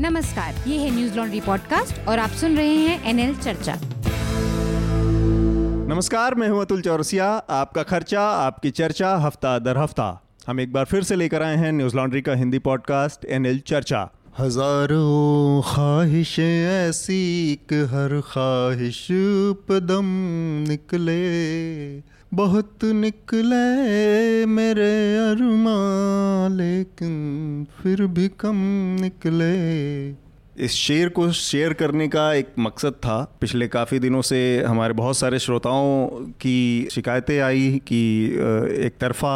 नमस्कार ये है न्यूज़ लॉन्ड्री पॉडकास्ट और आप सुन रहे हैं एनएल चर्चा। नमस्कार मैं हूँ अतुल चौरसिया आपका खर्चा आपकी चर्चा हफ़्ता दर हफ़्ता। हम एक बार फिर से लेकर आए हैं न्यूज़ लॉन्ड्री का हिंदी पॉडकास्ट एनएल चर्चा। हज़ारों ख्वाहिशें ऐसी हर ख्वाहिश पदम निकले। बहुत निकले मेरे अरमा लेकिन फिर भी कम निकले। इस शेर को शेयर करने का एक मकसद था। पिछले काफ़ी दिनों से हमारे बहुत सारे श्रोताओं की शिकायतें आई कि एक तरफा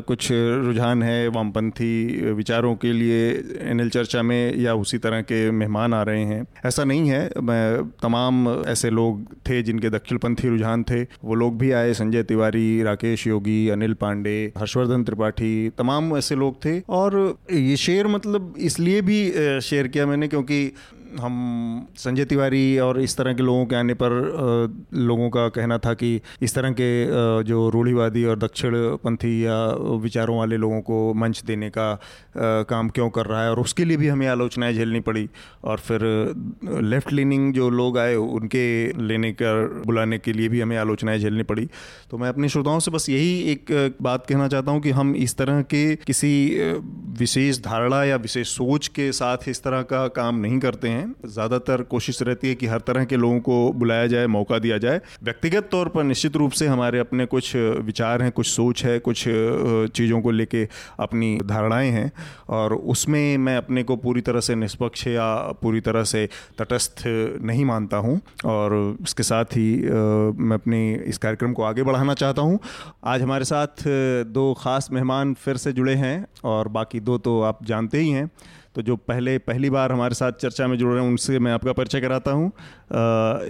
कुछ रुझान है वामपंथी विचारों के लिए एनएल चर्चा में या उसी तरह के मेहमान आ रहे हैं। ऐसा नहीं है। मैं तमाम ऐसे लोग थे जिनके दक्षिणपंथी रुझान थे। वो लोग भी आए। संजय तिवारी, राकेश योगी, अनिल पांडे, हर्षवर्धन त्रिपाठी, तमाम ऐसे लोग थे। और ये शेर मतलब इसलिए भी शेयर किया मैंने क्योंकि really हम संजय तिवारी और इस तरह के लोगों के आने पर लोगों का कहना था कि इस तरह के जो रूढ़ीवादी और दक्षिण पंथी या विचारों वाले लोगों को मंच देने का काम क्यों कर रहा है और उसके लिए भी हमें आलोचनाएँ झेलनी पड़ी और फिर लेफ़्ट लीनिंग जो लोग आए उनके लेने कर बुलाने के लिए भी हमें आलोचनाएँ झेलनी पड़ी। तो मैं अपने श्रोताओं से बस यही एक बात कहना चाहता हूँ कि हम इस तरह के किसी विशेष धारणा या विशेष सोच के साथ इस तरह का काम नहीं करते हैं। हैं। ज़्यादातर कोशिश रहती है कि हर तरह के लोगों को बुलाया जाए, मौका दिया जाए। व्यक्तिगत तौर पर निश्चित रूप से हमारे अपने कुछ विचार हैं, कुछ सोच है, कुछ चीज़ों को लेके अपनी धारणाएँ हैं और उसमें मैं अपने को पूरी तरह से निष्पक्ष या पूरी तरह से तटस्थ नहीं मानता हूँ और इसके साथ ही मैं अपने इस कार्यक्रम को आगे बढ़ाना चाहता हूँ। आज हमारे साथ दो ख़ास मेहमान फिर से जुड़े हैं और बाकी दो तो आप जानते ही हैं। तो जो पहले पहली बार हमारे साथ चर्चा में जुड़ रहे हैं उनसे मैं आपका परिचय कराता हूँ।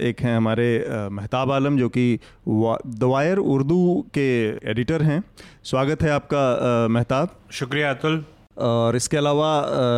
एक हैं हमारे महताब आलम जो कि दवायर उर्दू के एडिटर हैं। स्वागत है आपका महताब। शुक्रिया अतुल। और इसके अलावा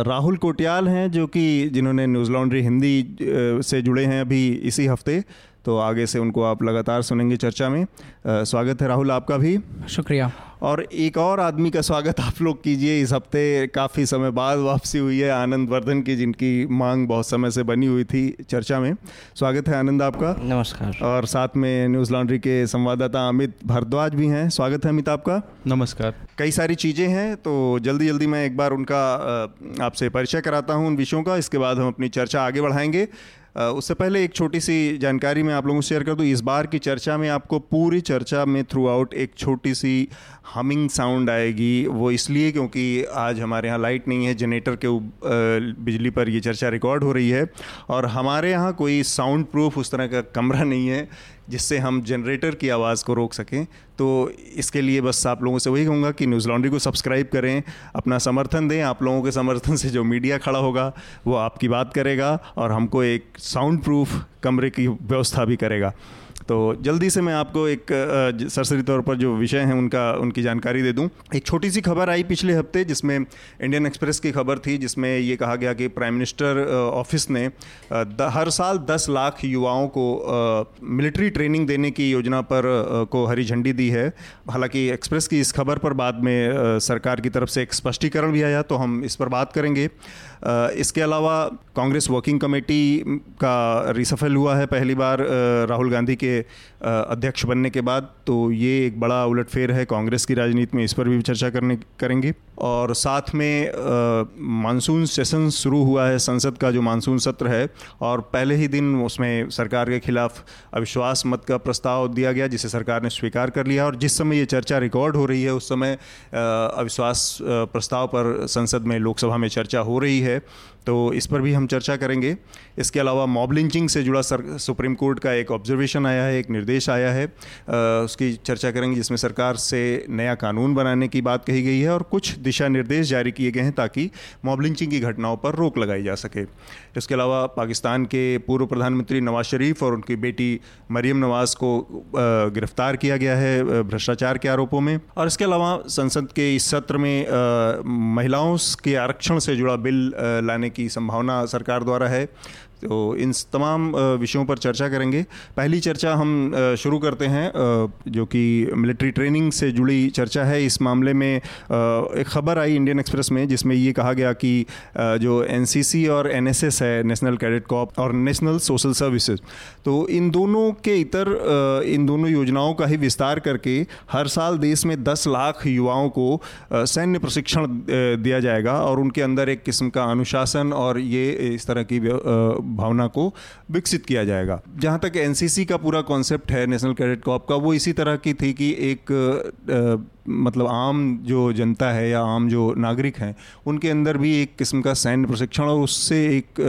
राहुल कोटियाल हैं जो कि जिन्होंने न्यूज़ लॉन्ड्री हिंदी से जुड़े हैं अभी इसी हफ़्ते। तो आगे से उनको आप लगातार सुनेंगे चर्चा में। स्वागत है राहुल आपका भी। शुक्रिया। और एक और आदमी का स्वागत आप लोग कीजिए। इस हफ़्ते काफ़ी समय बाद वापसी हुई है आनंद वर्धन की जिनकी मांग बहुत समय से बनी हुई थी चर्चा में। स्वागत है आनंद आपका। नमस्कार। और साथ में न्यूज़ लॉन्ड्री के संवाददाता अमित भारद्वाज भी हैं। स्वागत है अमित आपका। नमस्कार। कई सारी चीज़ें हैं तो जल्दी जल्दी मैं एक बार उनका आपसे परिचय कराता हूँ उन विषयों का। इसके बाद हम अपनी चर्चा आगे बढ़ाएँगे। उससे पहले एक छोटी सी जानकारी मैं आप लोगों से शेयर कर दूँ। इस बार की चर्चा में आपको पूरी चर्चा में थ्रू आउट एक छोटी सी हमिंग साउंड आएगी। वो इसलिए क्योंकि आज हमारे यहाँ लाइट नहीं है जनरेटर के बिजली पर ये चर्चा रिकॉर्ड हो रही है। और हमारे यहाँ कोई साउंड प्रूफ उस तरह का कमरा नहीं है। जिससे हम जनरेटर की आवाज़ को रोक सकें। तो इसके लिए बस आप लोगों से वही कहूँगा कि न्यूज़ लॉन्ड्री को सब्सक्राइब करें, अपना समर्थन दें। आप लोगों के समर्थन से जो मीडिया खड़ा होगा, वो आपकी बात करेगा और हमको एक साउंड प्रूफ कमरे की व्यवस्था भी करेगा। तो जल्दी से मैं आपको एक सरसरी तौर पर जो विषय हैं उनका, उनकी जानकारी दे दूँ। एक छोटी सी खबर आई पिछले हफ़्ते जिसमें इंडियन एक्सप्रेस की खबर थी, जिसमें ये कहा गया कि प्राइम मिनिस्टर ऑफ़िस ने हर साल 10 लाख युवाओं को मिलिट्री ट्रेनिंग देने की योजना पर को हरी झंडी दी है। हालाँकि एक्सप्रेस की इस खबर पर बाद में सरकार की तरफ़ से एक स्पष्टीकरण भी आया तो हम इस पर बात करेंगे। इसके अलावा कांग्रेस वर्किंग कमेटी का रिसफल हुआ है पहली बार राहुल गांधी के अध्यक्ष बनने के बाद तो ये एक बड़ा उलटफेर है कांग्रेस की राजनीति में, इस पर भी चर्चा करने, करेंगे। और साथ में मानसून सेशन शुरू हुआ है, संसद का जो मानसून सत्र है, और पहले ही दिन उसमें सरकार के खिलाफ अविश्वास मत का प्रस्ताव दिया गया, जिसे सरकार ने स्वीकार कर लिया, और जिस समय ये चर्चा रिकॉर्ड हो रही है, उस समय अविश्वास प्रस्ताव पर संसद में लोकसभा में चर्चा हो रही है तो इस पर भी हम चर्चा करेंगे। इसके अलावा मॉब लिंचिंग से जुड़ा सर सुप्रीम कोर्ट का एक ऑब्जर्वेशन आया है एक निर्देश आया है। आ, उसकी चर्चा करेंगे जिसमें सरकार से नया कानून बनाने की बात कही गई है और कुछ दिशा निर्देश जारी किए गए हैं ताकि मॉब लिंचिंग की घटनाओं पर रोक लगाई जा सके। इसके अलावा पाकिस्तान के पूर्व प्रधानमंत्री नवाज़ शरीफ और उनकी बेटी मरीम नवाज़ को गिरफ़्तार किया गया है भ्रष्टाचार के आरोपों में। और इसके अलावा संसद के इस सत्र में महिलाओं के आरक्षण से जुड़ा बिल लाने की संभावना सरकार द्वारा है। तो इन तमाम विषयों पर चर्चा करेंगे। पहली चर्चा हम शुरू करते हैं जो कि मिलिट्री ट्रेनिंग से जुड़ी चर्चा है। इस मामले में एक खबर आई इंडियन एक्सप्रेस में, जिसमें ये कहा गया कि जो एनसीसी और एनएसएस है, नेशनल कैडेट कॉप और नेशनल सोशल सर्विसेज़ तो इन दोनों के इतर इन दोनों योजनाओं का ही विस्तार करके हर साल देश में दस लाख युवाओं को सैन्य प्रशिक्षण दिया जाएगा और उनके अंदर एक किस्म का अनुशासन और ये इस तरह की भावना को विकसित किया जाएगा। जहाँ तक एनसीसी का पूरा कॉन्सेप्ट है नेशनल कैडेट कॉप का, वो इसी तरह की थी कि एक मतलब आम जो जनता है या आम जो नागरिक हैं, उनके अंदर भी एक किस्म का सैन्य प्रशिक्षण और उससे एक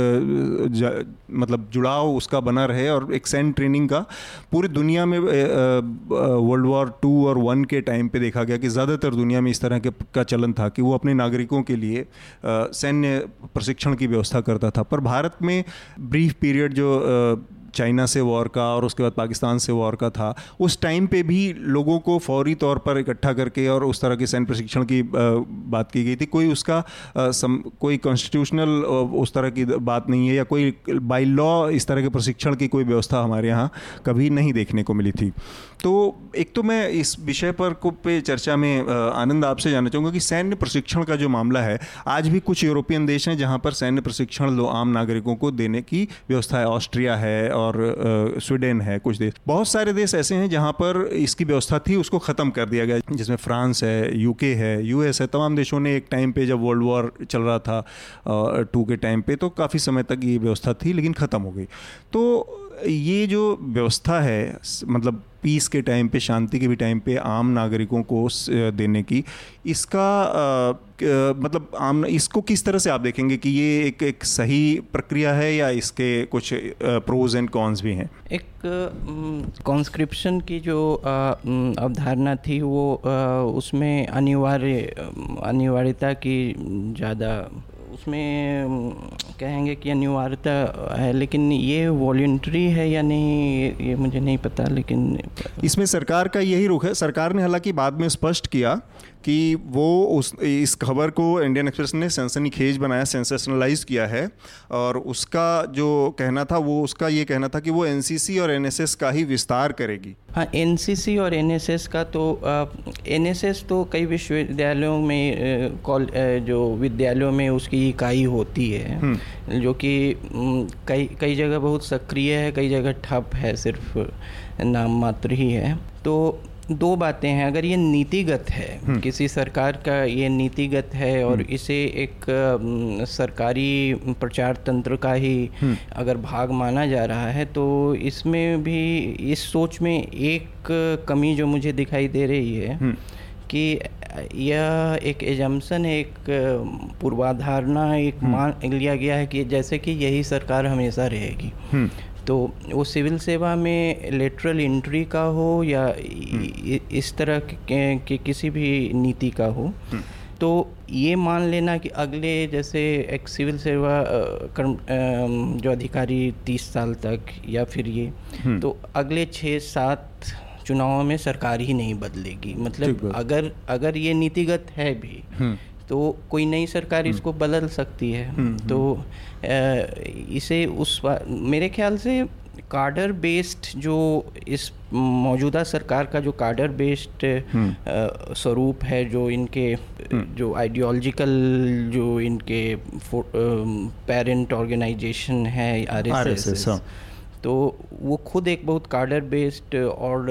मतलब जुड़ाव उसका बना रहे और एक सैन्य ट्रेनिंग का पूरी दुनिया में वर्ल्ड वॉर टू और वन के टाइम पे देखा गया कि ज़्यादातर दुनिया में इस तरह के, का चलन था कि वो अपने नागरिकों के लिए सैन्य प्रशिक्षण की व्यवस्था करता था। पर भारत में ब्रीफ पीरियड जो चाइना से वॉर का और उसके बाद पाकिस्तान से वॉर का था उस टाइम पे भी लोगों को फौरी तौर पर इकट्ठा करके और उस तरह के सैन्य प्रशिक्षण की बात की गई थी। कोई उसका सम, कोई कॉन्स्टिट्यूशनल उस तरह की बात नहीं है या कोई बाई लॉ इस तरह के प्रशिक्षण की कोई व्यवस्था हमारे यहाँ कभी नहीं देखने को मिली थी। तो एक तो मैं इस विषय पर को पे चर्चा में आनंद आपसे जानना चाहूँगा कि सैन्य प्रशिक्षण का जो मामला है आज भी कुछ यूरोपियन देश हैं जहाँ पर सैन्य प्रशिक्षण आम नागरिकों को देने की व्यवस्था है। ऑस्ट्रिया है और स्वीडन है कुछ देश। बहुत सारे देश ऐसे हैं जहाँ पर इसकी व्यवस्था थी, उसको ख़त्म कर दिया गया। जिसमें फ्रांस है यूके है यूएस है, तमाम देशों ने एक टाइम पे जब वर्ल्ड वॉर चल रहा था टू के टाइम पे तो काफ़ी समय तक ये व्यवस्था थी, लेकिन ख़त्म हो गई। तो ये जो व्यवस्था है मतलब पीस के टाइम पे शांति के भी टाइम पे आम नागरिकों को देने की। इसका आ, मतलब आम इसको किस तरह से आप देखेंगे कि ये एक एक सही प्रक्रिया है या इसके कुछ प्रोज एंड कॉन्स भी हैं? एक कॉन्स्क्रिप्शन की जो अवधारणा थी वो उसमें अनिवार्य अनिवार्यता की ज़्यादा उसमें कहेंगे कि अनिवार्यता है, लेकिन ये वॉल्ट्री है या नहीं, ये मुझे नहीं पता, लेकिन इसमें सरकार का यही रुख है, सरकार ने हालाँकि बाद में स्पष्ट किया कि वो उस इस खबर को इंडियन एक्सप्रेस ने सेंसनी खेज बनाया सेंसेशनलाइज किया है। और उसका जो कहना था वो उसका ये कहना था कि वो एनसीसी और एनएसएस का ही विस्तार करेगी। हाँ एनसीसी और एनएसएस का तो एनएसएस तो कई विश्वविद्यालयों में कॉल जो विद्यालयों में उसकी इकाई होती है। हम्म। जो कि कई कई जगह बहुत सक्रिय है कई जगह ठप है सिर्फ़ नाम मात्र ही है। तो दो बातें हैं अगर ये नीतिगत है हम्म। किसी सरकार का ये नीतिगत है और हम्म। इसे एक सरकारी प्रचार तंत्र का ही हम्म। अगर भाग माना जा रहा है तो इसमें भी इस सोच में एक कमी जो मुझे दिखाई दे रही है कि यह एक एजम्सन एक पूर्वाधारणा एक मान लिया गया है कि जैसे कि यही सरकार हमेशा रहेगी तो वो सिविल सेवा में लेटरल एंट्री का हो या हम्म। इस तरह के, के किसी भी नीति का हो हम्म। तो ये मान लेना कि अगले जैसे एक सिविल सेवा कर्म जो अधिकारी तीस साल तक या फिर ये हम्म। तो अगले छः सात चुनावों में सरकार ही नहीं बदलेगी मतलब अगर अगर ये नीतिगत है भी तो कोई नई सरकार इसको बदल सकती है। तो इसे उस मेरे ख्याल से कार्डर बेस्ड जो इस मौजूदा सरकार का जो कार्डर बेस्ड हम्म। स्वरूप है जो इनके हम्म। जो आइडियोलॉजिकल जो इनके पेरेंट ऑर्गेनाइजेशन है आर एस एस तो वो खुद एक बहुत कार्डर बेस्ड और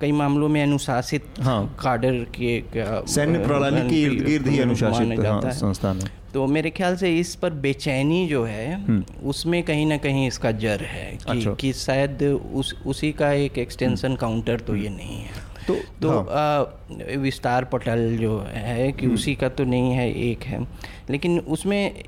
कई मामलों में अनुशासित हाँ काडर के सैन्य प्रणाली के इर्द गिर्द ही अनुशासित हाँ, संस्थान है तो मेरे ख्याल से इस पर बेचैनी जो है हम्म। उसमें कहीं ना कहीं इसका जर है कि, अच्छा। कि शायद उस उसी का एक एक्सटेंशन हम्म। काउंटर तो ये नहीं है तो तो हाँ। विस्तार पटल जो है कि हम्म। उसी का तो नहीं है एक है लेकिन उसमें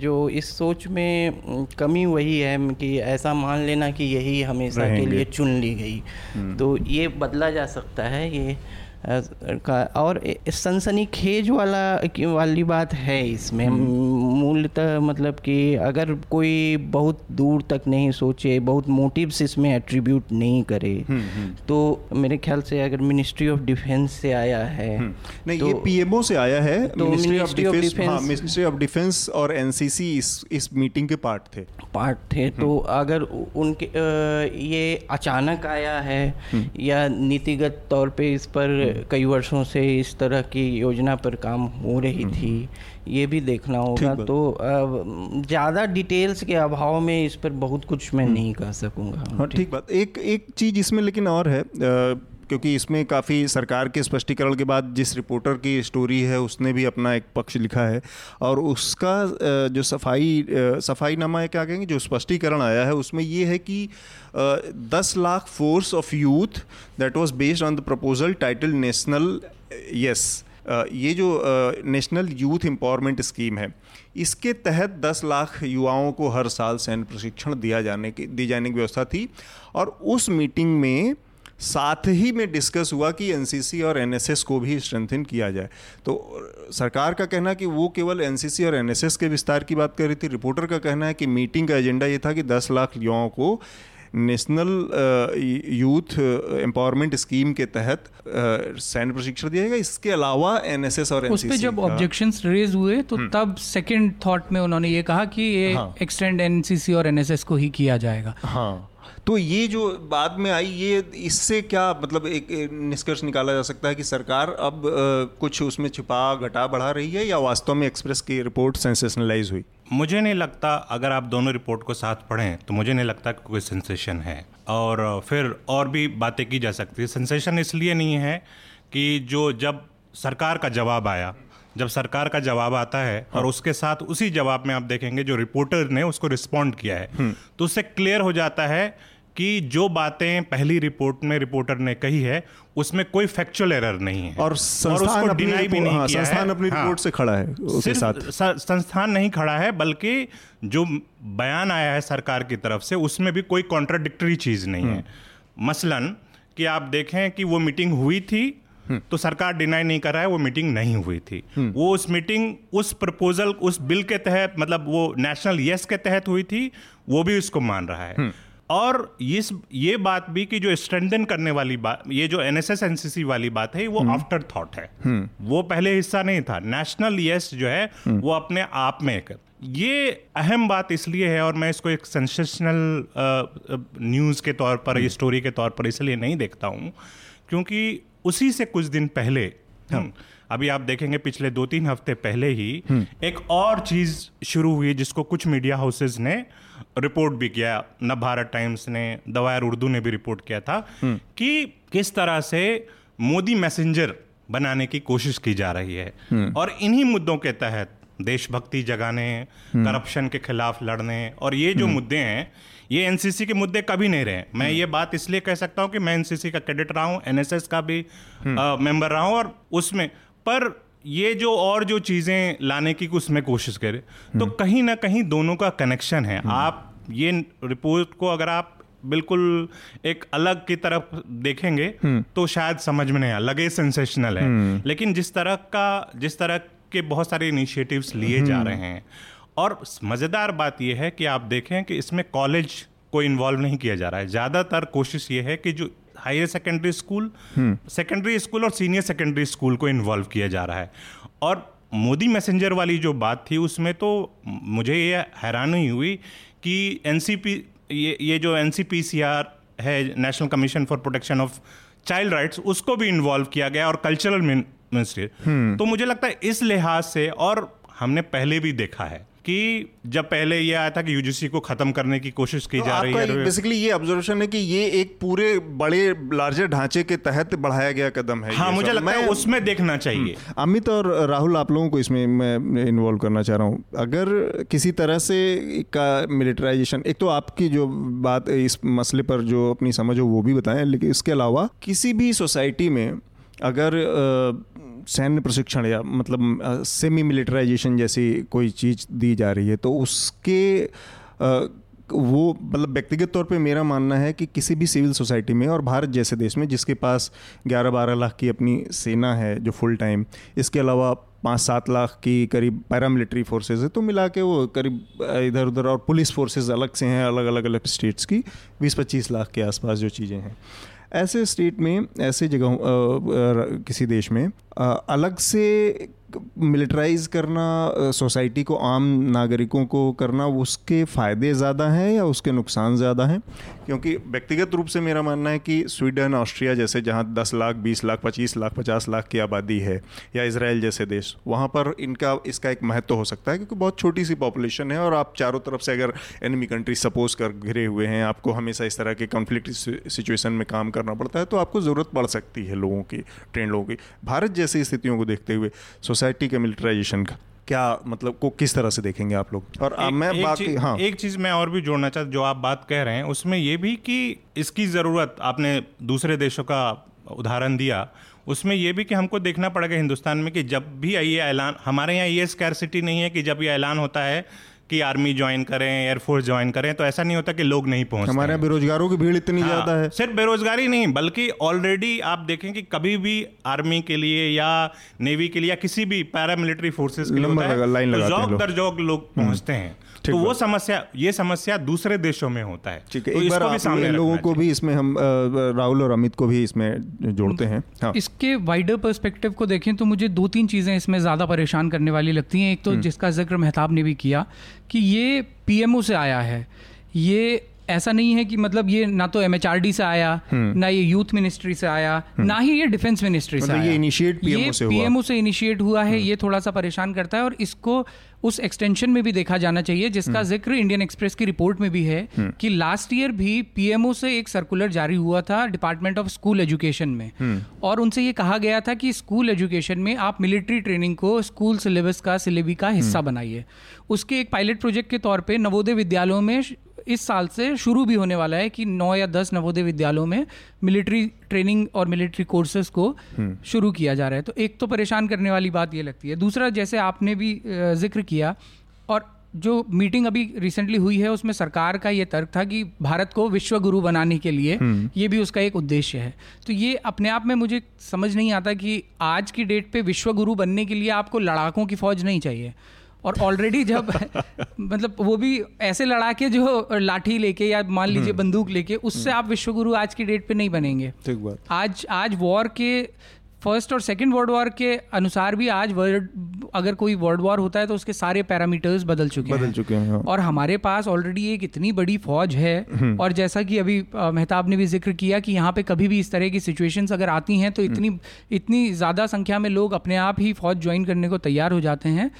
जो इस सोच में कमी वही है कि ऐसा मान लेना कि यही हमेशा के लिए चुन ली गई तो ये बदला जा सकता है ये का और सनसनी खेज वाला वाली बात है इसमें। हम्म। मूलतः मतलब कि अगर कोई बहुत दूर तक नहीं सोचे बहुत मोटिव्स इसमें एट्रीब्यूट नहीं करे हम्म, तो मेरे ख्याल से अगर मिनिस्ट्री ऑफ़ डिफेंस से आया है नहीं तो ये पीएमओ से आया है। तो मिनिस्ट्री ऑफ़ डिफेंस हाँ मिनिस्ट्री ऑफ़ डिफेंस और एनसीसी इस इस मीटिंग के पार्ट थे। पार्ट थे तो अगर उनके ये अचानक आया है या नीतिगत तौर पे इस पर कई वर्षों से इस तरह की योजना पर काम हो रही थी ये भी देखना होगा। तो ज़्यादा डिटेल्स के अभाव में इस पर बहुत कुछ मैं नहीं कह सकूँगा। हाँ ठीक बात। एक एक चीज़ इसमें लेकिन और है क्योंकि इसमें काफ़ी सरकार के स्पष्टीकरण के बाद जिस रिपोर्टर की स्टोरी है, उसने भी अपना एक पक्ष लिखा है। और उसका जो सफ़ाई सफ़ाई नामा है, क्या कहेंगे, जो स्पष्टीकरण आया है, उसमें ये है कि दस lakh force of youth that was based on the proposal title national, yes ये जो नेशनल यूथ एम्पावरमेंट स्कीम है, इसके तहत 10 लाख युवाओं को हर साल सैन्य प्रशिक्षण दिया जाने की, दी जाने की व्यवस्था थी। और उस मीटिंग में साथ ही में डिस्कस हुआ कि एनसीसी और एनएसएस को भी स्ट्रेंथन किया जाए। तो सरकार का कहना कि वो केवल एनसीसी और एनएसएस के विस्तार की बात कर रही थी। रिपोर्टर का कहना है कि मीटिंग का एजेंडा ये था कि 10 लाख युवाओं को नेशनल यूथ एम्पावरमेंट स्कीम के तहत सैन्य प्रशिक्षण दिया जाएगा। इसके अलावा एनएसएस और उस पे जब ऑब्जेक्शंस रेज हुए तो तब सेकंड थॉट में उन्होंने ये कहा कि ये हाँ। एक्सटेंड एनसीसी और एनएसएस को ही किया जाएगा। हाँ। तो ये जो बाद में आई ये इससे क्या मतलब एक निष्कर्ष निकाला जा सकता है कि सरकार अब कुछ उसमें छिपा घटा बढ़ा रही है या वास्तव में एक्सप्रेस की रिपोर्ट सेंसेशनलाइज हुई? मुझे नहीं लगता अगर आप दोनों रिपोर्ट को साथ पढ़ें तो मुझे नहीं लगता कि कोई सेंसेशन है। और फिर और भी बातें की जा सकती है। सेंसेशन इसलिए नहीं है कि जो जब सरकार का जवाब आया जब सरकार का जवाब आता है और उसके साथ उसी जवाब में आप देखेंगे जो रिपोर्टर ने उसको रिस्पॉन्ड किया है तो उससे क्लियर हो जाता है कि जो बातें पहली रिपोर्ट में रिपोर्टर ने कही है उसमें कोई फैक्चुअल एरर नहीं है। और संस्थान उसको अपनी भी रिपोर्ट- नहीं हाँ, किया संस्थान है। अपनी हाँ। रिपोर्ट से खड़ा है उसके साथ। संस्थान नहीं खड़ा है बल्कि जो बयान आया है सरकार की तरफ़ से उसमें भी कोई कॉन्ट्राडिक्टरी चीज़ नहीं है। मसलन कि आप देखें कि वो मीटिंग हुई थी तो सरकार डिनाई नहीं कर रहा है वो मीटिंग नहीं हुई थी। वो उस मीटिंग उस प्रपोजल उस बिल के तहत मतलब वो नेशनल यस के तहत हुई थी वो भी उसको मान रहा है। और इस ये बात भी कि जो स्ट्रेंथन करने वाली बात ये जो एनएसएस एनसीसी वाली बात है वो आफ्टर थॉट है। वो पहले हिस्सा नहीं था। नेशनल यस जो है वो अपने आप में एक ये अहम बात इसलिए है और मैं इसको एक सेंसेशनल न्यूज़ के तौर पर स्टोरी के तौर पर इसलिए नहीं देखता हूँ क्योंकि उसी से कुछ दिन पहले हम अभी आप देखेंगे पिछले दो तीन हफ़्ते पहले ही एक और चीज़ शुरू हुई जिसको कुछ मीडिया हाउसेस ने रिपोर्ट भी किया नव भारत टाइम्स ने दवायर उर्दू ने भी रिपोर्ट किया था कि किस तरह से मोदी मैसेंजर बनाने की कोशिश की जा रही है। और इन्हीं मुद्दों के तहत देशभक्ति जगाने करप्शन के खिलाफ लड़ने और ये जो मुद्दे हैं ये एनसीसी के मुद्दे कभी नहीं रहे। मैं ये बात इसलिए कह सकता हूँ कि मैं एनसीसी का कैडेट रहा हूँ एनएसएस का भी मेंबर रहा हूँ और उसमें पर ये जो और जो चीज़ें लाने की उसमें कोशिश करे तो कहीं ना कहीं दोनों का कनेक्शन है। आप ये रिपोर्ट को अगर आप बिल्कुल एक अलग की तरफ़ देखेंगे तो शायद समझ में नहीं आया। लगे सेंसेशनल है। लेकिन जिस तरह का जिस तरह के बहुत सारे इनिशिएटिव्स लिए जा रहे हैं और मज़ेदार बात यह है कि आप देखें कि इसमें कॉलेज को इन्वॉल्व नहीं किया जा रहा है। ज़्यादातर कोशिश ये है कि जो higher secondary school secondary school और सीनियर सेकेंडरी स्कूल को इन्वॉल्व किया जा रहा है। और मोदी मैसेंजर वाली जो बात थी उसमें तो मुझे ये हैरानी हुई कि एनसीपी ये ये जो एनसीपीसीआर है national commission for protection of child rights उसको भी इन्वॉल्व किया गया और कल्चरल मिनिस्ट्री तो मुझे लगता है इस लिहाज से और हमने पहले भी देखा है। कि जब पहले ये आया था कि यूजीसी को खत्म करने की कोशिश की तो जा रही है बेसिकली ये ऑब्जर्वेशन है कि ये एक पूरे बड़े लार्जर ढांचे के तहत बढ़ाया गया कदम है हाँ मुझे लगता है उसमें देखना चाहिए। अमित और राहुल आप लोगों को इसमें मैं इन्वॉल्व करना चाह रहा हूँ। अगर किसी तरह से का मिलिटराइजेशन एक तो आपकी जो बात इस मसले पर जो अपनी समझ हो वो भी बताएँ लेकिन इसके अलावा किसी भी सोसाइटी में अगर सैन्य प्रशिक्षण या मतलब सेमी मिलिटराइजेशन जैसी कोई चीज़ दी जा रही है तो उसके अ, वो मतलब व्यक्तिगत तौर पे मेरा मानना है कि किसी भी सिविल सोसाइटी में और भारत जैसे देश में जिसके पास 11-12 लाख की अपनी सेना है जो फुल टाइम इसके अलावा पाँच सात लाख की करीब पैरामिलिट्री फोर्सेज है तो मिला के वो करीब इधर उधर और पुलिस फोर्सेज अलग से हैं अलग अलग अलग स्टेट्स की बीस पच्चीस लाख के आसपास जो चीज़ें हैं। ऐसे स्टेट में, ऐसे जगह किसी देश में अलग से मिलिट्राइज करना सोसाइटी को, आम नागरिकों को करना, उसके फ़ायदे ज़्यादा हैं या उसके नुकसान ज़्यादा हैं? क्योंकि व्यक्तिगत रूप से मेरा मानना है कि स्वीडन, ऑस्ट्रिया जैसे, जहाँ 10 लाख 20 लाख 25 लाख 50 लाख की आबादी है, या इसराइल जैसे देश, वहाँ पर इनका, इसका एक महत्व हो सकता है क्योंकि बहुत छोटी सी पॉपुलेशन है और आप चारों तरफ़ से अगर एनिमी कंट्री सपोज़ कर, घिरे हुए हैं, आपको हमेशा इस तरह के कॉन्फ्लिक्ट सिचुएशन में काम करना पड़ता है तो आपको ज़रूरत पड़ सकती है लोगों की ट्रेन लोगों की। भारत जैसी स्थितियों को देखते हुए सोसाइटी के मिलिट्राइजेशन का क्या मतलब को किस तरह से देखेंगे आप लोग? और एक, मैं एक बाकी हाँ। एक चीज़ मैं और भी जोड़ना चाहता जो आप बात कह रहे हैं उसमें ये भी कि इसकी ज़रूरत आपने दूसरे देशों का उदाहरण दिया उसमें यह भी कि हमको देखना पड़ेगा हिंदुस्तान में कि जब भी ये ऐलान हमारे यहाँ ये स्कैरसिटी नहीं है कि जब ये ऐलान होता है कि आर्मी ज्वाइन करें एयरफोर्स ज्वाइन करें तो ऐसा नहीं होता कि लोग नहीं पहुँचते हमारे यहाँ बेरोजगारों की भीड़ इतनी हाँ, ज़्यादा है। सिर्फ़ बेरोजगारी नहीं बल्कि ऑलरेडी आप देखें कि कभी भी आर्मी के लिए या नेवी के लिए या किसी भी पैरामिलिट्री फोर्सेज के लिए लाइन तो जॉब दर जॉब लोग हम्म। पहुँचते हैं। तो वो समस्या ये समस्या दूसरे देशों में होता है। ठीक है तो एक बार आप लोगों को भी इसमें हम राहुल और अमित को भी इसमें जोड़ते हैं। हाँ। इसके वाइडर पर्सपेक्टिव को देखें तो मुझे दो तीन चीज़ें इसमें ज़्यादा परेशान करने वाली लगती हैं। एक तो हम्म। जिसका ज़िक्र मेहताब ने भी किया कि ये पीएमओ से आया है। ये ऐसा नहीं है कि मतलब ये ना तो एमएचआरडी से आया हम्म। ना ये यूथ मिनिस्ट्री से आया हम्म। ना ही ये डिफेंस मिनिस्ट्री से मतलब आया। ये इनिशिएट पीएमओ से पीएमओ से इनिशिएट हुआ है ये थोड़ा सा परेशान करता है और इसको उस एक्सटेंशन में भी देखा जाना चाहिए जिसका हम्म। ज़िक्र इंडियन एक्सप्रेस की रिपोर्ट में भी है हम्म। कि लास्ट ईयर भी पीएमओ से एक सर्कुलर जारी हुआ था डिपार्टमेंट ऑफ़ स्कूल एजुकेशन में हम्म। और उनसे ये कहा गया था कि स्कूल एजुकेशन में आप मिलिट्री ट्रेनिंग को स्कूल सिलेबस का सिलेबी का हिस्सा बनाइए उसके एक पायलट प्रोजेक्ट के तौर पर नवोदय विद्यालयों में इस साल से शुरू भी होने वाला है कि नौ या दस नवोदय विद्यालयों में मिलिट्री ट्रेनिंग और मिलिट्री कोर्सेज को हम्म। शुरू किया जा रहा है तो एक तो परेशान करने वाली बात ये लगती है दूसरा जैसे आपने भी ज़िक्र किया और जो मीटिंग अभी रिसेंटली हुई है उसमें सरकार का ये तर्क था कि भारत को विश्व गुरु बनाने के लिए हम्म। ये भी उसका एक उद्देश्य है तो ये अपने आप में मुझे समझ नहीं आता कि आज की डेट पे विश्व गुरु बनने के लिए आपको लड़ाकों की फौज नहीं चाहिए और ऑलरेडी जब मतलब वो भी ऐसे लड़ा के जो लाठी लेके या मान लीजिए हम्म। बंदूक लेके उससे हम्म। आप विश्वगुरु आज की डेट पे नहीं बनेंगे ठीक बात आज आज वॉर के फ़र्स्ट और सेकंड वर्ल्ड वॉर के अनुसार भी आज वर्ल्ड अगर कोई वर्ल्ड वॉर होता है तो उसके सारे पैरामीटर्स बदल चुके बदल हैं चुके हैं हाँ। और हमारे पास ऑलरेडी एक इतनी बड़ी फौज है हम्म। और जैसा कि अभी मेहताब ने भी ज़िक्र किया कि यहाँ पे कभी भी इस तरह की सिचुएशंस अगर आती हैं तो इतनी इतनी ज़्यादा संख्या में लोग अपने आप ही फौज ज्वाइन करने को तैयार हो जाते हैं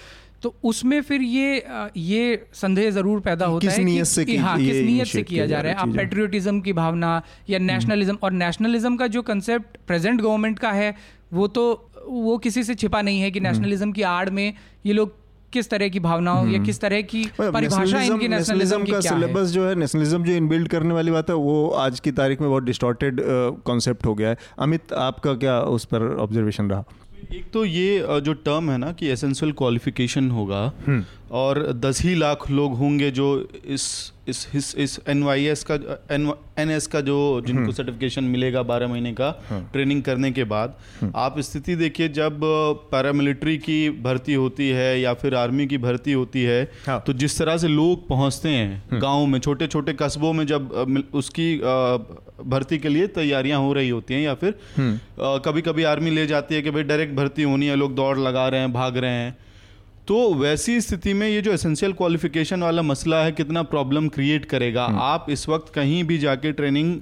तो उसमें फिर ये ये संदेह ज़रूर पैदा होता है नीयत से कि हाँ किस नीयत से किया जा रहा है आप पेट्रियोटिज्म की भावना या नेशनलिज्म हम्म। और नेशनलिज्म का जो कंसेप्ट प्रेजेंट गवर्नमेंट का है वो तो वो किसी से छिपा नहीं है कि नेशनलिज्म हम्म। की आड़ में ये लोग किस तरह की भावनाओं या हम्म। किस तरह की परिभाषा इनकी नेशनलिज्म का सिलेबस जो है नेशनलिज्म जो इनबिल्ड करने वाली बात है वो आज की तारीख में बहुत डिस्टॉर्टेड कॉन्सेप्ट हो गया है अमित आपका क्या उस पर ऑब्जर्वेशन रहा एक तो ये जो टर्म है ना कि एसेंशियल क्वालिफिकेशन होगा हम्म। और दस ही लाख लोग होंगे जो इस इस इस, इस एन वाई एस का एन एन एस का जो जिनको सर्टिफिकेशन हम्म। मिलेगा बारह महीने का ट्रेनिंग हाँ। करने के बाद हम्म। आप स्थिति देखिए जब पैरामिलिट्री की भर्ती होती है या फिर आर्मी की भर्ती होती है हाँ। तो जिस तरह से लोग पहुँचते हैं गाँव में छोटे छोटे कस्बों में जब उसकी भर्ती के लिए तैयारियाँ हो रही होती हैं या फिर कभी कभी आर्मी ले जाती है कि भाई डायरेक्ट भर्ती होनी है लोग दौड़ लगा रहे हैं भाग रहे हैं तो वैसी स्थिति में ये जो एसेंशियल क्वालिफिकेशन वाला मसला है कितना प्रॉब्लम क्रिएट करेगा? हम्म। आप इस वक्त कहीं भी जाके ट्रेनिंग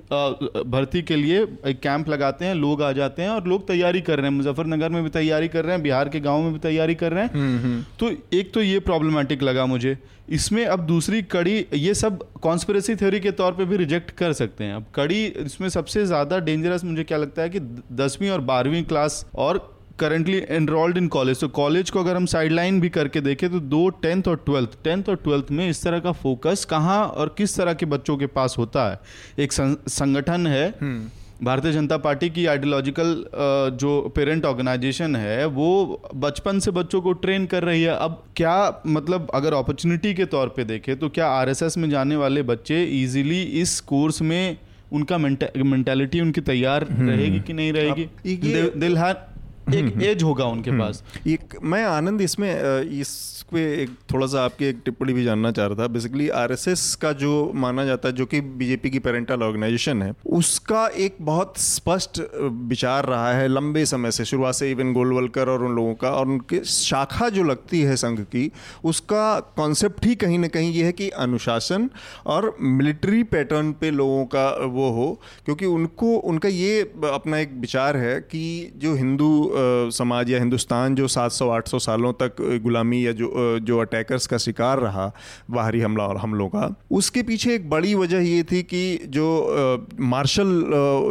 भर्ती के लिए एक कैंप लगाते हैं लोग आ जाते हैं और लोग तैयारी कर रहे हैं। मुजफ्फरनगर में भी तैयारी कर रहे हैं बिहार के गाँव में भी तैयारी कर रहे हैं। हम्म, हम्म। तो एक तो ये प्रॉब्लमेटिक लगा मुझे। इसमें अब दूसरी कड़ी ये सब कॉन्स्परेसी थ्योरी के तौर पे भी रिजेक्ट कर सकते हैं। अब कड़ी इसमें सबसे ज़्यादा डेंजरस मुझे क्या लगता है कि दसवीं और बारहवीं क्लास और करंटली एनरोल्ड इन कॉलेज तो कॉलेज को अगर हम साइडलाइन भी करके देखें तो दो टेंथ और ट्वेल्थ टेंथ और ट्वेल्थ में इस तरह का फोकस कहाँ और किस तरह के बच्चों के पास होता है? एक संगठन है हम्म। भारतीय जनता पार्टी की आइडियोलॉजिकल जो पेरेंट ऑर्गेनाइजेशन है वो बचपन से बच्चों को ट्रेन कर रही है। अब क्या मतलब अगर अपॉर्चुनिटी के तौर पे देखें तो क्या आरएसएस में जाने वाले बच्चे इजीली इस कोर्स में उनका मेंटेलिटी उनकी तैयार रहेगी कि नहीं रहेगी? दिल एक एज होगा उनके पास। एक मैं आनंद इसमें इस पे एक थोड़ा सा आपकी एक टिप्पणी भी जानना चाह रहा था। बेसिकली आरएसएस का जो माना जाता है जो कि बीजेपी की पेरेंटल ऑर्गेनाइजेशन है उसका एक बहुत स्पष्ट विचार रहा है लंबे समय से शुरुआत से इवन गोलवलकर और उन लोगों का और उनके शाखा जो लगती है संघ की उसका कॉन्सेप्ट ही कहीं ना कहीं ये है कि अनुशासन और मिलिट्री पैटर्न पे लोगों का वो हो। क्योंकि उनको उनका ये अपना एक विचार है कि जो हिंदू समाज या हिंदुस्तान जो 700-800 सालों तक गुलामी या जो जो अटैकर्स का शिकार रहा, बाहरी हमला और हमलों का, उसके पीछे एक बड़ी वजह ये थी कि जो मार्शल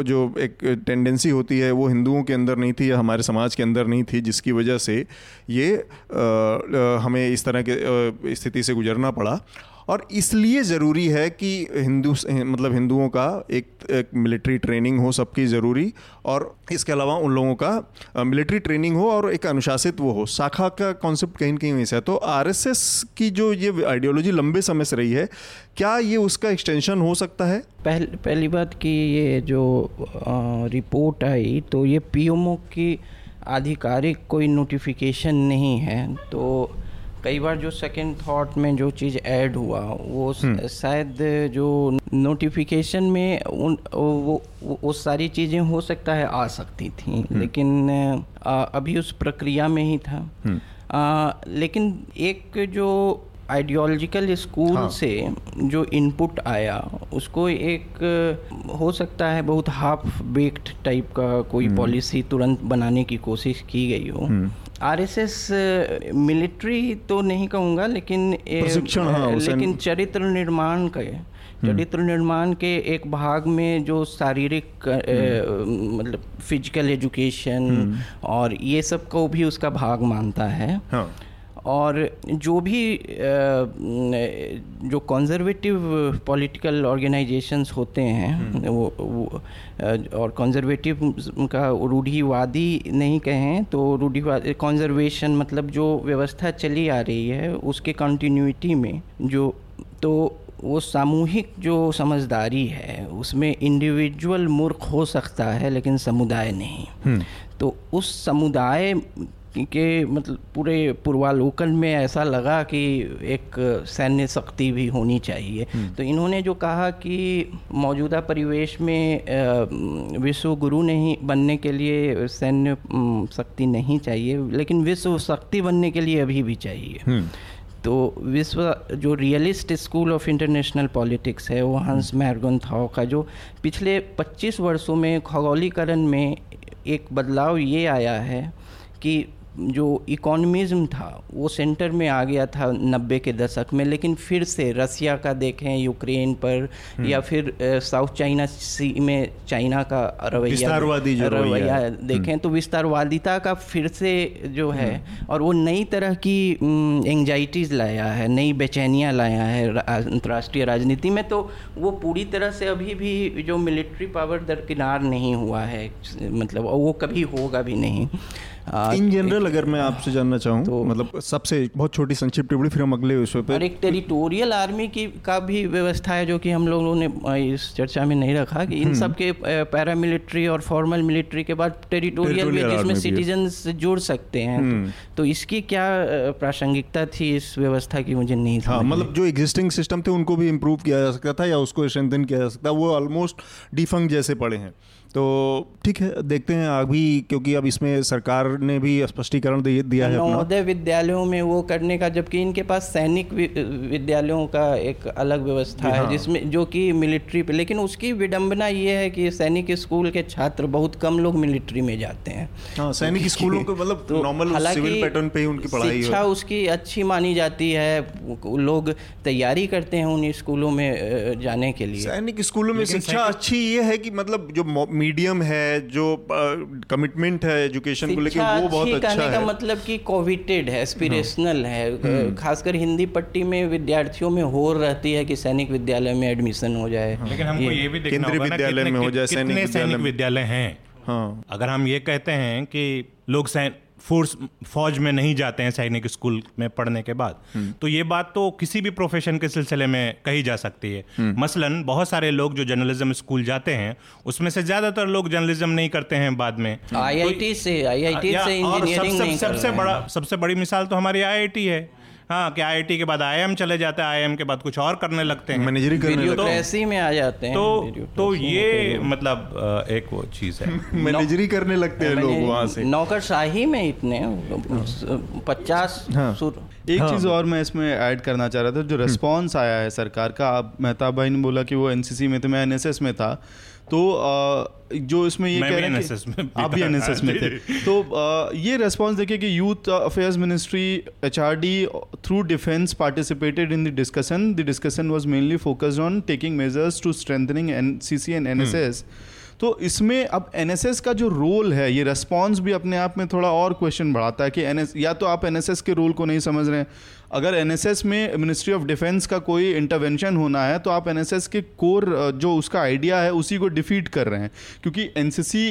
जो एक टेंडेंसी होती है, वो हिंदुओं के अंदर नहीं थी या हमारे समाज के अंदर नहीं थी, जिसकी वजह से ये हमें इस तरह के स्थिति से गुजरना पड़ा। और इसलिए ज़रूरी है कि हिंदू मतलब हिंदुओं का एक, एक मिलिट्री ट्रेनिंग हो सबकी ज़रूरी और इसके अलावा उन लोगों का मिलिट्री ट्रेनिंग हो और एक अनुशासित वो हो। शाखा का कॉन्सेप्ट कहीं ना कहीं वैसे है। तो आरएसएस की जो ये आइडियोलॉजी लंबे समय से रही है क्या ये उसका एक्सटेंशन हो सकता है? पहल, पहली बात कि ये जो आ, रिपोर्ट आई तो ये पीएमओ की आधिकारिक कोई नोटिफिकेशन नहीं है। तो कई बार जो सेकंड थॉट में जो चीज़ ऐड हुआ वो हम्म। शायद जो नोटिफिकेशन में उन वो वो सारी चीज़ें हो सकता है आ सकती थी हम्म। लेकिन आ, अभी उस प्रक्रिया में ही था हम्म। आ, लेकिन एक जो आइडियोलॉजिकल स्कूल हाँ. से जो इनपुट आया उसको एक हो सकता है बहुत हाफ़ बेक्ड टाइप का कोई पॉलिसी तुरंत बनाने की कोशिश की गई हो आरएसएस मिलिट्री तो नहीं कहूँगा लेकिन प्रशिक्षण हाँ, लेकिन चरित्र निर्माण का हम्म। चरित्र निर्माण के एक भाग में जो शारीरिक हम्म। मतलब फ़िज़िकल एजुकेशन हम्म। और ये सबको भी उसका भाग मानता है हाँ। और जो भी जो कंजर्वेटिव पॉलिटिकल ऑर्गेनाइजेशंस होते हैं हम्म। वो, वो और कंजर्वेटिव का रूढ़ीवादी नहीं कहें तो रूढ़ीवादी कंजर्वेशन मतलब जो व्यवस्था चली आ रही है उसके कंटिन्यूटी में जो तो वो सामूहिक जो समझदारी है उसमें इंडिविजुअल मूर्ख हो सकता है लेकिन समुदाय नहीं हम्म। तो उस समुदाय के मतलब पूरे पूर्वालोकन में ऐसा लगा कि एक सैन्य शक्ति भी होनी चाहिए हम्म। तो इन्होंने जो कहा कि मौजूदा परिवेश में विश्व गुरु नहीं बनने के लिए सैन्य शक्ति नहीं चाहिए लेकिन विश्व शक्ति बनने के लिए अभी भी चाहिए हम्म। तो विश्व जो realist school of international politics है वो हंस मैरगन थाओ का जो पिछले 25 वर्षों में खगोलीकरण में एक बदलाव ये आया है कि जो इकोनॉमिज़म था वो सेंटर में आ गया था नब्बे के दशक में लेकिन फिर से रसिया का देखें यूक्रेन पर हम्म। या फिर साउथ चाइना सी में चाइना का रवैया रवैया देखें हम्म। तो विस्तारवादिता का फिर से जो है हम्म। और वो नई तरह की एंजाइटीज़ लाया है नई बेचैनियाँ लाया है अंतर्राष्ट्रीय राजनीति में तो वो पूरी तरह से अभी भी जो मिलिट्री पावर दरकिनार नहीं हुआ है मतलब वो कभी होगा भी नहीं इन जनरल अगर मैं आपसे जानना चाहूँ तो मतलब सबसे बहुत छोटी संक्षिप्त टिप्पणी फिर हम अगले विषय पर एक टेरिटोरियल आर्मी की का भी व्यवस्था है जो कि हम लोगों ने इस चर्चा में नहीं रखा कि इन हम्म। सब के पैरामिलिट्री और फॉर्मल मिलिट्री के बाद टेरिटोरियल भी जिसमें सिटीजन जुड़ सकते हैं। हम्म। तो इसकी क्या प्रासंगिकता थी इस व्यवस्था की? मुझे नहीं था मतलब जो एग्जिस्टिंग सिस्टम थे उनको भी इम्प्रूव किया जा सकता था या उसको स्ट्रेंथन किया जा सकता वो ऑलमोस्ट डिफंग जैसे पड़े हैं। तो ठीक है देखते हैं अभी क्योंकि अब इसमें सरकार ने भी स्पष्टीकरण दिया है नवोदय विद्यालयों में वो करने का जबकि इनके पास सैनिक विद्यालयों का एक अलग व्यवस्था है हाँ। जिसमें जो कि मिलिट्री पे लेकिन उसकी विडंबना ये है कि सैनिक स्कूल के छात्र बहुत कम लोग मिलिट्री में जाते हैं। हाँ, सैनिक स्कूलों को मतलब तो नॉर्मल सिविल पैटर्न पे उनकी पढ़ाई शिक्षा उसकी अच्छी मानी जाती है लोग तैयारी करते हैं उन स्कूलों में जाने के लिए। सैनिक स्कूलों में शिक्षा अच्छी ये है कि मतलब जो मीडियम है जो कमिटमेंट है एजुकेशन को लेकर वो बहुत अच्छा कहने का मतलब कि कोविटेड है एस्पिरेशनल है। खासकर हिंदी पट्टी में विद्यार्थियों में हो रहती है कि सैनिक विद्यालय में एडमिशन हो जाए। लेकिन हमको ये भी केंद्रीय विद्यालय में हो जाए, सैनिक विद्यालय सैनिक विद्यालय हैं। हाँ। अगर हम ये कहते हैं कि लोग सैन फोर्स फौज में नहीं जाते हैं सैनिक स्कूल में पढ़ने के बाद। तो ये बात तो किसी भी प्रोफेशन के सिलसिले में कही जा सकती है। मसलन बहुत सारे लोग जो जर्नलिज्म स्कूल जाते हैं उसमें से ज़्यादातर लोग जर्नलिज्म नहीं करते हैं बाद में। आईआईटी तो, से आईआईटी से इंजीनियरिंग सबसे सब- सब, सब- बड़ा सबसे बड़ी मिसाल तो हमारी आईआईटी है। हाँ कि आईआईटी के बाद आईएम चले जाते हैं आईएम के बाद कुछ और करने लगते हैं। मैनेजरी करने लगे ब्यूरोक्रेसी में आ जाते हैं। तो तो ये मतलब एक वो चीज़ है। मैनेजरी करने लगते हैं लोग वहाँ से। नौकरशाही में इतने पचास हाँ। सुर- एक चीज़ और मैं इसमें ऐड करना चाह रहा था जो रिस्पांस आया है सरकार का आप मेहताब भाई ने बोला कि वो एनसीसी में थे मैं एनएसएस में था। तो जो इसमें ये कह रहे हैं आप भी। एनएसएस में थे। तो ये रेस्पॉन्स देखिए कि youth affairs ministry HRD through defence participated in the discussion the discussion was mainly focused on taking measures to strengthening NCC and NSS तो इसमें अब एनएसएस का जो रोल है ये रेस्पॉन्स भी अपने आप में थोड़ा और क्वेश्चन बढ़ाता है कि एनएस या तो आप एनएसएस के रोल को नहीं समझ रहे हैं अगर एनएसएस में मिनिस्ट्री ऑफ़ डिफेंस का कोई इंटरवेंशन होना है तो आप एनएसएस के कोर जो उसका आइडिया है उसी को डिफीट कर रहे हैं। क्योंकि एनसीसी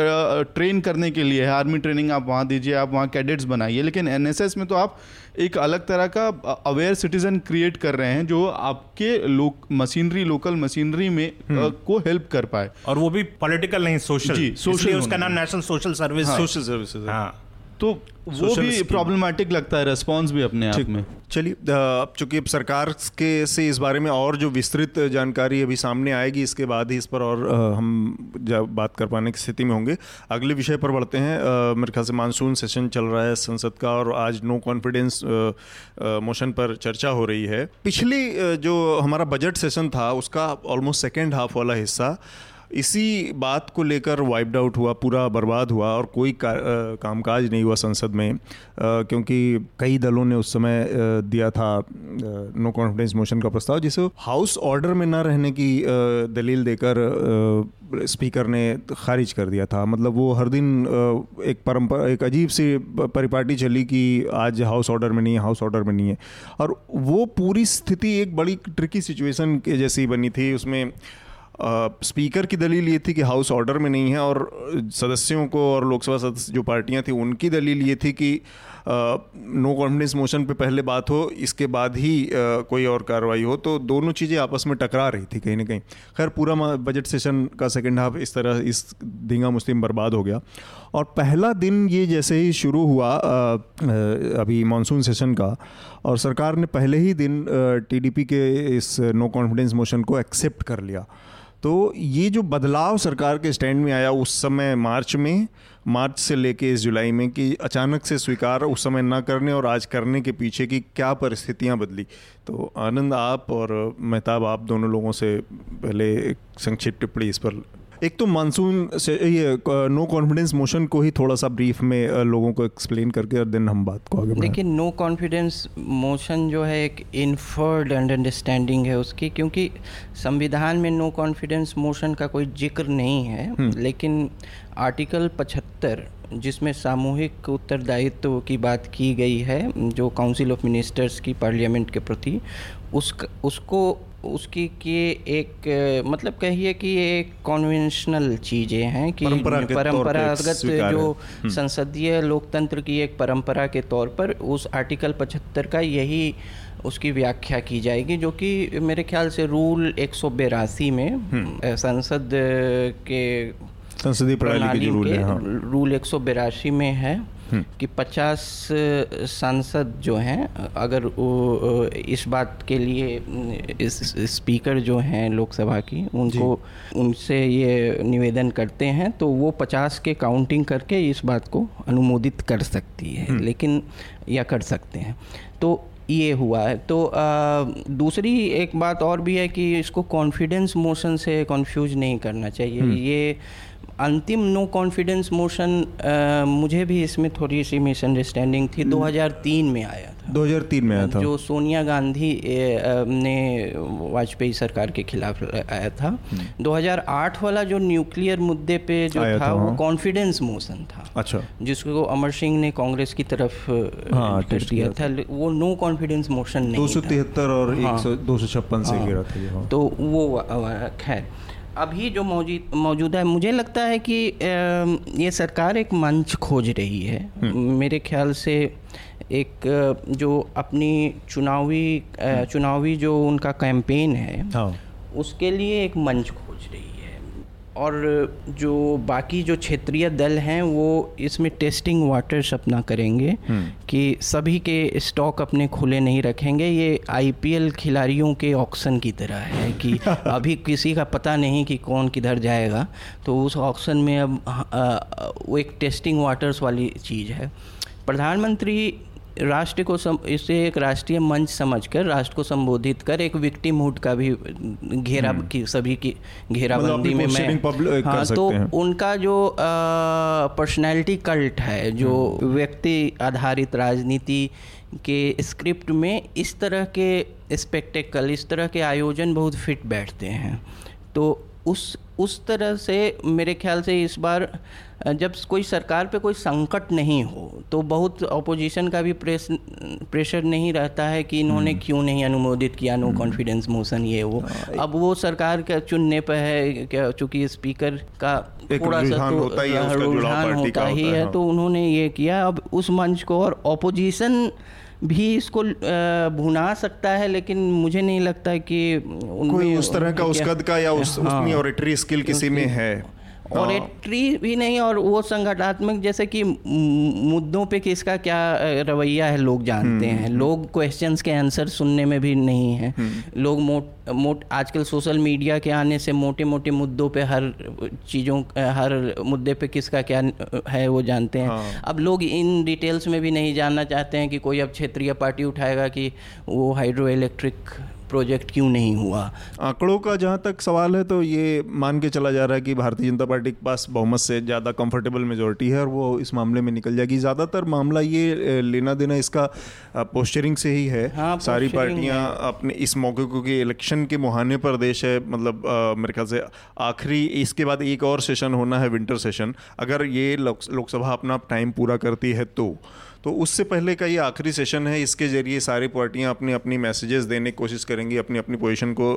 ट्रेन करने के लिए है आर्मी ट्रेनिंग आप वहाँ दीजिए आप वहाँ कैडेट्स बनाइए लेकिन एनएसएस में तो आप एक अलग तरह का अवेयर सिटीजन क्रिएट कर रहे हैं जो आपके लोक मशीनरी लोकल मशीनरी में को हेल्प कर पाए। और वो भी पॉलिटिकल नहीं सोशल जी, इसलिए उसका नाम national social service social services हाँ। तो वो भी। प्रॉब्लमैटिक लगता है रेस्पॉन्स भी अपने आप में। चलिए अब चूँकि अब सरकार के से इस बारे में और जो विस्तृत जानकारी अभी सामने आएगी इसके बाद ही इस पर और हम जब बात कर पाने की स्थिति में होंगे। अगले विषय पर बढ़ते हैं। मेरे ख्याल से मानसून सेशन चल रहा है संसद का और आज नो कॉन्फिडेंस मोशन पर चर्चा हो रही है। पिछली जो हमारा बजट सेशन था उसका ऑलमोस्ट सेकेंड हाफ़ वाला हिस्सा इसी बात को लेकर वाइप्ड आउट हुआ पूरा बर्बाद हुआ और कोई का, अ, कामकाज नहीं हुआ संसद में अ, क्योंकि कई दलों ने उस समय दिया था नो कॉन्फिडेंस मोशन का प्रस्ताव जिसे हाउस ऑर्डर में ना रहने की दलील देकर स्पीकर ने खारिज कर दिया था। मतलब वो हर दिन एक परंपरा एक अजीब सी परिपाटी चली कि आज हाउस ऑर्डर में नहीं है हाउस ऑर्डर में नहीं है। और वो पूरी स्थिति एक बड़ी ट्रिकी सिचुएशन के जैसी बनी थी उसमें स्पीकर की दलील ये थी कि हाउस ऑर्डर में नहीं है और सदस्यों को और लोकसभा सदस्य जो पार्टियाँ थी उनकी दलील ये थी कि नो कॉन्फिडेंस मोशन पे पहले बात हो इसके बाद ही अ, कोई और कार्रवाई हो। तो दोनों चीज़ें आपस में टकरा रही थी कहीं ना कहीं। खैर पूरा बजट सेशन का सेकेंड हाफ़ इस तरह इस धींगा मुस्लिम बर्बाद हो गया। और पहला दिन ये जैसे ही शुरू हुआ अ, अभी मानसून सेशन का और सरकार ने पहले ही दिन टीडीपी के इस नो कॉन्फिडेंस मोशन को एक्सेप्ट कर लिया। तो ये जो बदलाव सरकार के स्टैंड में आया उस समय मार्च में, मार्च से लेके इस जुलाई में कि अचानक से स्वीकार उस समय ना करने और आज करने के पीछे की क्या परिस्थितियाँ बदली। तो आनंद आप और मेहताब, आप दोनों लोगों से पहले एक संक्षिप्त टिप्पणी इस पर एक तो मानसून से ये नो कॉन्फिडेंस मोशन को ही थोड़ा सा ब्रीफ में लोगों को एक्सप्लेन करके और देन हम बात को आगे देखिए नो कॉन्फिडेंस मोशन जो है एक इन्फर्ड अंडरस्टैंडिंग है उसकी क्योंकि संविधान में नो कॉन्फिडेंस मोशन का कोई ज़िक्र नहीं है लेकिन आर्टिकल 75 जिसमें सामूहिक उत्तरदायित्व की बात की गई है जो काउंसिल ऑफ़ मिनिस्टर्स की पार्लियामेंट के प्रति उस उसको उसकी के एक मतलब कहिए कि ये एक कॉन्वेंशनल चीज़ें हैं कि परंपरागत जो संसदीय लोकतंत्र की एक परंपरा के तौर पर उस आर्टिकल 75 का यही उसकी व्याख्या की जाएगी जो कि मेरे ख्याल से रूल एक में संसद के संसदीय प्रणाली के रूल के हाँ। रूल एक में है। कि 50 सांसद जो हैं अगर वो इस बात के लिए इस स्पीकर जो हैं लोकसभा की उनको उनसे ये निवेदन करते हैं तो वो 50 के काउंटिंग करके इस बात को अनुमोदित कर सकती है लेकिन या कर सकते हैं। तो ये हुआ है। तो आ, दूसरी एक बात और भी है कि इसको कॉन्फिडेंस मोशन से कंफ्यूज नहीं करना चाहिए। ये अंतिम नो कॉन्फिडेंस मोशन मुझे भी इसमें थोड़ी सी मिसअंडरस्टैंडिंग थी। 2003 में आया था। 2003 में आया था। जो सोनिया गांधी ने वाजपेयी सरकार के खिलाफ आया था। 2008 वाला जो न्यूक्लियर मुद्दे पे जो था, था, वो हाँ। कॉन्फिडेंस मोशन था। अच्छा। जिसको अमर सिंह ने कांग्रेस की तरफ़ हाँ, कर दिया किया था। वो नो कॉन्फिडेंस मोशन नहीं दो सौ तिहत्तर और हाँ। दो सौ छप्पन से हाँ। गिरा था हाँ। तो वा- खैर। अभी जो मौजूद मौजूद है मुझे लगता है कि ये सरकार एक मंच खोज रही है। मेरे ख्याल से एक जो अपनी चुनावी चुनावी जो उनका कैंपेन है हाँ। उसके लिए एक मंच खोज रही है। और जो बाकी जो क्षेत्रीय दल हैं वो इसमें टेस्टिंग वाटर्स अपना करेंगे कि सभी के स्टॉक अपने खुले नहीं रखेंगे। ये आईपीएल खिलाड़ियों के ऑक्शन की तरह है कि अभी किसी का पता नहीं कि कौन किधर जाएगा। तो उस ऑक्शन में अब अ, वो एक टेस्टिंग वाटर्स वाली चीज़ है। प्रधानमंत्री राष्ट्र को सम, इसे एक राष्ट्रीय मंच समझकर राष्ट्र को संबोधित कर एक विक्टिमहुड का भी घेरा की सभी की घेराबंदी में public- मैं कर हाँ तो। उनका जो पर्सनैलिटी कल्ट है जो व्यक्ति आधारित राजनीति के स्क्रिप्ट में इस तरह के स्पेक्टेकल इस तरह के आयोजन बहुत फिट बैठते हैं। तो उस उस तरह से मेरे ख्याल से इस बार जब कोई सरकार पे कोई संकट नहीं हो तो बहुत ऑपोजिशन का भी प्रेस प्रेशर नहीं रहता है कि इन्होंने क्यों नहीं अनुमोदित किया नो कॉन्फिडेंस मोशन ये वो। अब वो सरकार के चुनने पे है क्या चूँकि स्पीकर का थोड़ा सा तो होता ही है, का होता ही है, है हाँ। तो उन्होंने ये किया। अब उस मंच को और ऑपोजिशन भी इसको भुना सकता है लेकिन मुझे नहीं लगता कि उनमें कोई उस तरह का उस कद का या उस हाँ। उतनी ऑरिटरी स्किल किसी में है? और हाँ। भी नहीं और वो संगठनात्मक जैसे कि मुद्दों पे किसका क्या रवैया है लोग जानते हम्म, हैं लोग क्वेश्चंस के आंसर सुनने में भी नहीं है हम्म। लोग मोट मोट आजकल सोशल मीडिया के आने से मोटे मोटे मुद्दों पे हर चीज़ों हर मुद्दे पे किसका क्या है वो जानते हैं हाँ। अब लोग इन डिटेल्स में भी नहीं जानना चाहते हैं कि कोई अब क्षेत्रीय पार्टी उठाएगा कि वो हाइड्रो इलेक्ट्रिक प्रोजेक्ट क्यों नहीं हुआ? आंकड़ों का जहाँ तक सवाल है तो ये मान के चला जा रहा है कि भारतीय जनता पार्टी के पास बहुमत से ज़्यादा कंफर्टेबल मेजोरिटी है और वो इस मामले में निकल जाएगी। ज़्यादातर मामला ये लेना देना इसका पोस्चरिंग से ही है। हाँ, सारी पार्टियाँ अपने इस मौके को कि इलेक्शन के मुहाने पर देश है मतलब मेरे ख्याल से आखिरी इसके बाद एक और सेशन होना है विंटर सेशन अगर ये लोकसभा अपना टाइम पूरा करती है तो। तो उससे पहले का ये आखिरी सेशन है, इसके ज़रिए सारी पार्टियाँ अपनी अपनी मैसेजेस देने की कोशिश करेंगी, अपनी अपनी पोजीशन को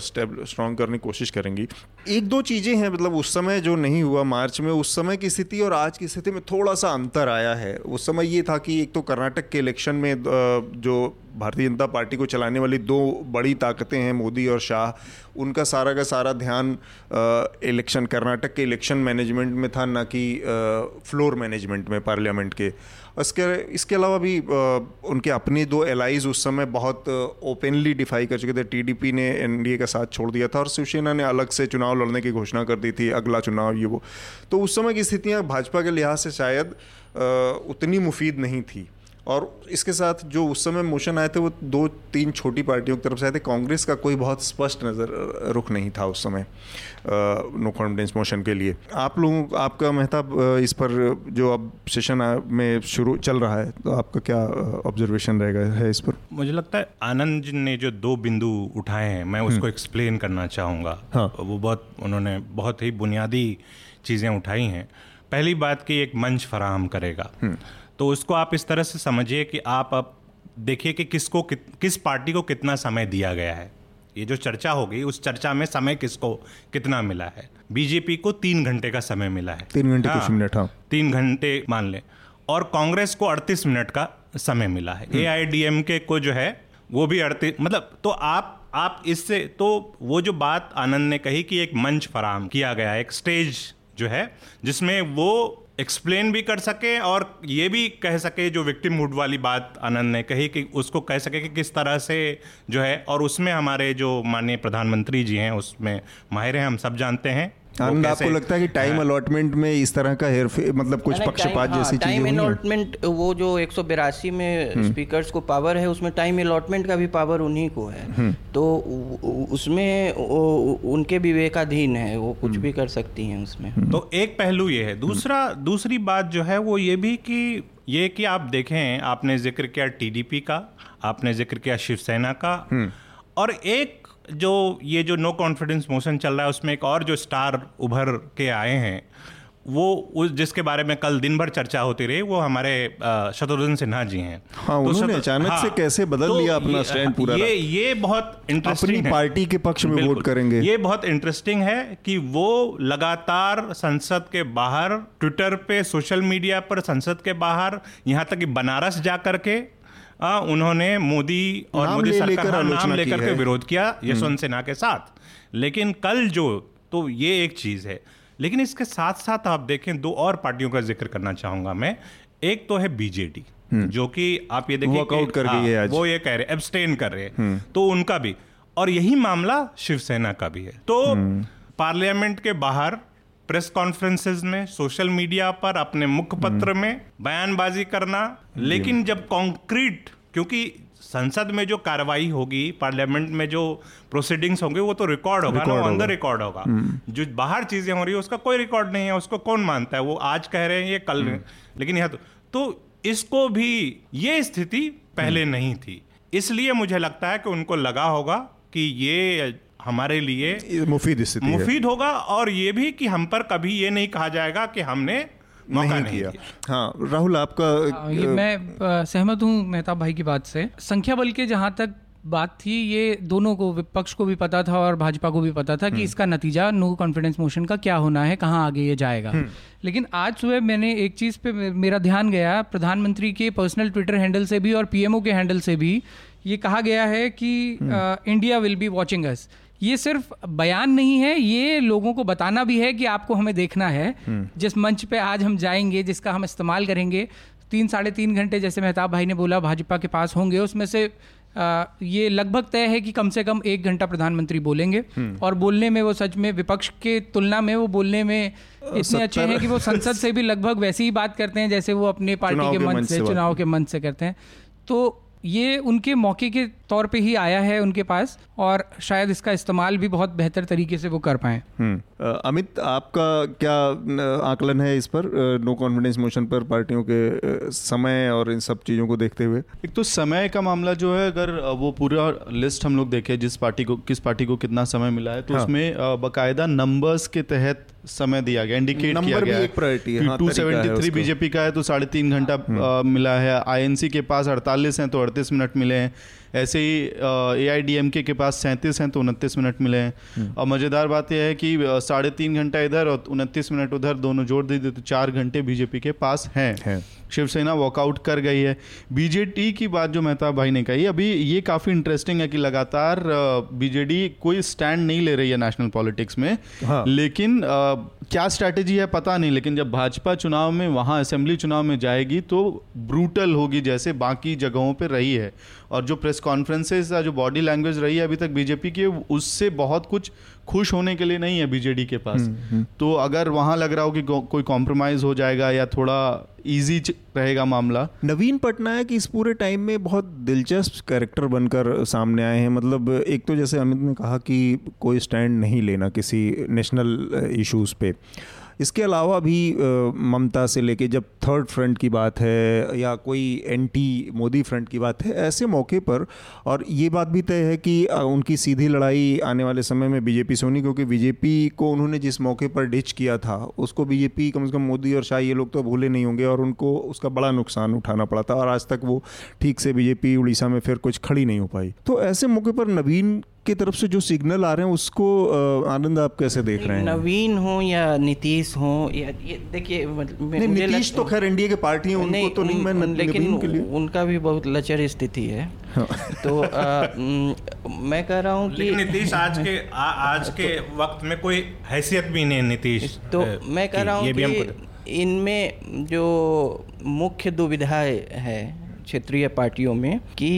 स्ट्रॉन्ग करने की कोशिश करेंगी। एक दो चीज़ें हैं मतलब उस समय जो नहीं हुआ मार्च में, उस समय की स्थिति और आज की स्थिति में थोड़ा सा अंतर आया है। उस समय ये था कि एक तो कर्नाटक के इलेक्शन में जो भारतीय जनता पार्टी को चलाने वाली दो बड़ी ताकतें हैं, मोदी और शाह, उनका सारा का सारा ध्यान इलेक्शन कर्नाटक के इलेक्शन मैनेजमेंट में था, ना कि फ्लोर मैनेजमेंट में पार्लियामेंट के। इसके इसके अलावा भी उनके अपने दो एलाइज उस समय बहुत ओपनली डिफाई कर चुके थे। टीडीपी ने एनडीए का साथ छोड़ दिया था और शिवसेना ने अलग से चुनाव लड़ने की घोषणा कर दी थी, अगला चुनाव ये वो। तो उस समय की स्थितियाँ भाजपा के लिहाज से शायद उतनी मुफीद नहीं थी। और इसके साथ जो उस समय मोशन आए थे वो दो तीन छोटी पार्टियों की तरफ़ से आए थे। कांग्रेस का कोई बहुत स्पष्ट नज़र रुख नहीं था उस समय नो कॉन्फिडेंस मोशन के लिए। आप लोगों आपका मेहताब इस पर जो अब सेशन में शुरू चल रहा है तो आपका क्या ऑब्जर्वेशन रहेगा है इस पर? मुझे लगता है आनंद जी ने जो दो बिंदु उठाए हैं मैं उसको एक्सप्लेन करना चाहूँगा। हाँ। वो बहुत उन्होंने बहुत ही बुनियादी चीज़ें उठाई हैं। पहली बात कि एक मंच फराहम करेगा। तो उसको आप इस तरह से समझिए कि आप अब देखिए कि किसको कित, किस पार्टी को कितना समय दिया गया है। ये जो चर्चा होगी उस चर्चा में समय किसको कितना मिला है? बीजेपी को तीन घंटे का समय मिला है। तीन घंटे हाँ। कुछ मिनट हाँ। तीन घंटे मान लें। और कांग्रेस को 38 मिनट का समय मिला है। ए आई डी एम के को जो है वो भी अड़तीस मतलब तो आप आप इससे तो वो जो बात आनंद ने कही कि एक मंच फराहम किया गया एक स्टेज जो है जिसमें वो एक्सप्लेन भी कर सके और ये भी कह सके जो विक्टिम हुड वाली बात आनंद ने कही कि उसको कह सके कि किस तरह से जो है और उसमें हमारे जो माननीय प्रधानमंत्री जी हैं, उसमें माहिर हैं, हम सब जानते हैं। आनंद आपको लगता है कि टाइम हाँ। अलॉटमेंट में इस तरह का हेरफेर मतलब कुछ पक्षपात जैसी हाँ, चीज़ें टाइम अलॉटमेंट वो जो एक में स्पीकर्स को पावर है उसमें टाइम अलॉटमेंट का भी पावर उन्हीं को है। तो उ- उ- उसमें वो- उनके विवेकाधीन है वो कुछ भी कर सकती हैं उसमें। तो एक पहलू ये है। दूसरा दूसरी बात जो है वो ये भी कि ये कि आप देखें आपने ज़िक्र किया टीडीपी का आपने ज़िक्र किया शिवसेना का। और एक जो ये जो नो कॉन्फिडेंस मोशन चल रहा है उसमें एक और जो स्टार उभर के आए हैं वो उस जिसके बारे में कल दिन भर चर्चा होती रही वो हमारे शत्रुघ्न सिन्हा जी हैं। हाँ, तो उन्होंने अचानक से कैसे बदल तो लिया अपना स्टैंड पूरा? ये ये बहुत इंटरेस्टिंग अपनी है। पार्टी के पक्ष में वोट करेंगे। ये बहुत इंटरेस्टिंग है कि वो लगातार संसद के बाहर ट्विटर पे सोशल मीडिया पर संसद के बाहर यहाँ तक कि बनारस जा करके आ, उन्होंने मोदी और मोदी सरकार हाँ, नाम लेकर के विरोध किया यशवंत सिन्हा के साथ। लेकिन कल जो तो ये एक चीज़ है। लेकिन इसके साथ साथ आप देखें दो और पार्टियों का ज़िक्र करना चाहूँगा मैं। एक तो है बीजेडी जो कि आप ये देखिए कर गई हाँ, है आज। वो ये कह रहे एब्सटेन कर रहे हैं। तो उनका भी और यही मामला शिवसेना का भी है। तो पार्लियामेंट के बाहर प्रेस कॉन्फ्रेंसेस में सोशल मीडिया पर अपने मुखपत्र में बयानबाजी करना। लेकिन जब कॉन्क्रीट क्योंकि संसद में जो कार्रवाई होगी पार्लियामेंट में जो प्रोसीडिंग्स होंगे वो तो रिकॉर्ड होगा ना ऑन द रिकॉर्ड होगा। जो बाहर चीज़ें हो रही है उसका कोई रिकॉर्ड नहीं है उसको कौन मानता है? वो आज कह रहे हैं ये कल लेकिन यहाँ तो, तो इसको भी ये स्थिति पहले नहीं थी। इसलिए मुझे लगता है कि उनको लगा होगा कि ये हमारे लिए मुफीद स्थिति मुफीद होगा और ये भी कि हम पर कभी ये नहीं कहा जाएगा कि हमने मौका नहीं किया। हाँ राहुल आपका ये मैं सहमत हूँ मेहताब भाई की बात से। संख्या बल के जहाँ तक बात थी ये दोनों को विपक्ष को भी पता था और भाजपा को भी पता था कि इसका नतीजा नो कॉन्फिडेंस मोशन का क्या होना है कहाँ आगे ये जाएगा। लेकिन आज सुबह मैंने एक चीज़ पे मेरा ध्यान गया प्रधानमंत्री के पर्सनल ट्विटर हैंडल से भी और पीएमओ के हैंडल से भी। ये कहा गया है कि India will be watching us. ये सिर्फ़ बयान नहीं है ये लोगों को बताना भी है कि आपको हमें देखना है। जिस मंच पे आज हम जाएँगे जिसका हम इस्तेमाल करेंगे तीन साढ़े तीन घंटे जैसे मेहताब भाई ने बोला भाजपा के पास होंगे उसमें से आ, ये लगभग तय है कि कम से कम एक घंटा प्रधानमंत्री बोलेंगे। और बोलने में वो सच में विपक्ष के तुलना में वो बोलने में इतने अच्छे हैं कि वो संसद से भी लगभग वैसी ही बात करते हैं जैसे वो अपने पार्टी के मंच से चुनाव के मंच से करते हैं। तो ये उनके मौके के तौर पे ही आया है उनके पास और शायद इसका इस्तेमाल भी बहुत बेहतर तरीके से वो कर पाएँ हम्म। अमित आपका क्या आकलन है इस पर नो कॉन्फिडेंस मोशन पर पार्टियों के समय और इन सब चीज़ों को देखते हुए एक तो समय का मामला जो है अगर वो पूरा लिस्ट हम लोग देखें जिस पार्टी को किस पार्टी को कितना समय मिला है तो हाँ। उसमें बाकायदा नंबर्स के तहत समय दिया गया इंडिकेट किया भी गया एक priority है, हाँ, टू है सेवेंटी थ्री बीजेपी का है तो साढ़े तीन घंटा मिला है आईएनसी के पास अड़तालीस हैं तो अड़तीस मिनट मिले हैं। ऐसे ही ए आई डी एम के के पास सैंतीस हैं तो उनतीस मिनट मिले हैं। और मज़ेदार बात यह है कि साढ़े तीन घंटा इधर और उनतीस मिनट उधर दोनों जोड़ दीजिए तो चार घंटे बीजेपी के पास हैं। हैं। शिवसेना वॉकआउट कर गई है। बीजेटी की बात जो मेहताब भाई ने कही अभी ये काफ़ी इंटरेस्टिंग है कि लगातार बीजेडी कोई स्टैंड नहीं ले रही है नेशनल पॉलिटिक्स में। हाँ। लेकिन अ, क्या स्ट्रैटेजी है पता नहीं लेकिन जब भाजपा चुनाव में वहाँ असेंबली चुनाव में जाएगी तो ब्रूटल होगी जैसे बाकी जगहों पर रही है। और जो प्रेस कॉन्फ्रेंसेस या जो बॉडी लैंग्वेज रही है अभी तक बीजेपी की उससे बहुत कुछ खुश होने के लिए नहीं है बीजेडी के पास। तो अगर वहाँ लग रहा हो कि को- कोई कॉम्प्रोमाइज़ हो जाएगा या थोड़ा इजी रहेगा मामला। नवीन पटनायक इस पूरे टाइम में बहुत दिलचस्प कैरेक्टर बनकर सामने आए हैं। मतलब एक तो जैसे अमित ने कहा कि कोई स्टैंड नहीं लेना किसी नेशनल इश्यूज़ पे। इसके अलावा भी ममता से लेके जब थर्ड फ्रंट की बात है या कोई एंटी मोदी फ्रंट की बात है, ऐसे मौके पर, और ये बात भी तय है कि उनकी सीधी लड़ाई आने वाले समय में बीजेपी से होनी, क्योंकि बीजेपी को उन्होंने जिस मौके पर डिच किया था, उसको बीजेपी कम से कम मोदी और शाह ये लोग तो भूले नहीं होंगे, और उनको उसका बड़ा नुकसान उठाना पड़ा था, और आज तक वो ठीक से बीजेपी उड़ीसा में फिर कुछ खड़ी नहीं हो पाई। तो ऐसे मौके पर नवीन की तरफ़ से जो सिग्नल आ रहे हैं उसको आनंद आप कैसे देख रहे हैं? नवीन हो या नीतीश हो या देखिए मतलब नीतीश तो खैर एनडीए के पार्टी है उनको तो नहीं मैं लेकिन के लिए। उनका भी बहुत लचर स्थिति है। तो आ, मैं कह रहा हूँ कि नीतीश आज के आ, आज के वक्त में कोई हैसियत भी नहीं है नीतीश तो मैं कह रहा हूँ कि इनमें जो मुख्य दुविधा है क्षेत्रीय पार्टियों में कि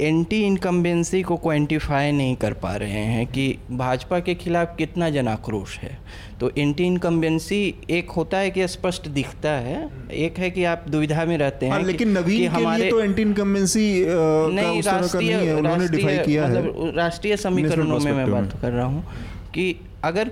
एंटी इनकम्बेंसी को क्वांटिफाई नहीं कर पा रहे हैं कि भाजपा के खिलाफ कितना जन आक्रोश है। तो एंटी इनकम्बेंसी एक होता है कि स्पष्ट दिखता है। एक है कि आप दुविधा में रहते हैं हाँ, लेकिन नवीन के लिए तो एंटी इनकम्बेंसी नहीं राष्ट्रीय राष्ट्रीय- मतलब राष्ट्रीय समीकरणों में मैं बात कर रहा हूँ कि अगर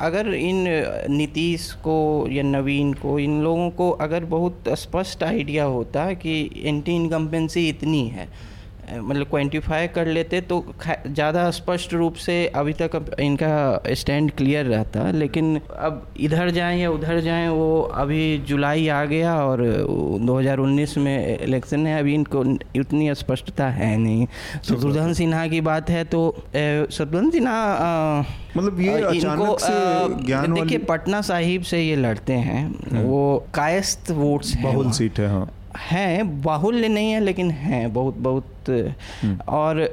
अगर इन नीतीश को या नवीन को इन लोगों को अगर बहुत स्पष्ट आइडिया होता कि एंटी इनकम्बेंसी इतनी है मतलब क्वांटिफाई कर लेते तो ज़्यादा स्पष्ट रूप से अभी तक अब इनका स्टैंड क्लियर रहता लेकिन अब इधर जाएँ या उधर जाएँ वो अभी जुलाई आ गया और 2019 में इलेक्शन है अभी इनको उतनी स्पष्टता है नहीं। शत्रुघ्न सिन्हा की बात है तो शत्रुघ्न सिन्हा मतलब ये अचानक से ज्ञान देखिए पटना साहिब से ये लड़ते हैं वो कायस्थ वोट्स बहुल सीट है हाँ। हैं बाहुल्य नहीं है लेकिन हैं बहुत बहुत। और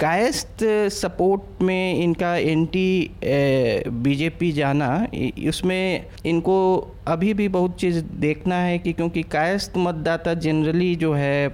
कायस्त सपोर्ट में इनका एंटी बीजेपी जाना इसमें उसमें इनको अभी भी बहुत चीज़ देखना है कि क्योंकि कायस्थ मतदाता जनरली जो है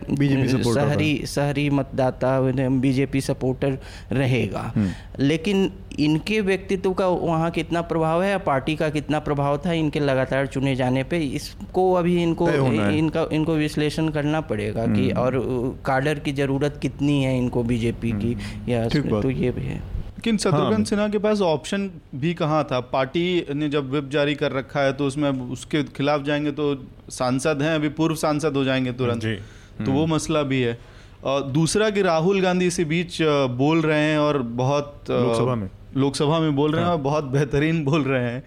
शहरी शहरी मतदाता बीजेपी सपोर्टर रहेगा। लेकिन इनके व्यक्तित्व का वहाँ कितना प्रभाव है या पार्टी का कितना प्रभाव था इनके लगातार चुने जाने पे इसको अभी इनको। इनका इनको विश्लेषण करना पड़ेगा कि और कार्डर की ज़रूरत कितनी है इनको बीजेपी की या तो ये भी है। लेकिन शत्रुघ्न हाँ। सिन्हा के पास ऑप्शन भी कहाँ था? पार्टी ने जब विप जारी कर रखा है तो उसमें उसके खिलाफ जाएँगे तो सांसद हैं अभी पूर्व सांसद हो जाएँगे तुरंत। तो वो मसला भी है। और दूसरा कि राहुल गांधी इसी बीच बोल रहे हैं और बहुत लोकसभा में। लोकसभा में बोल रहे हैं और बहुत बेहतरीन बोल रहे हैं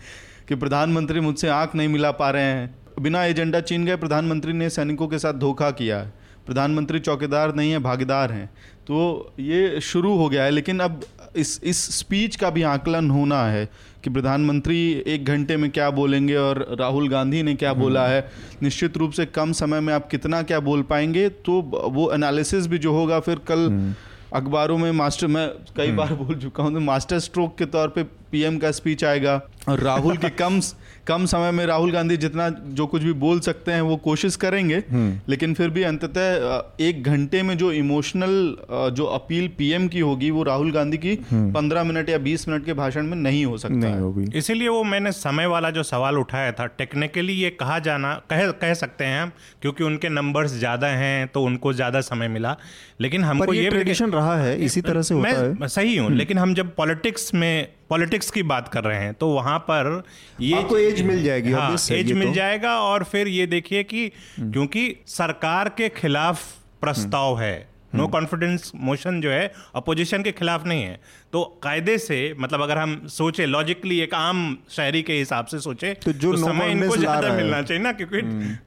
कि प्रधानमंत्री मुझसे आँख नहीं मिला पा रहे हैं। बिना एजेंडा चीन गए प्रधानमंत्री ने सैनिकों के साथ धोखा किया है। प्रधानमंत्री चौकीदार नहीं है भागीदार हैं। तो ये शुरू हो गया है लेकिन अब इस इस स्पीच का भी आकलन होना है कि प्रधानमंत्री एक घंटे में क्या बोलेंगे और राहुल गांधी ने क्या बोला है। निश्चित रूप से कम समय में आप कितना क्या बोल पाएँगे तो वो एनालिसिस भी जो होगा फिर कल अखबारों में मास्टर मैं कई बार बोल चुका हूँ तो मास्टर स्ट्रोक के तौर पे पीएम का स्पीच आएगा और राहुल के कम कम समय में राहुल गांधी जितना जो कुछ भी बोल सकते हैं वो कोशिश करेंगे। लेकिन फिर भी अंततः एक घंटे में जो इमोशनल जो अपील पीएम की होगी वो राहुल गांधी की पंद्रह मिनट या बीस मिनट के भाषण में नहीं हो सकता नहीं होगी। इसीलिए वो मैंने समय वाला जो सवाल उठाया था टेक्निकली ये कहा जाना कह कह सकते हैं हम क्योंकि उनके नंबर्स ज़्यादा हैं तो उनको ज़्यादा समय मिला। लेकिन हमको ये ये रहा है इसी तरह से होता है। मैं सही हूँ लेकिन हम जब पॉलिटिक्स में पॉलिटिक्स की बात कर रहे हैं तो वहाँ पर ये आपको एज मिल जाएगी, हाँ, एज मिल तो। जाएगा और फिर ये देखिए कि क्योंकि सरकार के खिलाफ प्रस्ताव है नो कॉन्फिडेंस मोशन जो है अपोजिशन के खिलाफ नहीं है। तो कायदे से मतलब अगर हम सोचे लॉजिकली एक आम शहरी के हिसाब से सोचे तो जो no समय इनको ज़्यादा मिलना चाहिए ना क्योंकि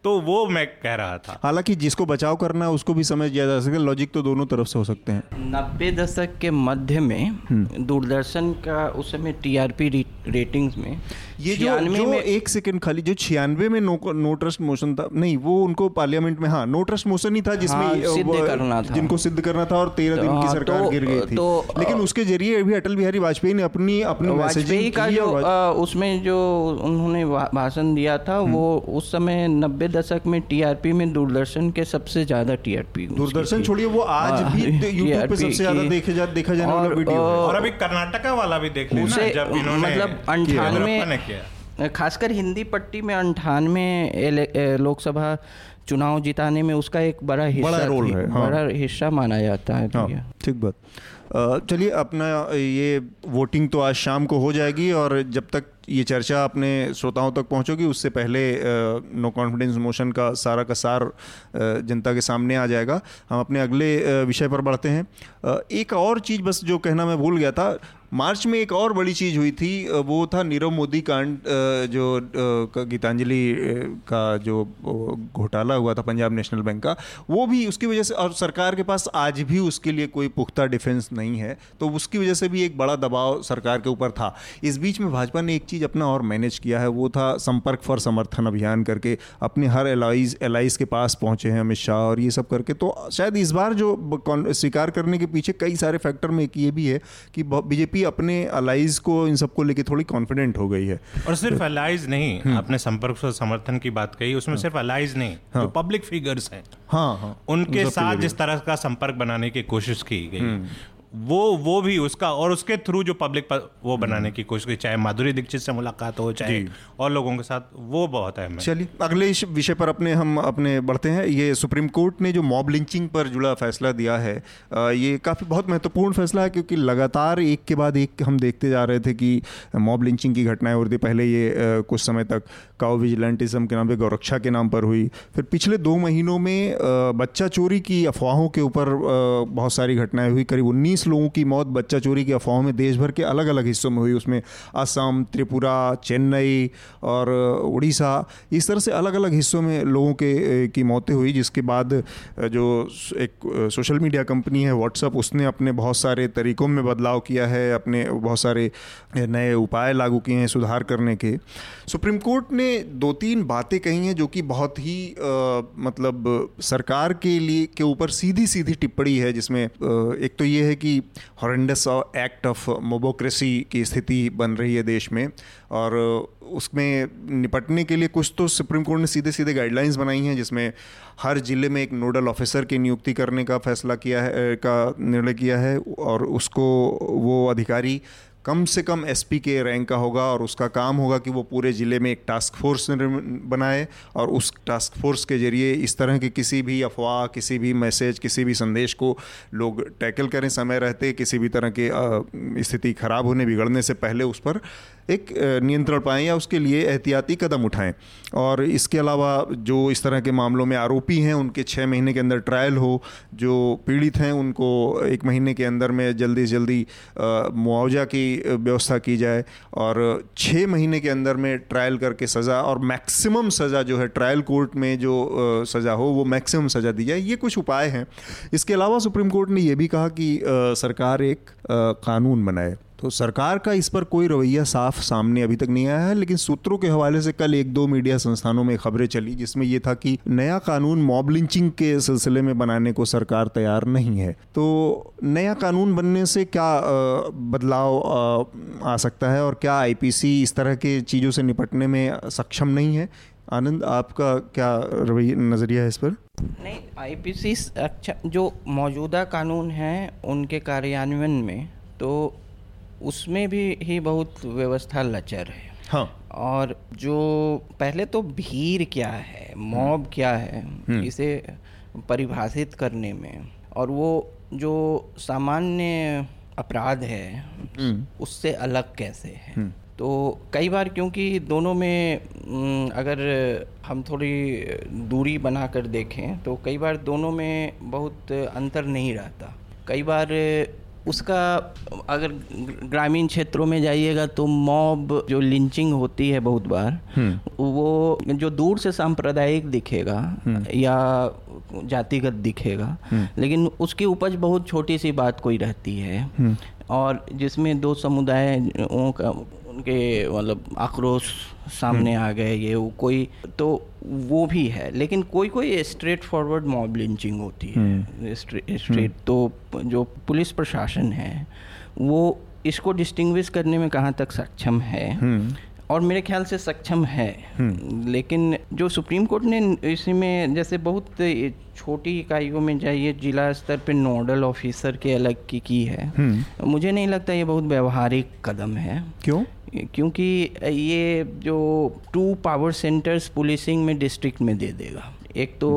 तो वो मैं कह रहा था। हालाँकि जिसको बचाव करना है उसको भी समझ दिया जा सके लॉजिक तो दोनों तरफ़ से हो सकते हैं। नब्बे दशक के मध्य में दूरदर्शन का उस समय टीआरपी रेटिंग्स में ये जो जो में एक सेकंड खाली जो छियानवे में नो नो ट्रस्ट मोशन था नहीं वो उनको पार्लियामेंट में हाँ नो ट्रस्ट मोशन ही था जिसमें हाँ, सिद्ध करना था। जिनको सिद्ध करना था और तेरह दिन की हाँ, सरकार तो- गिर गई थी। तो, लेकिन उसके ज़रिए भी अटल बिहारी वाजपेयी ने अपनी अपनी वाजपेयी का जो अ, उसमें जो उन्होंने भाषण दिया था वो उस समय नब्बे दशक में टीआरपी में दूरदर्शन के सबसे ज़्यादा टीआरपी दूरदर्शन छोड़िए वो आज हाँ, भी यूट्यूब पे सबसे ज़्यादा देखे जा देखा जाने वाला वीडियो और अभी कर्नाटका वाला भी देख लेना जब इन्होंने मतलब अंठानवे खासकर हिंदी पट्टी में अंठानवे लोकसभा चुनाव जिताने में उसका एक बड़ा हिस्सा बड़ा रोल है, हाँ। बड़ा हिस्सा माना जाता है हाँ ठीक बात। चलिए अपना ये वोटिंग तो आज शाम को हो जाएगी और जब तक ये चर्चा अपने श्रोताओं तक पहुंचोगी, उससे पहले नो कॉन्फिडेंस मोशन का सारा का सार जनता के सामने आ जाएगा। हम अपने अगले विषय पर बढ़ते हैं। एक और चीज़ बस जो कहना मैं भूल गया था मार्च में एक और बड़ी चीज़ हुई थी वो था नीरव मोदी कांड जो गीतांजलि का जो घोटाला हुआ था पंजाब नेशनल बैंक का, वो भी उसकी वजह से, और सरकार के पास आज भी उसके लिए कोई पुख्ता डिफेंस नहीं है तो उसकी वजह से भी एक बड़ा दबाव सरकार के ऊपर था। इस बीच में भाजपा ने एक चीज़ अपना और मैनेज किया है, वो था संपर्क फॉर समर्थन अभियान करके, अपने हर एलाइज एलाइज के पास पहुँचे हैं अमित शाह और ये सब करके तो शायद इस बार जो स्वीकार करने के पीछे कई सारे फैक्टर में एक ये भी है कि बीजेपी बीजेपी अपने अलाइज को इन सबको लेके थोड़ी कॉन्फिडेंट हो गई है। और सिर्फ़ अलाइज नहीं आपने संपर्क और समर्थन की बात कही उसमें सिर्फ़ अलाइज नहीं जो पब्लिक फिगर्स हैं। हाँ हाँ। उनके साथ जिस तरह का संपर्क बनाने की कोशिश की गई वो वो भी उसका और उसके थ्रू जो पब्लिक वो बनाने की कोशिश की चाहे माधुरी दीक्षित से मुलाकात हो चाहे और लोगों के साथ वो बहुत है। चलिए अगले इस विषय पर अपने हम अपने बढ़ते हैं। ये सुप्रीम कोर्ट ने जो मॉब लिंचिंग पर जुड़ा फैसला दिया है ये काफ़ी बहुत महत्वपूर्ण फैसला है क्योंकि लगातार एक के बाद एक हम देखते जा रहे थे कि मॉब लिंचिंग की घटनाएँ हो रही थी पहले ये कुछ समय तक काउ विजिलेंटिज्म के नाम पे, गौरक्षा के नाम पर हुई। फिर पिछले दो महीनों में बच्चा चोरी की अफवाहों के ऊपर बहुत सारी घटनाएँ हुई। करीब 19 लोगों की मौत बच्चा चोरी की अफवाहों में देश भर के अलग अलग हिस्सों में हुई। उसमें असम, त्रिपुरा, चेन्नई और उड़ीसा, इस तरह से अलग अलग हिस्सों में लोगों के की मौतें हुई, जिसके बाद जो एक सोशल मीडिया कंपनी है व्हाट्सअप उसने अपने बहुत सारे तरीकों में बदलाव किया है, अपने बहुत सारे नए उपाय लागू किए हैं सुधार करने के। सुप्रीम कोर्ट ने दो तीन बातें कही हैं जो कि बहुत ही अ, मतलब सरकार के लिए के ऊपर सीधी सीधी टिप्पणी है जिसमें अ, एक तो ये है कि हॉरेंडस एक्ट ऑफ़ मोबोक्रेसी की स्थिति बन रही है देश में और उसमें निपटने के लिए कुछ तो सुप्रीम कोर्ट ने सीधे सीधे गाइडलाइंस बनाई हैं जिसमें हर ज़िले में एक नोडल ऑफिसर की नियुक्ति करने का फैसला किया है का निर्णय किया है और उसको वो अधिकारी कम से कम एसपी के रैंक का होगा और उसका काम होगा कि वो पूरे ज़िले में एक टास्क फोर्स बनाए और उस टास्क फोर्स के ज़रिए इस तरह की किसी भी अफवाह, किसी भी मैसेज किसी भी संदेश को लोग टैकल करें, समय रहते, किसी भी तरह के स्थिति खराब होने, बिगड़ने से पहले उस पर एक नियंत्रण पाएँ या उसके लिए एहतियाती कदम उठाएँ। और इसके अलावा जो इस तरह के मामलों में आरोपी हैं, उनके छः महीने के अंदर ट्रायल हो, जो पीड़ित हैं, उनको एक महीने के अंदर में जल्दी से जल्दी मुआवजा की व्यवस्था की जाए और छः महीने के अंदर में ट्रायल करके सज़ा और मैक्सिमम सज़ा जो है ट्रायल कोर्ट में जो सज़ा हो, वो मैक्सिमम सज़ा दी जाए, ये कुछ उपाय हैं। इसके अलावा सुप्रीम कोर्ट ने यह भी कहा कि सरकार एक कानून बनाए। तो सरकार का इस पर कोई रवैया साफ़ सामने अभी तक नहीं आया है, लेकिन सूत्रों के हवाले से कल एक दो मीडिया संस्थानों में खबरें चली, जिसमें यह था कि नया कानून मॉब लिंचिंग के सिलसिले में बनाने को सरकार तैयार नहीं है। तो नया कानून बनने से क्या बदलाव आ सकता है और क्या आईपीसी इस तरह के चीज़ों से निपटने में सक्षम नहीं है? आनंद, आपका क्या रवैया, नज़रिया है इस पर? नहीं आईपीसी अच्छा जो मौजूदा कानून हैं, उनके कार्यान्वयन में तो उसमें भी ही बहुत व्यवस्था लचर है। हाँ। और जो पहले तो भीड़ क्या है मॉब क्या है इसे परिभाषित करने में और वो जो सामान्य अपराध है उससे अलग कैसे है? तो कई बार क्योंकि दोनों में अगर हम थोड़ी दूरी बनाकर देखें तो कई बार दोनों में बहुत अंतर नहीं रहता। कई बार उसका अगर ग्रामीण क्षेत्रों में जाइएगा तो मॉब जो लिंचिंग होती है बहुत बार वो जो दूर से सांप्रदायिक दिखेगा या जातिगत दिखेगा लेकिन उसकी उपज बहुत छोटी सी बात कोई रहती है। और जिसमें दो समुदायों का उनके मतलब आक्रोश सामने आ गए ये वो कोई तो वो भी है। लेकिन कोई कोई स्ट्रेट फॉरवर्ड मॉब लिंचिंग होती है। स्ट्रेट तो जो पुलिस प्रशासन है वो इसको डिस्टिंग्विश करने में कहाँ तक सक्षम है? और मेरे ख्याल से सक्षम है। लेकिन जो सुप्रीम कोर्ट ने इसी में जैसे बहुत छोटी इकाइयों में जाइए जिला स्तर पे नोडल ऑफिसर के अलग की की है। मुझे नहीं लगता ये बहुत व्यवहारिक कदम है। क्यों? क्योंकि ये जो टू पावर सेंटर्स पुलिसिंग में डिस्ट्रिक्ट में दे देगा। एक तो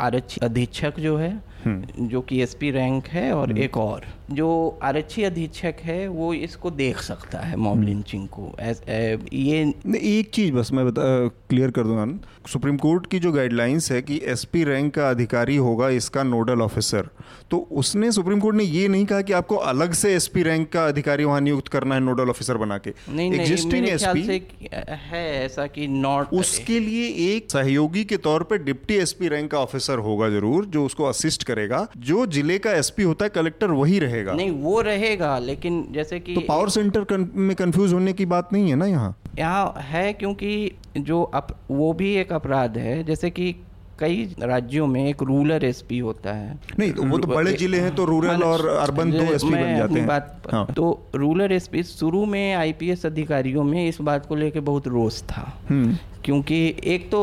आरक्षी अधीक्षक जो है जो कि एसपी रैंक है और एक और। जो आरक्षी अधीक्षक है वो इसको देख सकता है मॉब लिंचिंग को। एस, ए, ये एक चीज़ बस मैं बता क्लियर कर दूँ आनंद सुप्रीम कोर्ट की जो गाइडलाइंस है कि एसपी रैंक का अधिकारी होगा इसका नोडल ऑफिसर तो उसने सुप्रीम कोर्ट ने ये नहीं कहा कि आपको अलग से एसपी रैंक का अधिकारी वहाँ नियुक्त करना है नोडल ऑफिसर बना के। से है ऐसा कि नॉट उसके लिए एक सहयोगी के तौर पे डिप्टी एसपी रैंक का ऑफिसर होगा ज़रूर जो उसको असिस्ट करेगा जो ज़िले का एसपी होता है कलेक्टर वही रहेगा। नहीं वो रहेगा लेकिन जैसे कि तो पावर सेंटर कन, में कंफ्यूज होने की बात नहीं है ना यहाँ? यहाँ है क्योंकि जो अप, वो भी एक अपराध है जैसे कि कई राज्यों में एक रूरल एसपी होता है। नहीं तो वो तो बड़े ज़िले हैं तो रूरल और अर्बन दो एसपी बन जाते हैं। बात हाँ। तो रूरल एसपी शुरू में आईपीएस अधिकारियों में इस बात को लेकर बहुत रोष था। हम्म। क्योंकि एक तो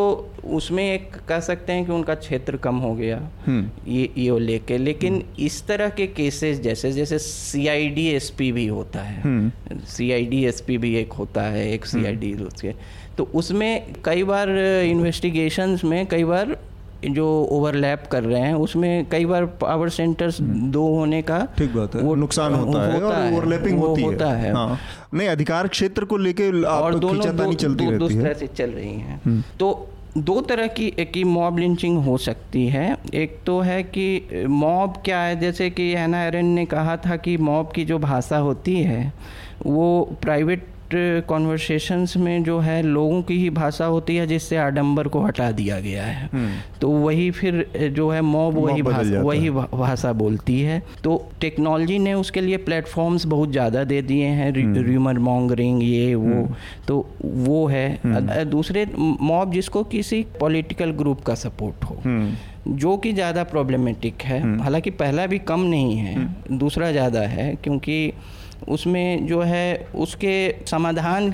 उसमें एक कह सकते हैं कि उनका क्षेत्र कम हो गया हम्म। ये ये लेके। लेकिन इस तरह के केसेस जैसे जैसे C I D S P भी होता है C I D S P भी एक होता है एक सी आई डी उसके। तो उसमें कई बार इन्वेस्टिगेशंस में कई बार जो ओवरलैप कर रहे हैं उसमें कई बार पावर सेंटर्स हम्म। दो होने का ठीक बात है वो नुकसान होता, है और ओवरलैपिंग होती होता है, है। हाँ। नहीं अधिकार क्षेत्र को लेके और दोनों दो, चलती दो, रहती दो है से चल रही हैं हम्म। तो दो तरह की की मॉब लिंचिंग हो सकती है एक तो है कि मॉब क्या है जैसे कि हैना एरन ने कहा था कि मॉब की जो भाषा होती है वो प्राइवेट कॉन्वर्सेशंस में जो है लोगों की ही भाषा होती है जिससे आडंबर को हटा दिया गया है। हम्म। तो वही फिर जो है मॉब वही भाषा वही भाषा बोलती है। तो टेक्नोलॉजी ने उसके लिए प्लेटफॉर्म्स बहुत ज़्यादा दे दिए हैं र्यूमर हम्म। मॉन्गरिंग ये वो। हम्म। तो वो है। दूसरे मॉब जिसको किसी पॉलिटिकल ग्रुप का सपोर्ट हो जो कि ज़्यादा प्रॉब्लमेटिक है। हालाँकि पहला भी कम नहीं है दूसरा ज़्यादा है क्योंकि उसमें जो है उसके समाधान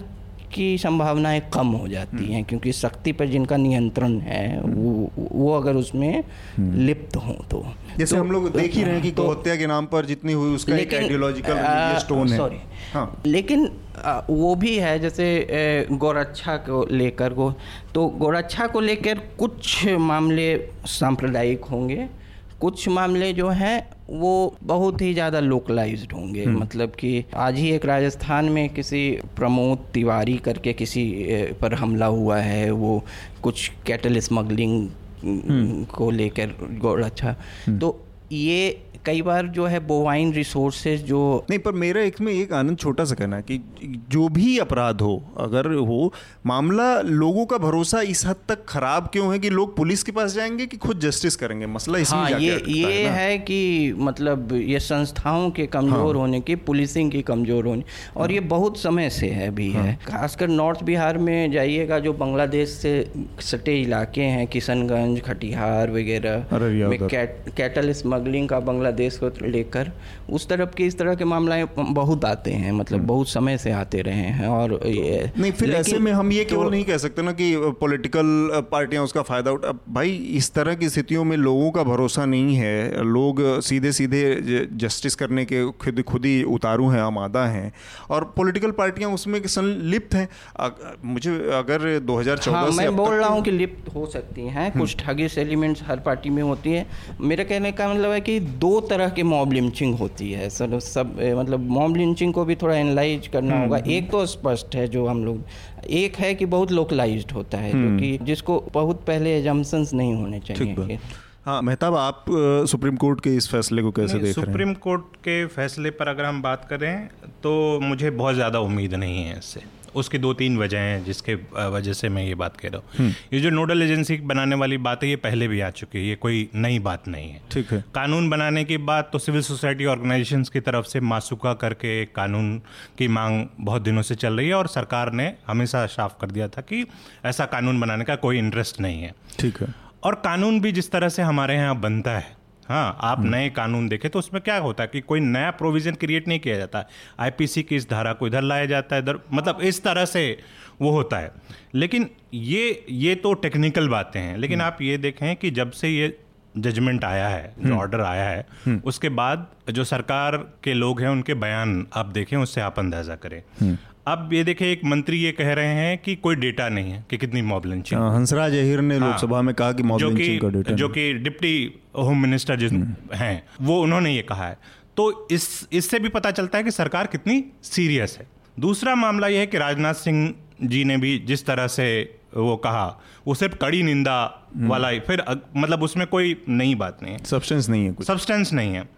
की संभावनाएँ कम हो जाती हम्म। हैं क्योंकि शक्ति पर जिनका नियंत्रण है वो वो अगर उसमें हम्म। लिप्त हो तो। जैसे तो, हम लोग देख ही रहे हैं कि तो, हत्या के नाम पर जितनी हुई उसका एक आइडियोलॉजिकल स्टोन है। सॉरी हाँ। लेकिन आ, वो भी है जैसे गोरक्षा को लेकर को तो गोरक्षा को लेकर कुछ मामले सांप्रदायिक होंगे कुछ मामले जो हैं वो बहुत ही ज़्यादा लोकलाइज होंगे हम्म। मतलब कि आज ही एक राजस्थान में किसी प्रमोद तिवारी करके किसी पर हमला हुआ है वो कुछ कैटल स्मगलिंग हम्म। को लेकर अच्छा हम्म। तो ये कई बार जो है बोवाइन रिसोर्सेज जो नहीं पर मेरा एक में एक आनंद छोटा सा कहना है कि जो भी अपराध हो अगर हो मामला लोगों का भरोसा इस हद तक खराब क्यों है कि लोग पुलिस के पास जाएँगे कि खुद जस्टिस करेंगे मसला इसमें हाँ, ये ये है, है कि मतलब ये संस्थाओं के कमज़ोर हाँ। होने की पुलिसिंग की कमज़ोर होने और हाँ। ये बहुत समय से है भी हाँ। है खासकर नॉर्थ बिहार में जाइएगा जो बांग्लादेश से सटे इलाके हैं किशनगंज खटिहार वगैरह में कैटल स्मगलिंग का बांग्लादेश को लेकर उस तरफ़ के इस तरह के मामले बहुत आते हैं मतलब हम्म। बहुत समय से आते रहे हैं और ये नहीं फिर ऐसे में हम ये केवल तो, नहीं कह सकते ना कि पॉलिटिकल पार्टियाँ उसका फ़ायदा उठा भाई इस तरह की स्थितियों में लोगों का भरोसा नहीं है लोग सीधे सीधे जस्टिस करने के खुद खुद ही उतारू हैं आमादा हैं और पॉलिटिकल पार्टियाँ उसमें संलिप्त हैं मुझे अगर 2014 हाँ, से मैं बोल रहा हूँ कि लिप्त हो सकती हैं हम्म। कुछ ठगिस एलिमेंट्स हर पार्टी में होती है मेरे कहने का मतलब है कि दो तरह की मॉब लिंचिंग होती है। सर सब मतलब मॉब लिंचिंग को भी थोड़ा एनालाइज करना हम्म, होगा। एक तो स्पष्ट है जो हम लोग एक है कि बहुत लोकलाइज्ड होता है जो हम्म। कि जिसको बहुत पहले एजम्पन्स नहीं होने चाहिए हाँ मेहताब आप सुप्रीम कोर्ट के इस फैसले को कैसे देख रहे हैं? सुप्रीम कोर्ट के फैसले पर अगर हम बात करें तो मुझे बहुत ज़्यादा उम्मीद नहीं है इससे। उसकी दो तीन वजह हैं जिसके वजह से मैं ये बात कह रहा हूँ। हम्म। ये जो नोडल एजेंसी बनाने वाली बात है ये पहले भी आ चुकी है ये कोई नई बात नहीं है। ठीक है। कानून बनाने की बात तो सिविल सोसाइटी ऑर्गेनाइजेशंस की तरफ़ से मासूका करके एक कानून की मांग बहुत दिनों से चल रही है और सरकार ने हमेशा साफ़ कर दिया था कि ऐसा कानून बनाने का कोई इंटरेस्ट नहीं है। ठीक है। और कानून भी जिस तरह से हमारे यहाँ बनता है हाँ आप हम्म। नए कानून देखें तो उसमें क्या होता है कि कोई नया प्रोविज़न क्रिएट नहीं किया जाता आईपीसी की इस धारा को इधर लाया जाता है इधर मतलब इस तरह से वो होता है लेकिन ये ये तो टेक्निकल बातें हैं लेकिन हम्म। आप ये देखें कि जब से ये जजमेंट आया है जो ऑर्डर हम्म। आया है उसके बाद जो सरकार के लोग हैं उनके बयान आप देखें उससे आप अंदाज़ा करें अब ये देखे एक मंत्री ये कह रहे हैं कि कोई डेटा नहीं है कि कितनी मॉब लिंचिंग हाँ, हंसराज अहिर ने हाँ, लोकसभा में कहा कि मॉब लिंचिंग का डेटा जो कि डिप्टी होम मिनिस्टर जिस हम्म। हैं वो उन्होंने ये कहा है। तो इस इससे भी पता चलता है कि सरकार कितनी सीरियस है। दूसरा मामला यह है कि राजनाथ सिंह जी ने भी जिस तरह से वो कहा वो सिर्फ़ कड़ी निंदा हम्म। वाला फिर मतलब उसमें कोई नई बात नहीं है। सब्सटेंस नहीं है सब्सटेंस नहीं है।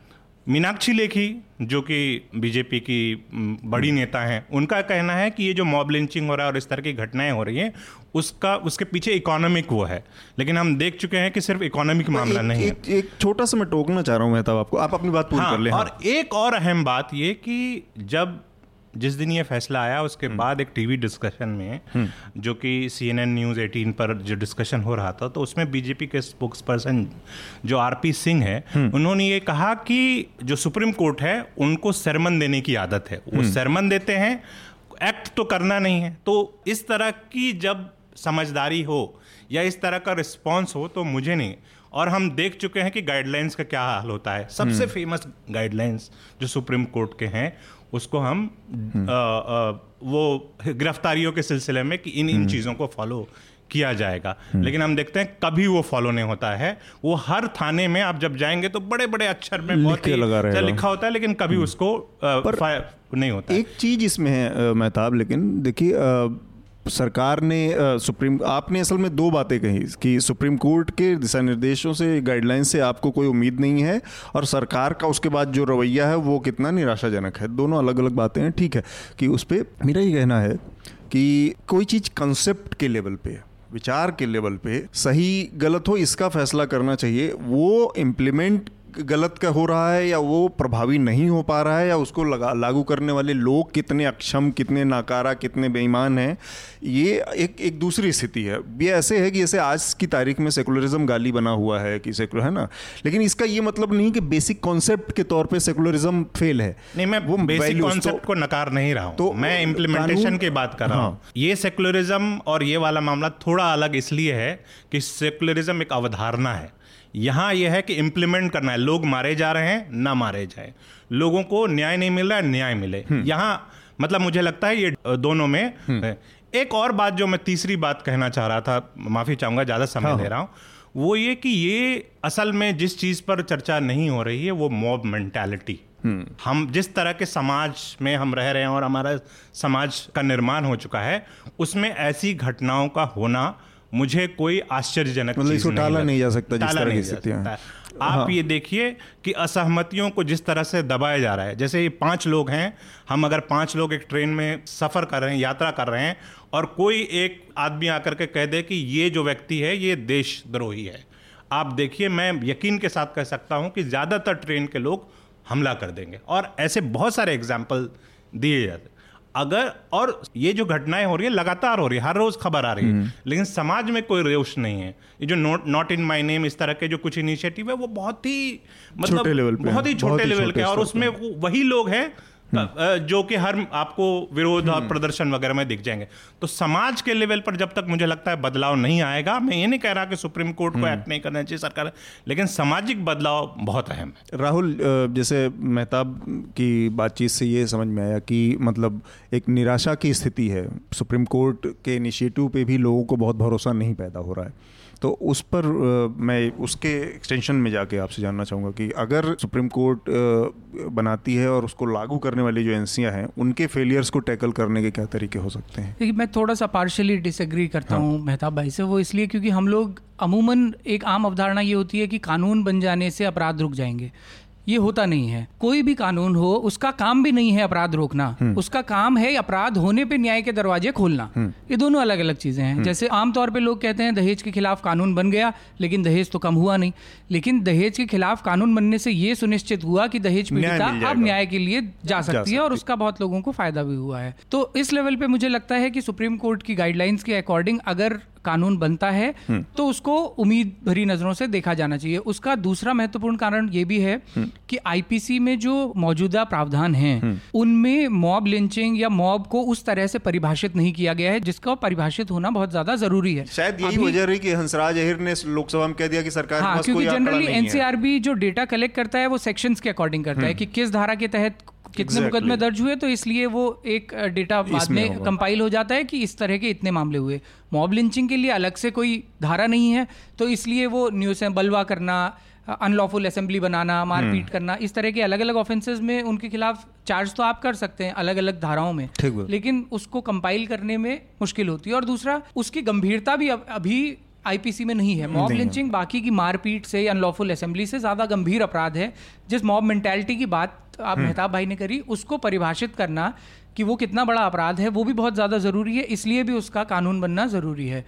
मीनाक्षी लेखी जो कि बीजेपी की बड़ी हम्म। नेता हैं उनका कहना है कि ये जो मॉब लिंचिंग हो रहा है और इस तरह की घटनाएँ हो रही हैं उसका उसके पीछे इकोनॉमिक वो है। लेकिन हम देख चुके हैं कि सिर्फ़ इकोनॉमिक मामला एक, नहीं एक, है। एक छोटा सा मैं टोकना चाह रहा हूँ मेहताब आपको। आप अपनी बात पूरी हाँ, कर लें और एक और अहम बात ये कि जब जिस दिन ये फैसला आया उसके बाद एक टीवी डिस्कशन में जो कि C N N news eighteen पर जो डिस्कशन हो रहा था तो उसमें बीजेपी के स्पोक्स पर्सन जो आरपी सिंह है उन्होंने ये कहा कि जो सुप्रीम कोर्ट है उनको सरमन देने की आदत है। वो सरमन देते हैं एक्ट तो करना नहीं है। तो इस तरह की जब समझदारी हो या इस तरह का रिस्पॉन्स हो तो मुझे नहीं। और हम देख चुके हैं कि गाइडलाइंस का क्या हाल होता है। सबसे फ़ेमस गाइडलाइंस जो सुप्रीम कोर्ट के हैं उसको हम आ, आ, वो गिरफ्तारियों के सिलसिले में कि इन इन चीज़ों को फॉलो किया जाएगा। लेकिन हम देखते हैं कभी वो फॉलो नहीं होता है। वो हर थाने में आप जब जाएँगे तो बड़े बड़े अक्षर में बहुत लगा रहे लिखा होता है लेकिन कभी उसको आ, पर नहीं होता एक चीज़ इसमें है मेहताब लेकिन देखिए सरकार ने अ, सुप्रीम आपने असल में दो बातें कही कि सुप्रीम कोर्ट के दिशा निर्देशों से गाइडलाइन से आपको कोई उम्मीद नहीं है और सरकार का उसके बाद जो रवैया है वो कितना निराशाजनक है। दोनों अलग अलग बातें हैं ठीक है। कि उस पर मेरा ये कहना है कि कोई चीज़ कंसेप्ट के लेवल पे विचार के लेवल पे सही गलत हो इसका फैसला करना चाहिए वो इम्प्लीमेंट गलत का हो रहा है या वो प्रभावी नहीं हो पा रहा है या उसको लगा लागू करने वाले लोग कितने अक्षम कितने नाकारा कितने बेईमान हैं ये एक एक दूसरी स्थिति है। ये ऐसे है कि जैसे आज की तारीख में सेकुलरिज्म गाली बना हुआ है कि सेकुलर है ना? लेकिन इसका ये मतलब नहीं कि बेसिक कॉन्सेप्ट के तौर पर सेकुलरिज्म फेल है। नहीं मैं वो बेसिक कॉन्सेप्ट तो- को नकार नहीं रहा हूँ। तो मैं इम्प्लीमेंटेशन की बात कर रहा हूँ। ये सेकुलरिज्म और ये वाला मामला थोड़ा अलग इसलिए है कि सेकुलरिज्म एक अवधारणा है। यहाँ यह है कि इम्प्लीमेंट करना है। लोग मारे जा रहे हैं ना मारे जाए। लोगों को न्याय नहीं मिल रहा है न्याय मिले। यहाँ मतलब मुझे लगता है ये दोनों में एक और बात जो मैं तीसरी बात कहना चाह रहा था माफ़ी चाहूँगा ज़्यादा समय हाँ, ले रहा हूँ वो ये कि ये असल में जिस चीज़ पर चर्चा नहीं हो रही है वो मॉब मेंटालिटी हम जिस तरह के समाज में हम रह रहे हैं और हमारा समाज का निर्माण हो चुका है उसमें ऐसी घटनाओं का होना मुझे कोई आश्चर्यजनक मतलब इसको टाला। नहीं जा सकता जिस तरह की नहीं जा स्थितियाँ हैं। सकता। आप ये देखिए कि असहमतियों को जिस तरह से दबाया जा रहा है जैसे ये पाँच लोग हैं हम अगर पाँच लोग एक ट्रेन में सफ़र कर रहे हैं यात्रा कर रहे हैं और कोई एक आदमी आकर के कह दे कि ये जो व्यक्ति है ये देशद्रोही है आप देखिए मैं यकीन के साथ कह सकता हूँ कि ज़्यादातर ट्रेन के लोग हमला कर देंगे और ऐसे बहुत सारे एग्ज़ाम्पल दिए जाते अगर और ये जो घटनाएँ हो रही है लगातार हो रही है हर रोज खबर आ रही है लेकिन समाज में कोई रोष नहीं है। ये जो not not in my name इस तरह के जो कुछ इनिशिएटिव है वो बहुत ही मतलब छोटे लेवल पे बहुत ही छोटे लेवल के और उसमें वही लोग हैं जो कि हर आपको विरोध और प्रदर्शन वगैरह में दिख जाएँगे। तो समाज के लेवल पर जब तक मुझे लगता है बदलाव नहीं आएगा मैं ये नहीं कह रहा कि सुप्रीम कोर्ट को एक्ट नहीं करना चाहिए सरकार लेकिन सामाजिक बदलाव बहुत अहम है। राहुल जैसे मेहताब की बातचीत से ये समझ में आया कि मतलब एक निराशा की स्थिति है। सुप्रीम कोर्ट के इनिशिएटिव पे भी लोगों को बहुत भरोसा नहीं पैदा हो रहा है। तो उस पर मैं उसके एक्सटेंशन में जाके आपसे जानना चाहूँगा कि अगर सुप्रीम कोर्ट बनाती है और उसको लागू करने वाली जो एजेंसियाँ हैं उनके फेलियर्स को टैकल करने के क्या तरीके हो सकते हैं? देखिए मैं थोड़ा सा पार्शली डिसएग्री करता हूँ मेहताब भाई से। वो इसलिए क्योंकि हम लोग अमूमन एक आम अवधारणा ये होती है कि कानून बन जाने से अपराध रुक जाएँगे। ये होता नहीं है। कोई भी कानून हो उसका काम भी नहीं है अपराध रोकना। उसका काम है अपराध होने पे न्याय के दरवाजे खोलना। ये दोनों अलग अलग चीज़ें हैं। जैसे आमतौर पे लोग कहते हैं दहेज के खिलाफ कानून बन गया लेकिन दहेज तो कम हुआ नहीं। लेकिन दहेज के खिलाफ कानून बनने से ये सुनिश्चित हुआ कि दहेज पीड़िता अब न्याय के लिए जा सकती है और उसका बहुत लोगों को फ़ायदा भी हुआ है। तो इस लेवल पे मुझे लगता है कि सुप्रीम कोर्ट की गाइडलाइंस के अकॉर्डिंग अगर कानून बनता है तो उसको उम्मीद भरी नज़रों से देखा जाना चाहिए। उसका दूसरा महत्वपूर्ण कारण ये भी है कि आईपीसी में जो मौजूदा प्रावधान हैं उनमें मॉब लिंचिंग या मॉब को उस तरह से परिभाषित नहीं किया गया है जिसका परिभाषित होना बहुत ज़्यादा ज़रूरी है। शायद यही वजह रही कि हंसराज अहिर ने लोकसभा में कह दिया कि सरकार के हाँ क्योंकि जनरली एनसीआरबी जो डेटा कलेक्ट करता है वो सेक्शंस के अकॉर्डिंग करता है कि किस धारा के तहत कितने Exactly. मुकदमे दर्ज हुए तो इसलिए वो एक डेटा बाद में कंपाइल हो जाता है कि इस तरह के इतने मामले हुए। मॉब लिंचिंग के लिए अलग से कोई धारा नहीं है तो इसलिए वो न्यूज़ बलवा करना अनलॉफुल असेंबली बनाना मारपीट करना इस तरह के अलग अलग ऑफेंसेज में उनके खिलाफ चार्ज तो आप कर सकते हैं अलग अलग धाराओं में। लेकिन उसको कंपाइल करने में मुश्किल होती है। और दूसरा उसकी गंभीरता भी अभी आईपीसी में नहीं है। मॉब लिंचिंग बाकी की मारपीट से अनलॉफुल असेंबली से ज़्यादा गंभीर अपराध है। जिस मॉब मेंटेलिटी की बात आप मेहताब भाई ने करी उसको परिभाषित करना कि वो कितना बड़ा अपराध है वो भी बहुत ज़्यादा ज़रूरी है इसलिए भी उसका कानून बनना ज़रूरी है।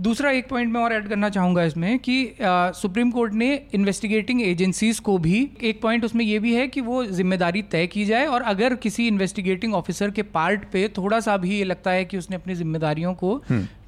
दूसरा एक पॉइंट मैं और ऐड करना चाहूँगा इसमें कि आ, सुप्रीम कोर्ट ने इन्वेस्टिगेटिंग एजेंसीज को भी एक पॉइंट उसमें ये भी है कि वो ज़िम्मेदारी तय की जाए और अगर किसी इन्वेस्टिगेटिंग ऑफिसर के पार्ट पे थोड़ा सा भी ये लगता है कि उसने अपनी जिम्मेदारियों को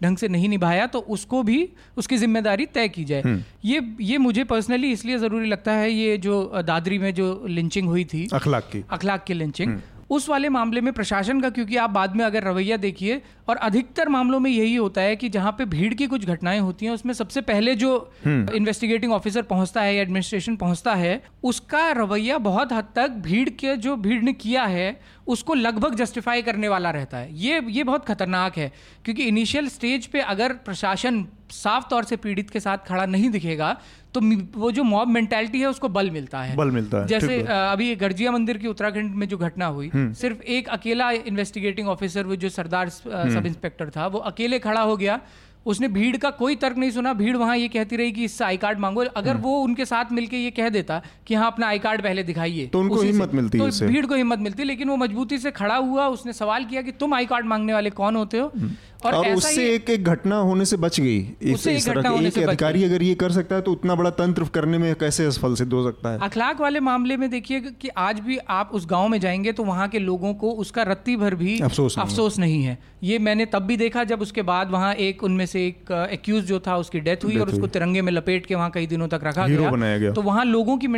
ढंग से नहीं निभाया तो उसको भी उसकी ज़िम्मेदारी तय की जाए। ये ये मुझे पर्सनली इसलिए ज़रूरी लगता है ये जो दादरी में जो लिंचिंग हुई थी अखलाक की। अखलाक की लिंचिंग उस वाले मामले में प्रशासन का क्योंकि आप बाद में अगर रवैया देखिए और अधिकतर मामलों में यही होता है कि जहाँ पे भीड़ की कुछ घटनाएँ होती हैं उसमें सबसे पहले जो इन्वेस्टिगेटिंग ऑफिसर पहुँचता है या एडमिनिस्ट्रेशन पहुँचता है उसका रवैया बहुत हद तक भीड़ के जो भीड़ ने किया है उसको लगभग जस्टिफाई करने वाला रहता है। ये ये बहुत खतरनाक है क्योंकि इनिशियल स्टेज पे अगर प्रशासन साफ़ तौर से पीड़ित के साथ खड़ा नहीं दिखेगा तो वो जो मॉब मेंटेलिटी है उसको बल मिलता है। बल मिलता है जैसे अभी गर्जिया मंदिर की उत्तराखंड में जो घटना हुई हम्म। सिर्फ़ एक अकेला इन्वेस्टिगेटिंग ऑफिसर वो जो सरदार सब इंस्पेक्टर था वो अकेले खड़ा हो गया उसने भीड़ का कोई तर्क नहीं सुना भीड़ वहाँ ये कहती रही कि इससे आई कार्ड मांगो अगर हम्म। वो उनके साथ मिलके ये कह देता कि हाँ अपना आई कार्ड पहले दिखाइए तो उनको हिम्मत मिलती तो भीड़ को हिम्मत मिलती लेकिन वो मजबूती से खड़ा हुआ उसने सवाल किया कि तुम आई कार्ड मांगने वाले कौन होते हो हम्म। और, और उससे एक एक घटना होने से बच गई। इस, इस तरह के एक अधिकारी अगर ये कर सकता है तो उतना बड़ा तंत्र करने में कैसे असफल सिद्ध हो सकता है? अखलाक वाले मामले में देखिए कि आज भी आप उस गाँव में जाएँगे तो वहाँ के लोगों को उसका रत्ती भर भी अफसोस नहीं, अफसोस नहीं है। ये मैंने तब भी देखा जब उसके बाद वहाँ एक उनमें से एक एक्यूज जो था उसकी डेथ हुई और उसको तिरंगे में लपेट के वहाँ कई दिनों तक रखा गया। तो वहाँ लोगों की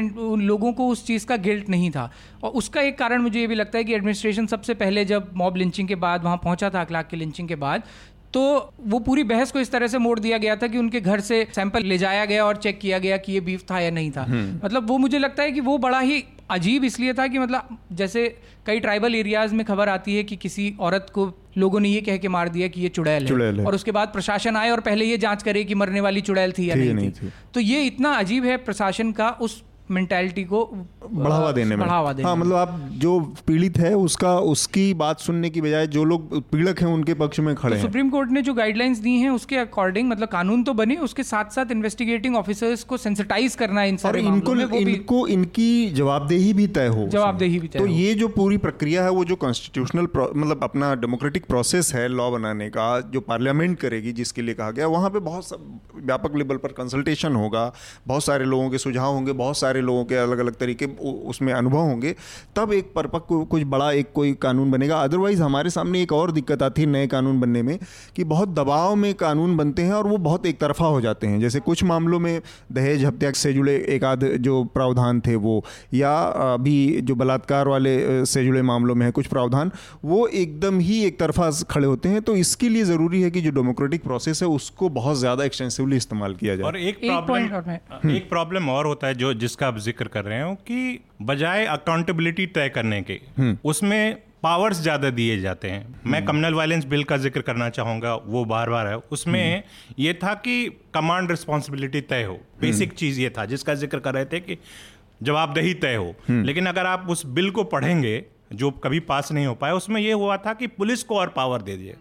लोगों को उस चीज़ का गिल्ट नहीं था। और उसका एक कारण मुझे ये भी लगता है कि एडमिनिस्ट्रेशन सबसे पहले जब मॉब लिंचिंग के बाद वहाँ पहुँचा था अखलाक की लिंचिंग के बाद तो वो पूरी बहस को इस तरह से मोड़ दिया गया था कि उनके घर से सैंपल ले जाया गया और चेक किया गया कि ये बीफ था या नहीं था हम्म। मतलब वो मुझे लगता है कि वो बड़ा ही अजीब इसलिए था कि मतलब जैसे कई ट्राइबल एरियाज़ में खबर आती है कि किसी औरत को लोगों ने ये कह के मार दिया कि ये चुड़ैल है, चुड़ैल है और उसके बाद प्रशासन आए और पहले ये जाँच करे कि मरने वाली चुड़ैल थी या नहीं, नहीं थी।, थी तो ये इतना अजीब है प्रशासन का उस मेंटालिटी को बढ़ावा देने में। बढ़ावा देने हाँ मतलब आप जो पीड़ित है उसका उसकी बात सुनने की बजाय जो लोग पीड़क हैं उनके पक्ष में खड़े तो हैं। सुप्रीम कोर्ट ने जो गाइडलाइंस दी हैं उसके अकॉर्डिंग मतलब कानून तो बने उसके साथ साथ इन्वेस्टिगेटिंग ऑफिसर्स को सेंसिटाइज करना है इन सारे इनको इनको इनकी जवाबदेही भी तय हो जवाबदेही भी तय तो ये जो पूरी प्रक्रिया है वो जो कॉन्स्टिट्यूशनल मतलब अपना डेमोक्रेटिक प्रोसेस है लॉ बनाने का जो पार्लियामेंट करेगी जिसके लिए कहा गया वहाँ पे बहुत व्यापक लेवल पर कंसल्टेशन होगा बहुत सारे लोगों के सुझाव होंगे बहुत सारे लोगों के अलग अलग तरीके उसमें अनुभव होंगे। तब एक परिपक्व कुछ बड़ा एक कोई कानून बनेगा। अदरवाइज़ हमारे सामने एक और दिक्कत आती है नए कानून बनने में कि बहुत दबाव में कानून बनते हैं और वो बहुत एक तरफा हो जाते हैं। जैसे कुछ मामलों में दहेज हत्या से जुड़े एक आध जो प्रावधान थे वो या अभी जो बलात्कार वाले से जुड़े मामलों में है कुछ प्रावधान वो एकदम ही एक तरफा खड़े होते हैं। तो इसके लिए ज़रूरी है कि जो डेमोक्रेटिक प्रोसेस है उसको बहुत ज़्यादा एक्सटेंसिवली इस्तेमाल किया जाए। और एक प्रॉब्लम एक प्रॉब्लम और होता है जो जिसका आप ज़िक्र कर रहे हो कि बजाय अकाउंटेबिलिटी तय करने के हम्म। उसमें पावर्स ज़्यादा दिए जाते हैं। मैं कम्युनल वायलेंस बिल का ज़िक्र करना चाहूँगा वो बार बार है। उसमें हम्म। ये था कि कमांड रिस्पॉन्सिबिलिटी तय हो। बेसिक हम्म। चीज़ ये था जिसका ज़िक्र कर रहे थे कि जवाबदेही तय हो। लेकिन अगर आप उस बिल को पढ़ेंगे जो कभी पास नहीं हो पाया उसमें यह हुआ था कि पुलिस को और पावर दे दिए।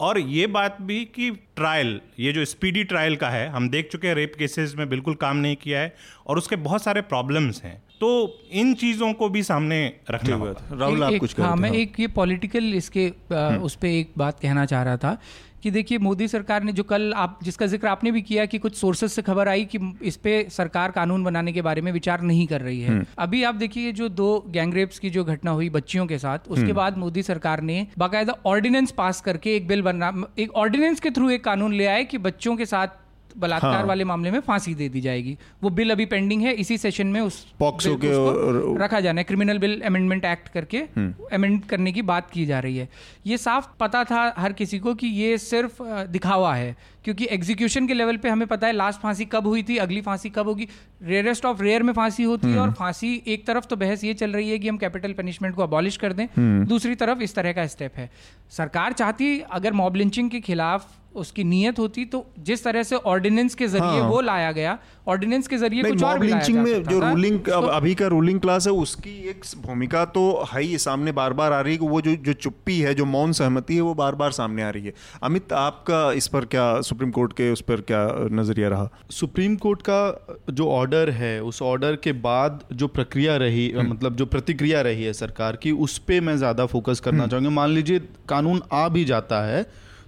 और ये बात भी कि ट्रायल ये जो स्पीडी ट्रायल का है हम देख चुके हैं रेप केसेस में बिल्कुल काम नहीं किया है और उसके बहुत सारे प्रॉब्लम्स हैं। तो इन चीज़ों को भी सामने रखना होगा। राहुल आप कुछ हाँ मैं एक ये पॉलिटिकल इसके आ, उस पर एक बात कहना चाह रहा था कि देखिए मोदी सरकार ने जो कल आप जिसका ज़िक्र आपने भी किया कि कुछ सोर्सेज से खबर आई कि इस पे सरकार कानून बनाने के बारे में विचार नहीं कर रही है हम्म। अभी आप देखिए जो दो गैंगरेप्स की जो घटना हुई बच्चियों के साथ उसके हम्म। बाद मोदी सरकार ने बाकायदा ऑर्डिनेंस पास करके एक बिल बना एक ऑर्डिनेंस के थ्रू एक कानून ले आए कि बच्चों के साथ बलात्कार हाँ। वाले मामले में फांसी दे दी जाएगी वो बिल अभी पेंडिंग है इसी सेशन में उस पॉक्सो के और... रखा जाना है क्रिमिनल बिल अमेंडमेंट एक्ट करके अमेंड हम्म। करने की बात की जा रही है ये साफ़ पता था हर किसी को कि ये सिर्फ़ दिखावा है क्योंकि एग्जीक्यूशन के लेवल पे हमें पता है लास्ट फांसी कब हुई थी अगली फांसी कब होगी रेयरेस्ट ऑफ़ रेयर में फांसी होती है और हम्म। फांसी एक तरफ़ तो बहस ये चल रही है कि हम कैपिटल पनिशमेंट को अबॉलिश कर दें हम्म। दूसरी तरफ़ इस तरह का स्टेप है सरकार चाहती अगर मॉब लिंचिंग के खिलाफ उसकी नीयत होती तो जिस तरह से ऑर्डिनेंस के ज़रिए हाँ। वो लाया गया ऑर्डिनेंस के ज़रिए कुछ और लिंचिंग में जो रूलिंग उसको- अभी का रूलिंग क्लास है उसकी एक भूमिका तो है ही सामने बार बार आ रही है कि वो जो जो चुप्पी है जो मौन सहमति है वो बार बार सामने आ रही है अमित आपका इस पर क्या सुप्रीम कोर्ट के उस पर क्या नज़रिया रहा? सुप्रीम कोर्ट का जो ऑर्डर है उस ऑर्डर के बाद जो प्रक्रिया रही मतलब जो प्रतिक्रिया रही है सरकार की उस पर मैं ज़्यादा फोकस करना चाहूँगा। मान लीजिए कानून आ भी जाता है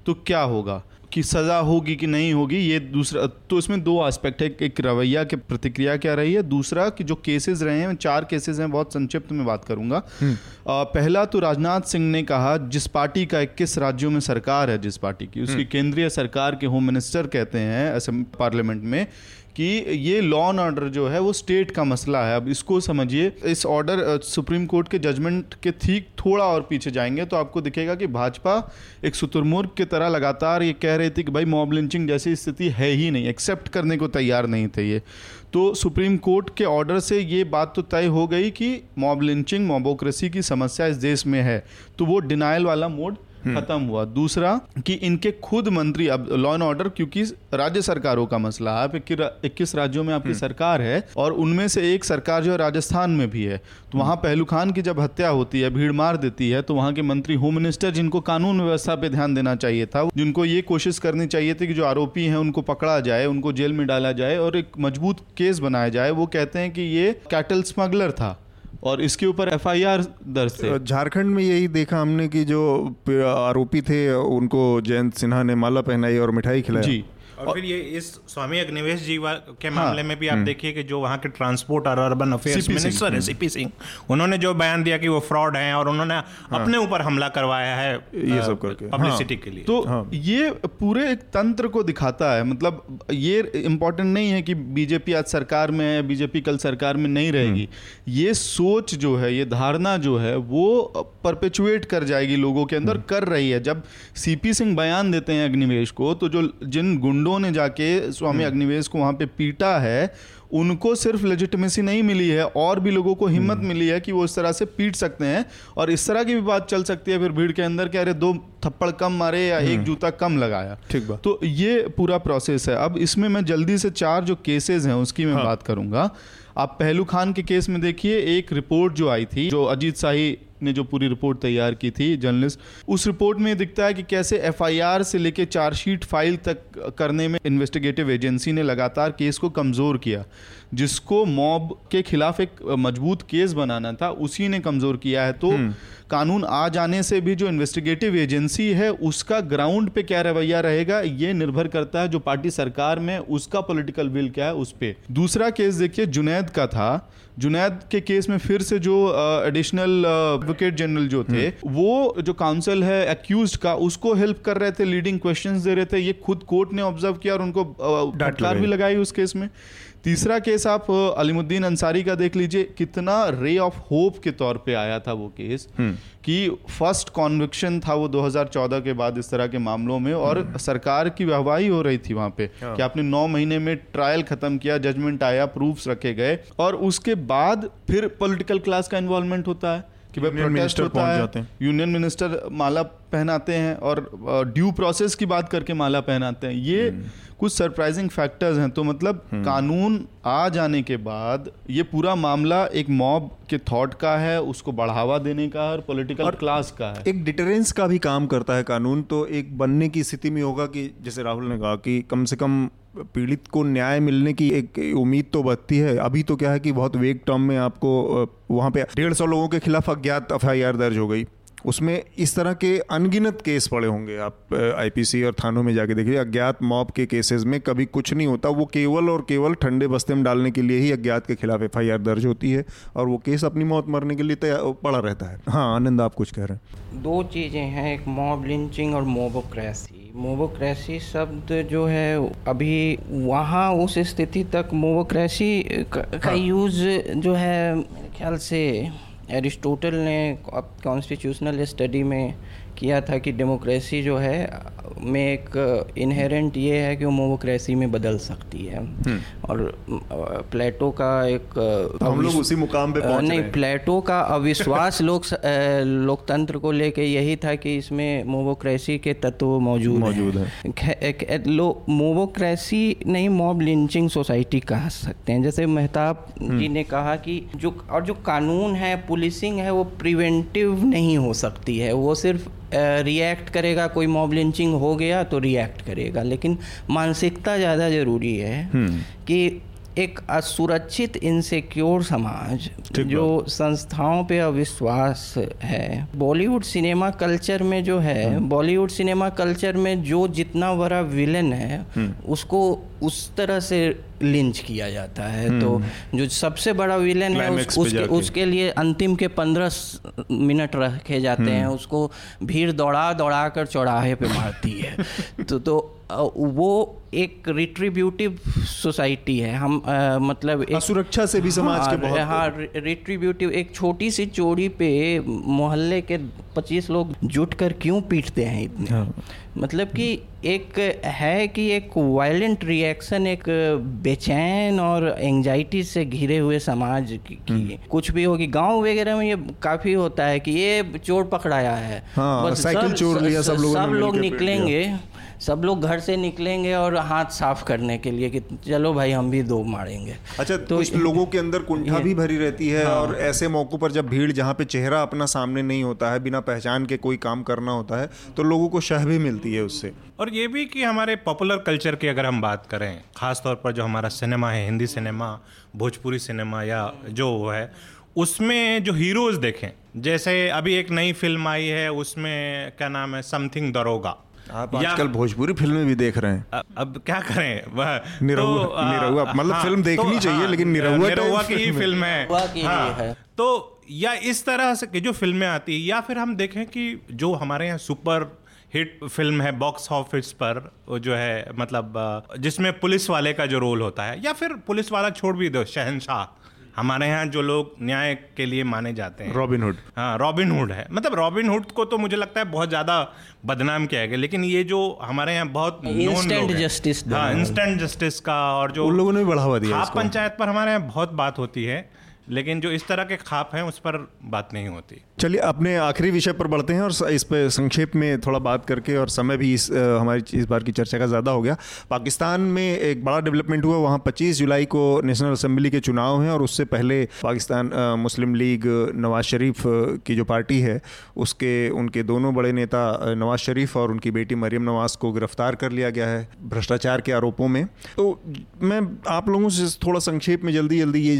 तो क्या होगा? कि सज़ा होगी कि नहीं होगी ये दूसरा तो इसमें दो एस्पेक्ट है एक रवैया के प्रतिक्रिया क्या रही है दूसरा कि जो केसेस रहे हैं चार केसेस हैं बहुत संक्षिप्त में बात करूँगा। आ, पहला तो राजनाथ सिंह ने कहा जिस पार्टी का 21 राज्यों में सरकार है जिस पार्टी की उसकी केंद्रीय सरकार के होम मिनिस्टर कहते हैं पार्लियामेंट में कि ये लॉ एंड ऑर्डर जो है, वो स्टेट का मसला है। अब इसको समझिए, इस ऑर्डर सुप्रीम कोर्ट के जजमेंट के ठीक थोड़ा और पीछे जाएँगे तो आपको दिखेगा कि भाजपा एक शुतुरमुर्ग की तरह लगातार ये कह रही थी कि भाई मॉब लिंचिंग जैसी स्थिति है ही नहीं एक्सेप्ट करने को तैयार नहीं थे ये। तो सुप्रीम कोर्ट के ऑर्डर से ये बात तो तय हो गई कि मॉब लिंचिंग मॉबोक्रेसी की समस्या इस देश में है। तो वो डिनाइल वाला मोड खत्म हुआ। दूसरा कि इनके खुद मंत्री अब लॉ एंड ऑर्डर क्योंकि राज्य सरकारों का मसला है आप इक्कीस राज्यों में आपकी सरकार है और उनमें से एक सरकार जो है राजस्थान में भी है। तो वहाँ पहलू खान की जब हत्या होती है भीड़ मार देती है तो वहाँ के मंत्री होम मिनिस्टर जिनको कानून व्यवस्था पे ध्यान देना चाहिए था जिनको ये कोशिश करनी चाहिए थी कि जो आरोपी हैं उनको पकड़ा जाए उनको जेल में डाला जाए और एक मज़बूत केस बनाया जाए वो कहते हैं कि ये कैटल स्मगलर था। और इसके ऊपर एफआईआर दर्ज थे। झारखंड में यही देखा हमने कि जो आरोपी थे उनको जयंत सिन्हा ने माला पहनाई और मिठाई खिलाई। जी। और फिर ये इस स्वामी अग्निवेश जी के मामले में भी आप देखिए कि जो वहाँ के ट्रांसपोर्ट और अर्बन अफेयर्स मिनिस्टर है सीपी सिंह उन्होंने जो बयान दिया कि वो फ्रॉड हैं और उन्होंने हाँ, अपने ऊपर हमला करवाया है ये सब करके। पब्लिसिटी के लिए। तो ये पूरे एक तंत्र को दिखाता है। मतलब ये इम्पोर्टेंट नहीं है कि बीजेपी आज सरकार में है बीजेपी कल सरकार में नहीं रहेगी। ये सोच जो है ये धारणा जो है वो परपेचुएट कर जाएगी लोगों के अंदर कर रही है। जब सीपी सिंह बयान देते हैं अग्निवेश को तो जो जिन गुंडों ने जाके स्वामी अग्निवेश को वहाँ पे पीटा है उनको सिर्फ़ लेजिटिमेसी नहीं मिली है और भी लोगों को हिम्मत मिली है कि वो इस तरह से पीट सकते हैं और इस तरह की भी बात चल सकती है फिर भीड़ के अंदर कि अरे दो थप्पड़ कम मारे या एक जूता कम लगाया। ठीक बात। तो ये पूरा प्रोसेस है। अब इसमें मैं जल्दी से चार जो केसेस हैं उसकी मैं हाँ। बात करूँगा। आप पहलू खान के केस में देखिए एक रिपोर्ट जो आई थी जो अजीत शाही ने जो पूरी रिपोर्ट तैयार की थी जर्नलिस्ट उस रिपोर्ट में दिखता है कि कैसे एफआईआर से लेके चार्जशीट फ़ाइल तक करने में इन्वेस्टिगेटिव एजेंसी ने लगातार केस को कमज़ोर किया जिसको मॉब के खिलाफ एक मज़बूत केस बनाना था उसी ने कमज़ोर किया है। तो कानून आ जाने से भी जो इन्वेस्टिगेटिव एजेंसी है उसका ग्राउंड पे क्या रवैया रहेगा ये निर्भर करता है जो पार्टी सरकार में उसका पॉलिटिकल विल क्या है उस पर दूसरा केस देखिए जुनैद का था जुनैद के केस में फिर से जो एडिशनल एडवोकेट जनरल जो थे वो जो काउंसिल है एक्यूज का उसको हेल्प कर रहे थे लीडिंग क्वेश्चन दे रहे थे। ये खुद कोर्ट ने ऑब्ज़र्व किया और उनको अ, भी लगाई उस केस में। तीसरा केस आप अलीमुद्दीन अंसारी का देख लीजिए कितना रे ऑफ़ होप के तौर पे आया था वो केस कि फ़र्स्ट कॉन्विक्शन था वो 2014 के बाद इस तरह के मामलों में और सरकार की वाहवाही हो रही थी वहाँ पे कि आपने नौ महीने में ट्रायल खत्म किया जजमेंट आया प्रूफ्स रखे गए और उसके बाद फिर पॉलिटिकल क्लास का इन्वॉल्वमेंट होता है। कि भाई होता पहुँच जाते हैं। यूनियन मिनिस्टर माला पहनाते हैं और ड्यू प्रोसेस की बात करके माला पहनाते हैं। ये कुछ सरप्राइजिंग फैक्टर्स हैं। तो मतलब कानून आ जाने के बाद ये पूरा मामला एक मॉब के थॉट का है उसको बढ़ावा देने का है और पॉलिटिकल क्लास का है। एक डिटरेंस का भी काम करता है कानून। तो एक बनने की स्थिति में होगा कि जैसे राहुल ने कहा कि कम से कम पीड़ित को न्याय मिलने की एक उम्मीद तो बचती है। अभी तो क्या है कि बहुत वेग टर्म में आपको वहाँ पे डेढ़ सौ लोगों के खिलाफ अज्ञात एफआईआर दर्ज हो गई। उसमें इस तरह के अनगिनत केस पड़े होंगे। आप आईपीसी और थानों में जाके देखिए अज्ञात मॉब के केसेस में कभी कुछ नहीं होता। वो केवल और केवल ठंडे बस्ते में डालने के लिए ही अज्ञात के खिलाफ एफआईआर दर्ज होती है और वो केस अपनी मौत मरने के लिए तैयार पड़ा रहता है। हाँ आनंद आप कुछ कह रहे हैं। दो चीज़ें हैं एक मॉब लिंचिंग और मोबोक्रेसी। मोबोक्रेसी शब्द जो है अभी वहाँ उस स्थिति तक मोबोक्रेसी का, का यूज़ जो है ख्याल से एरिस्टोटल ने कॉन्स्टिट्यूशनल स्टडी में किया था कि डेमोक्रेसी जो है में एक इनहेरेंट ये है कि वो मोमोक्रेसी में बदल सकती है। और प्लेटो का एक तो हम लोग उसी मुकाम पे पहुँच नहीं प्लेटो का अविश्वास लोक लोकतंत्र को लेके यही था कि इसमें मोमोक्रेसी के तत्व मौजूद मौजूद हैं। खे- मोमोक्रेसी नहीं मॉब लिंचिंग सोसाइटी कह सकते हैं। जैसे मेहताब जी ने कहा कि जो और जो कानून है पुलिसिंग है वो प्रिवेंटिव नहीं हो सकती है। वो सिर्फ़ रिएक्ट करेगा कोई मॉब लिंचिंग हो गया तो रिएक्ट करेगा। लेकिन मानसिकता ज़्यादा ज़रूरी है कि एक असुरक्षित इनसिक्योर समाज जो संस्थाओं पे अविश्वास है। बॉलीवुड सिनेमा कल्चर में जो है बॉलीवुड सिनेमा कल्चर में जो जितना बड़ा विलन है उसको उस तरह से लिंच किया जाता है। तो जो सबसे बड़ा विलन है उस, उसके, उसके लिए अंतिम के पंद्रह मिनट रखे जाते हैं। उसको भीड़ दौड़ा दौड़ा कर चौराहे पे मारती है। तो तो वो एक रिट्रीब्यूटिव सोसाइटी है। हम अ, मतलब एक सुरक्षा से भी समाज के हाँ, बहुत हाँ रिट्रीब्यूटिव एक छोटी सी चोरी पे मोहल्ले के 25 लोग जुट कर क्यों पीटते हैं इतने? हाँ। मतलब कि एक है कि एक वायलेंट रिएक्शन एक बेचैन और एंजाइटी से घिरे हुए समाज की, हम्म। की कुछ भी होगी। गाँव वगैरह में ये काफ़ी होता है कि ये चोर पकड़ाया है। हाँ, बस साइकिल चोर लिया, सब लोगों ने सब लोग निकलेंगे। सब लोग घर से निकलेंगे और हाथ साफ़ करने के लिए कि चलो भाई हम भी दो मारेंगे। अच्छा तो कुछ लोगों के अंदर कुंठा भी भरी रहती है हाँ। और ऐसे मौकों पर जब भीड़ जहाँ पे चेहरा अपना सामने नहीं होता है बिना पहचान के कोई काम करना होता है तो लोगों को शह भी मिलती है उससे। और ये भी कि हमारे पॉपुलर कल्चर की अगर हम बात करें ख़ासतौर पर जो हमारा सिनेमा है हिंदी सिनेमा भोजपुरी सिनेमा या जो वो है उसमें जो हीरोज देखें जैसे अभी एक नई फ़िल्म आई है उसमें क्या नाम है समथिंग दरोगा। आप आजकल भोजपुरी फ़िल्में भी देख रहे हैं अ- अब क्या करें वह निरहुआ- तो, निरहुआ, मतलब फ़िल्म देखनी चाहिए, लेकिन निरहुआ निरहुआ की ही फ़िल्म है। फ़िल्म है की हाँ, है। तो या इस तरह से की जो फ़िल्में आती है या फिर हम देखें कि जो हमारे यहाँ सुपर हिट फ़िल्म है बॉक्स ऑफ़िस पर वो जो है मतलब जिसमें पुलिस वाले का जो रोल होता है या फिर पुलिस वाला छोड़ भी दो शहनशाह हमारे यहाँ जो लोग न्याय के लिए माने जाते हैं। रॉबिनहुड हाँ रॉबिन हुड है। मतलब रॉबिनहुड को तो मुझे लगता है बहुत ज़्यादा बदनाम किया गया लेकिन ये जो हमारे यहाँ बहुत इंस्टेंट Instant लोग हैं। हाँ इंस्टेंट जस्टिस का और जो उन लोगों ने भी बढ़ावा दिया पंचायत पर हमारे यहाँ बहुत बात होती है। लेकिन जो इस तरह के खाप हैं, उस पर बात नहीं होती। चलिए, अपने आखिरी विषय पर बढ़ते हैं और इस पर संक्षेप में थोड़ा बात करके और समय भी इस हमारी इस बार की चर्चा का ज़्यादा हो गया। पाकिस्तान में एक बड़ा डेवलपमेंट हुआ, वहाँ 25 जुलाई को नेशनल असेंबली के चुनाव हैं और उससे पहले पाकिस्तान मुस्लिम लीग, नवाज़ शरीफ की जो पार्टी है, उसके, उनके दोनों बड़े नेता नवाज़ शरीफ और उनकी बेटी मरियम नवाज़ को गिरफ़्तार कर लिया गया है भ्रष्टाचार के आरोपों में। तो मैं आप लोगों से थोड़ा संक्षेप में जल्दी जल्दी ये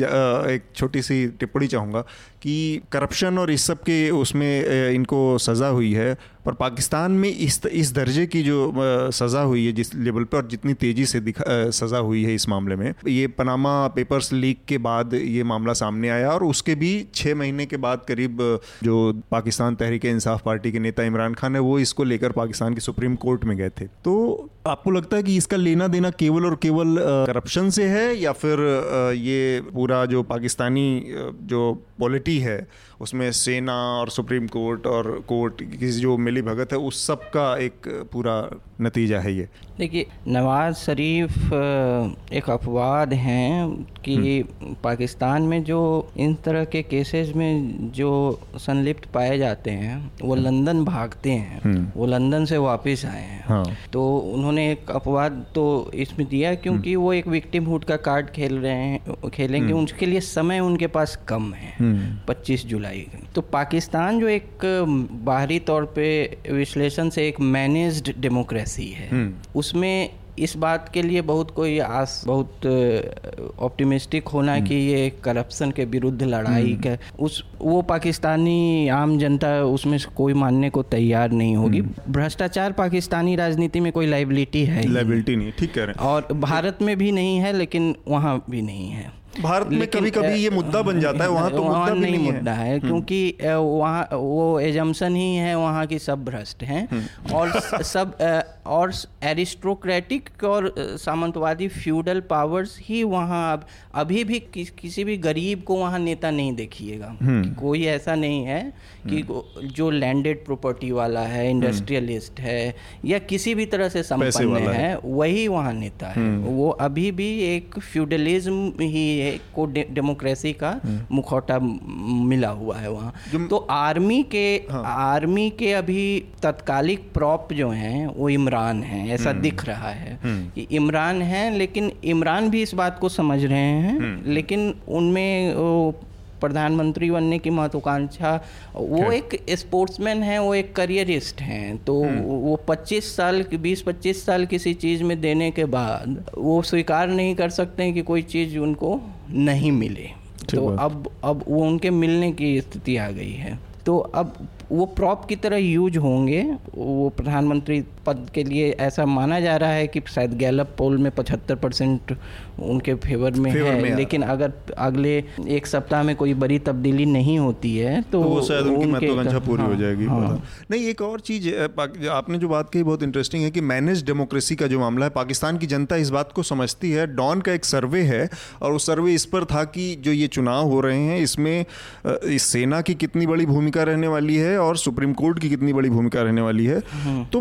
एक छोटी सी टिप्पणी चाहूँगा कि करप्शन और इस सब के उसमें इनको सज़ा हुई है। पर पाकिस्तान में इस इस दर्जे की जो सज़ा हुई है, जिस लेवल पर और जितनी तेज़ी से दिखा सज़ा हुई है इस मामले में, ये पनामा पेपर्स लीक के बाद ये मामला सामने आया और उसके भी छः महीने के बाद करीब जो पाकिस्तान तहरीक इंसाफ पार्टी के नेता इमरान खान है, वो इसको लेकर पाकिस्तान की सुप्रीम कोर्ट में गए थे। तो आपको लगता है कि इसका लेना देना केवल और केवल करप्शन से है या फिर ये पूरा जो पाकिस्तानी जो पॉलिटी है उसमें सेना और सुप्रीम कोर्ट और कोर्ट की जो मिली भगत है उस सब का एक पूरा नतीजा है ये। देखिए नवाज़ शरीफ एक अपवाद हैं कि पाकिस्तान में जो इन तरह के केसेस में जो संलिप्त पाए जाते हैं वो लंदन भागते हैं वो लंदन से वापस आए हैं। हाँ। तो उन्होंने एक अपवाद तो इसमें दिया क्योंकि वो एक विक्टिमहुड का कार्ड खेल रहे हैं खेलेंगे उनके लिए समय उनके पास कम है। पच्चीस जुलाई तो पाकिस्तान जो एक बाहरी तौर पे विश्लेषण से एक मैनेज्ड डेमोक्रेसी है। उसमें इस बात के लिए बहुत कोई आस बहुत ऑप्टिमिस्टिक होना कि ये करप्शन के विरुद्ध लड़ाई का उस वो पाकिस्तानी आम जनता उसमें कोई मानने को तैयार नहीं होगी। भ्रष्टाचार पाकिस्तानी राजनीति में कोई लाइबिलिटी है लाइबिलिटी नहीं ठीक कह रहे हैं। और भारत में भी नहीं है लेकिन वहाँ भी नहीं है। भारत में कभी कभी ये मुद्दा बन जाता है वहाँ तो मुद्दा भी नहीं नहीं है। मुद्दा है क्योंकि वहाँ वो एजम्सन ही है वहाँ की सब भ्रष्ट हैं। और सब और एरिस्टोक्रेटिक और सामंतवादी फ्यूडल पावर्स ही वहाँ अब अभी भी किस, किसी भी गरीब को वहाँ नेता नहीं देखिएगा। कोई ऐसा नहीं है कि जो लैंडेड प्रॉपर्टी वाला है इंडस्ट्रियलिस्ट है या किसी भी तरह से संपन्न है। है। वही वहाँ नेता है। वो अभी भी एक फ्यूडलिज्म ही है को डे, डेमोक्रेसी का मुखौटा मिला हुआ है वहाँ। तो आर्मी के हाँ। आर्मी के अभी तत्कालिक प्रॉप जो हैं वो इमरान हैं ऐसा दिख रहा है। कि इमरान हैं लेकिन इमरान भी इस बात को समझ रहे हैं लेकिन उनमें प्रधानमंत्री बनने की महत्वाकांक्षा वो एक स्पोर्ट्समैन हैं वो एक करियरिस्ट हैं तो वो 25 साल 20-25 साल किसी चीज़ में देने के बाद वो स्वीकार नहीं कर सकते हैं कि कोई चीज़ उनको नहीं मिले। तो अब अब वो उनके मिलने की स्थिति आ गई है। तो अब वो प्रॉप की तरह यूज़ होंगे। वो प्रधानमंत्री पद के लिए ऐसा माना जा रहा है कि शायद गैलप पोल में पचहत्तर परसेंट उनके फेवर में फेवर है। में लेकिन अगर अगले एक सप्ताह में कोई बड़ी तब्दीली नहीं होती है तो, तो वो शायद उनकी महत्वाकांक्षा पूरी हो हाँ, जाएगी। हाँ। नहीं एक और चीज़ आपने जो बात कही बहुत इंटरेस्टिंग है कि मैनेज डेमोक्रेसी का जो मामला है पाकिस्तान की जनता इस बात को समझती है। डॉन का एक सर्वे है और वो सर्वे इस पर था कि जो ये चुनाव हो रहे हैं इसमें इस सेना की कितनी बड़ी भूमिका रहने वाली है और सुप्रीम कोर्ट की कितनी बड़ी भूमिका रहने वाली है। तो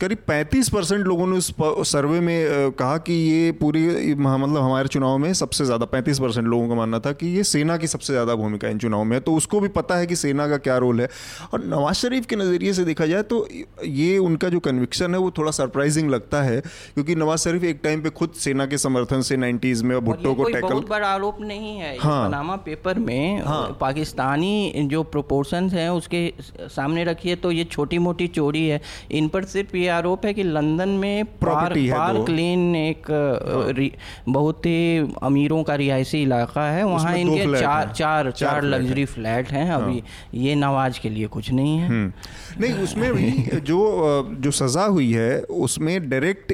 करीब 35 परसेंट लोगों ने उस सर्वे में कहा कि ये पूरी हाँ, मतलब हमारे चुनाव में सबसे ज़्यादा 35 परसेंट लोगों का मानना था कि ये सेना की सबसे ज़्यादा भूमिका इन चुनाव में। है तो उसको भी पता है कि सेना का क्या रोल है। और नवाज़ शरीफ के नज़रिए से देखा जाए तो ये उनका जो कन्विक्शन है वो थोड़ा सरप्राइजिंग लगता है क्योंकि नवाज़ शरीफ एक टाइम पे खुद सेना के समर्थन से 90s में भुट्टो को टैकल बहुत बड़ा आरोप नहीं है। हाँ। पनामा पेपर में पाकिस्तानी जो प्रोपोर्शंस हैं उसके सामने रखिए तो ये छोटी मोटी चोरी है। इन पर सिर्फ़ ये आरोप है कि लंदन में पार्क है। पार्क लेन एक बहुत ही अमीरों का रिहायशी इलाका है। वहाँ इनके चार चार चार हैं। लग्जरी फ्लैट हैं। अभी ये नवाज़ के लिए कुछ नहीं है। हम्म। नहीं उसमें भी जो जो सज़ा हुई है उसमें डायरेक्ट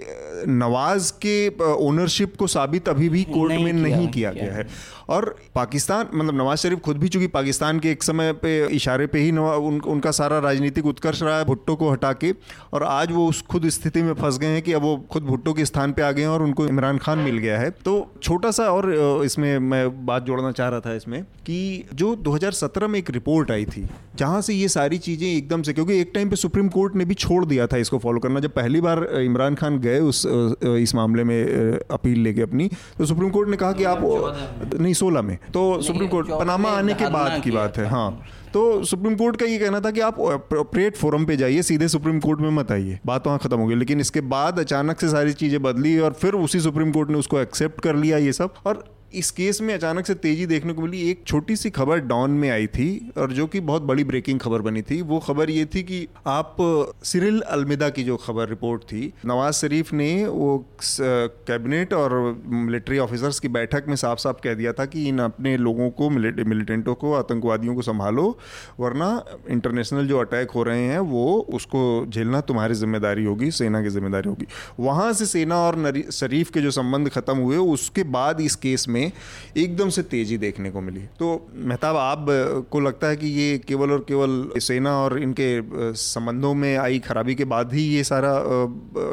नवाज़ के ओनरशिप को साबित अभी भी कोर्ट में नहीं किया गया है। और पाकिस्तान मतलब नवाज़ शरीफ खुद भी चूँकि पाकिस्तान के एक समय पे इशारे पे ही उन, उनका सारा राजनीतिक उत्कर्ष रहा है भुट्टो को हटा के। और आज वो उस खुद स्थिति में फंस गए हैं कि अब वो खुद भुट्टो के स्थान पे आ गए हैं और उनको इमरान खान मिल गया है। तो छोटा सा और इसमें मैं बात जोड़ना चाह रहा था इसमें कि जो 2017 में एक रिपोर्ट आई थी जहाँ से ये सारी चीज़ें एकदम से क्योंकि एक टाइम पे सुप्रीम कोर्ट ने भी छोड़ दिया था इसको फॉलो करना। जब पहली बार इमरान खान गए उस इस मामले में अपील लेके अपनी तो सुप्रीम कोर्ट ने कहा कि आप नहीं सोलह में। तो सुप्रीम कोर्ट पनामा आने के बाद की बात है हाँ। तो सुप्रीम कोर्ट का ये कहना था कि आप अप्रोप्रिएट फोरम पे जाइए सीधे सुप्रीम कोर्ट में मत आइए। बात वहाँ खत्म हो गई लेकिन इसके बाद अचानक से सारी चीज़ें बदली और फिर उसी सुप्रीम कोर्ट ने उसको एक्सेप्ट कर लिया ये सब। और इस केस में अचानक से तेज़ी देखने को मिली। एक छोटी सी खबर डॉन में आई थी और जो कि बहुत बड़ी ब्रेकिंग खबर बनी थी। वो खबर ये थी कि आप सिरिल अलमिदा की जो खबर रिपोर्ट थी, नवाज़ शरीफ ने वो कैबिनेट और मिलिट्री ऑफिसर्स की बैठक में साफ़ साफ़ कह दिया था कि इन अपने लोगों को मिलिटेंटों को, आतंकवादियों को संभालो, वरना इंटरनेशनल जो अटैक हो रहे हैं, वो उसको झेलना तुम्हारी ज़िम्मेदारी होगी, सेना की ज़िम्मेदारी होगी। वहाँ से सेना और शरीफ के जो संबंध खत्म हुए, उसके बाद इस केस में एकदम से तेज़ी देखने को मिली। तो मेहताब आप को लगता है कि ये केवल और केवल सेना और इनके संबंधों में आई खराबी के बाद ही ये सारा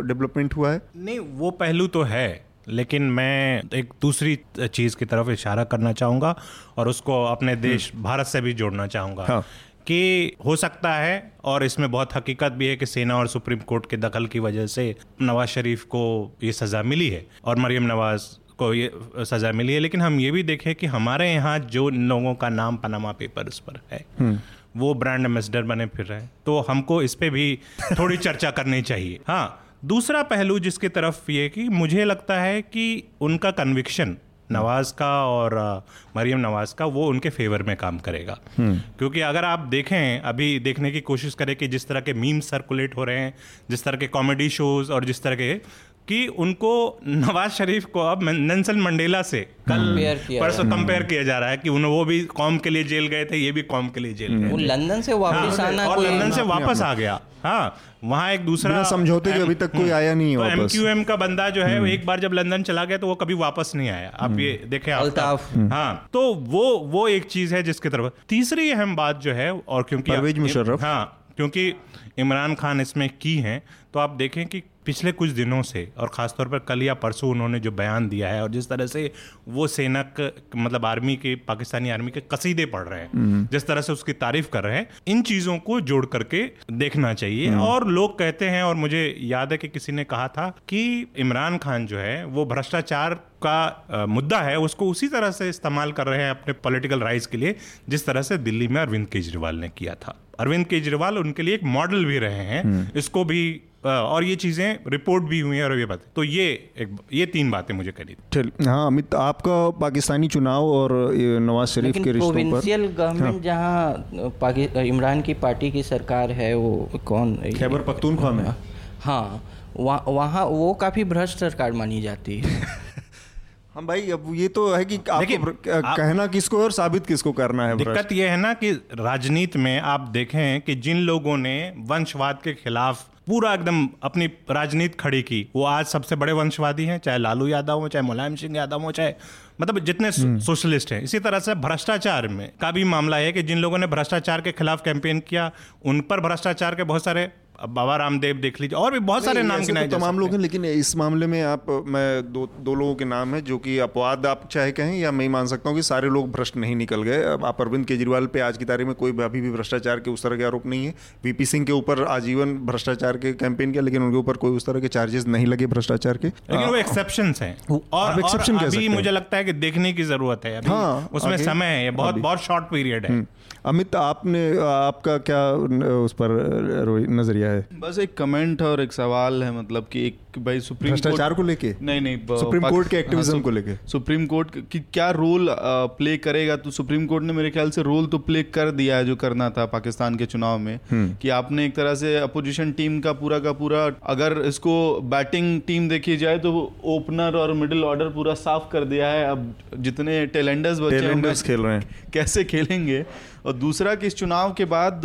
डेवलपमेंट हुआ है? नहीं वो पहलू तो है लेकिन मैं एक दूसरी चीज़ की तरफ़ इशारा करना चाहूँगा और उसको अपने देश भारत से भी जोड़ना चाहूँगा हाँ। कि हो सकता है और इसमें बहुत हकीकत भी है कि सेना और सुप्रीम कोर्ट के दखल की वजह से नवाज़ शरीफ को ये सज़ा मिली है और मरियम नवाज़ को ये सज़ा मिली है लेकिन हम ये भी देखें कि हमारे यहाँ जो लोगों का नाम पनामा पेपर्स पर है वो ब्रांड एम्बेसडर बने फिर रहे हैं। तो हमको इस पर भी थोड़ी चर्चा करनी चाहिए। हाँ दूसरा पहलू जिसकी तरफ़ ये कि मुझे लगता है कि उनका कन्विक्शन नवाज़ का और मरियम नवाज़ का वो उनके फेवर में काम करेगा। क्योंकि अगर आप देखें अभी देखने की कोशिश करें कि जिस तरह के मीम सर्कुलेट हो रहे हैं जिस तरह के कॉमेडी शोज़ और जिस तरह के कि उनको नवाज़ शरीफ को अब नेल्सन मंडेला से कल किया परसों कंपेयर किया जा रहा है कि उन वो भी कौम के लिए जेल गए थे ये भी कौम के लिए जेल गए वो लंदन से वापस हाँ, आना और लंदन से वापस आ गया। हाँ वहाँ एक दूसरा समझौते के अभी तक कोई आया नहीं है तो वापस। हम्म। एमक्यूएम का बंदा जो है वो एक बार जब लंदन चला गया तो वो कभी वापस नहीं आया। आप ये देखें आप अल्ताफ। हाँ तो वो वो एक चीज़ है जिसकी तरफ़ तीसरी अहम बात जो है और क्योंकि परवेज मुशर्रफ। हाँ क्योंकि इमरान खान इसमें की हैं तो आप देखें कि पिछले कुछ दिनों से और ख़ासतौर पर कल या परसों उन्होंने जो बयान दिया है और जिस तरह से वो सेना क- मतलब आर्मी के पाकिस्तानी आर्मी के कसीदे पढ़ रहे हैं जिस तरह से उसकी तारीफ़ कर रहे हैं इन चीज़ों को जोड़ करके देखना चाहिए। और लोग कहते हैं और मुझे याद है कि किसी ने कहा था कि इमरान खान जो है वो भ्रष्टाचार का मुद्दा है उसको उसी तरह से इस्तेमाल कर रहे हैं अपने पॉलिटिकल राइज के लिए जिस तरह से दिल्ली में अरविंद केजरीवाल ने किया था। अरविंद केजरीवाल उनके लिए एक मॉडल भी रहे हैं। इसको भी और ये चीज़ें रिपोर्ट भी हुई हैं और ये बात। तो ये एक ये तीन बातें मुझे करी चल हाँ अमित आपका पाकिस्तानी चुनाव और नवाज़ शरीफ के रिश्तों पर। प्रोविंशियल गवर्नमेंट जहाँ इमरान की पार्टी की सरकार है वो कौन? खैबर पख्तूनख्वा में। हाँ वहाँ वहाँ वो काफ़ी भ्रष्ट सरकार मानी जाती है। हम भाई अब ये तो है कि आपको आप- कहना किसको और साबित किसको करना है दिक्कत यह है ना कि राजनीति में आप देखें कि जिन लोगों ने वंशवाद के खिलाफ पूरा एकदम अपनी राजनीति खड़ी की वो आज सबसे बड़े वंशवादी हैं चाहे लालू यादव हो चाहे मुलायम सिंह यादव हो चाहे मतलब जितने सोशलिस्ट हैं। इसी तरह से भ्रष्टाचार में का भी मामला है कि जिन लोगों ने भ्रष्टाचार के खिलाफ कैंपेन किया उन पर भ्रष्टाचार के बहुत सारे बाबा रामदेव देख लीजिए और भी बहुत सारे नाम गिनाए तो तमाम लोग हैं। लेकिन इस मामले में आप मैं दो दो लोगों के नाम है जो कि अपवाद आप चाहे कहें या मैं मान सकता हूँ कि सारे लोग भ्रष्ट नहीं निकल गए। आप अरविंद केजरीवाल पे आज की तारीख में कोई अभी भी भ्रष्टाचार के उस तरह के आरोप नहीं है। वीपी सिंह के ऊपर आजीवन भ्रष्टाचार के कैंपेन किया लेकिन उनके ऊपर कोई उस तरह के चार्जेस नहीं लगे भ्रष्टाचार के। लेकिन वो एक्सेप्शन हैं। और, अभी मुझे लगता है कि देखने की ज़रूरत है। हाँ, उसमें समय है बहुत बहुत शॉर्ट पीरियड है। अमित आपने आपका क्या उस पर नज़रिया है? बस एक कमेंट और एक सवाल है मतलब कि एक भाई सुप्रीम भ्रष्टाचार को लेके? नहीं नहीं सुप्रीम कोर्ट के हाँ, एक्टिविज्म सु- को लेके? सुप्रीम कोर्ट की क्या रोल प्ले करेगा? तो सुप्रीम कोर्ट ने मेरे ख्याल से रोल तो प्ले कर दिया है जो करना था पाकिस्तान के चुनाव में। कि आपने एक तरह से अपोजिशन टीम का पूरा का पूरा अगर इसको बैटिंग टीम देखी जाए तो ओपनर और मिडिल ऑर्डर पूरा साफ़ कर दिया है। अब जितने टेलेंडर्स बचे खेल रहे हैं। कैसे खेलेंगे? और दूसरा कि इस चुनाव के बाद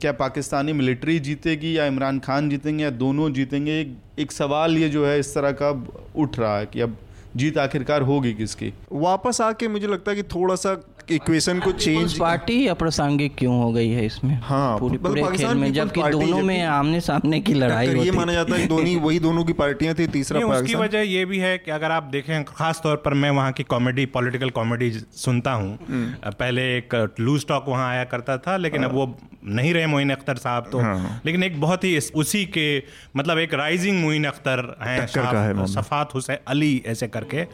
क्या पाकिस्तानी मिलिट्री जीतेगी या इमरान खान जीतेंगे या दोनों जीतेंगे? एक, सवाल ये जो है इस तरह का उठ रहा है कि अब जीत आखिरकार होगी किसकी? वापस आके मुझे लगता है कि थोड़ा सा इक्वेशन को चेंज पार्टी अप्रासंगिक क्यों हो गई है इसमें? हाँ, पूरी मतलब पूरे खेल में जबकि दोनों में आमने सामने की लड़ाई ये माना जाता है दोनों वही दोनों की पार्टियाँ थी तीसरा नहीं, उसकी वजह ये भी है कि अगर आप देखें खास तौर पर मैं वहाँ की कॉमेडी पॉलिटिकल कॉमेडी सुनता हूँ। हम्म। पहले एक लूज टॉक वहाँ आया करता था लेकिन अब वो नहीं रहे मोइन अख्तर साहब तो हाँ। लेकिन एक बहुत ही उसी के मतलब एक राइजिंग मोइन अख्तर हैं है सफात हुसैन अली ऐसे करके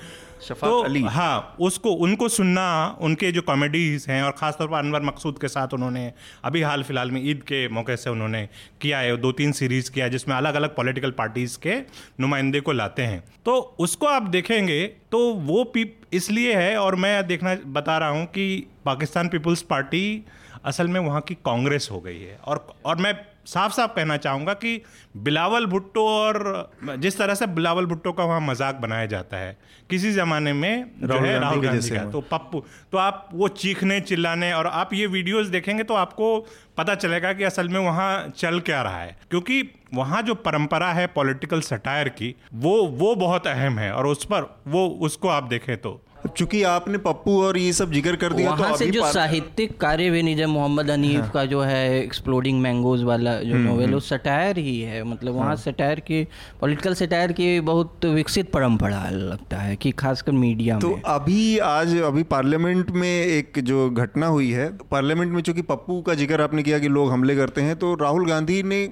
शफात तो अली। हाँ उसको उनको सुनना उनके जो कॉमेडीज हैं और खासतौर पर अनवर मकसूद के साथ उन्होंने अभी हाल फ़िलहाल में ईद के मौके से उन्होंने किया है दो तीन सीरीज़ किया है जिसमें अलग अलग पॉलिटिकल पार्टीज़ के नुमाइंदे को लाते हैं तो उसको आप देखेंगे तो वो पीप इसलिए है और मैं देखना बता रहा हूँ कि पाकिस्तान पीपल्स पार्टी असल में वहाँ की कांग्रेस हो गई है। और और मैं साफ़ साफ़ कहना चाहूँगा कि बिलावल भुट्टो और जिस तरह से बिलावल भुट्टो का वहाँ मज़ाक बनाया जाता है किसी ज़माने में जो राहुल है गांधी राहुल गांधी का। तो पप्पू तो आप वो चीखने चिल्लाने और आप ये वीडियोस देखेंगे तो आपको पता चलेगा कि असल में वहाँ चल क्या रहा है। क्योंकि वहाँ जो परंपरा है पॉलिटिकल सटायर की वो वो बहुत अहम है और उस पर वो उसको आप देखें तो चूँकि आपने पप्पू और ये सब ज़िक्र कर दिया वहाँ तो से जो साहित्यिक कार्य भी नहीं जब मोहम्मद हनीफ का जो है एक्सप्लोडिंग मैंगोज वाला जो नोवेल वो सटायर ही है। मतलब वहाँ हाँ। सटायर की पॉलिटिकल सटायर की बहुत विकसित परंपरा लगता है कि खासकर मीडिया तो में। अभी आज अभी पार्लियामेंट में एक जो घटना हुई है पार्लियामेंट में चूँकि पप्पू का ज़िक्र आपने किया कि लोग हमले करते हैं तो राहुल गांधी ने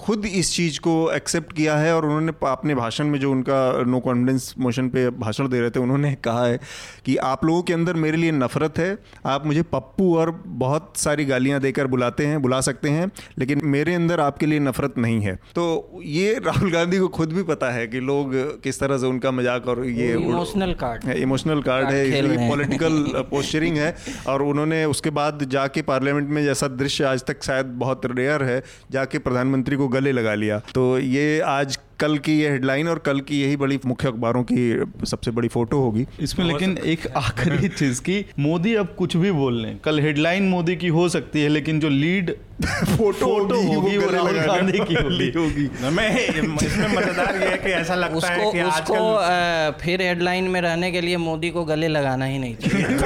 खुद इस चीज़ को एक्सेप्ट किया है और उन्होंने अपने भाषण में जो उनका नो कॉन्फिडेंस मोशन पे भाषण दे रहे थे उन्होंने कहा है कि आप लोगों के अंदर मेरे लिए नफरत है आप मुझे पप्पू और बहुत सारी गालियाँ देकर बुलाते हैं बुला सकते हैं लेकिन मेरे अंदर आपके लिए नफरत नहीं है। तो ये राहुल गांधी को खुद भी पता है कि लोग किस तरह से उनका मज़ाक और ये इमोशनल कार्ड है इमोशनल कार्ड है पॉलिटिकल पोस्चरिंग है। और उन्होंने उसके बाद जाके पार्लियामेंट में जैसा दृश्य आज तक शायद बहुत रेयर है जाके प्रधानमंत्री को गले लगा लिया। तो ये आज कल की ये हेडलाइन और कल की यही बड़ी मुख्य अखबारों की सबसे बड़ी फ़ोटो होगी। इसमें लेकिन एक आखिरी चीज़ की मोदी अब कुछ भी बोल लें कल हेडलाइन मोदी की हो सकती है लेकिन जो लीड फ़ोटो फ़ोटो होगी, वो राहुल गांधी की होगी। मैं इसमें मज़ेदार ये है कि ऐसा लगता है उसको कि उसको आजकल फिर हेडलाइन में रहने के लिए मोदी को गले लगाना ही नहीं चाहिए।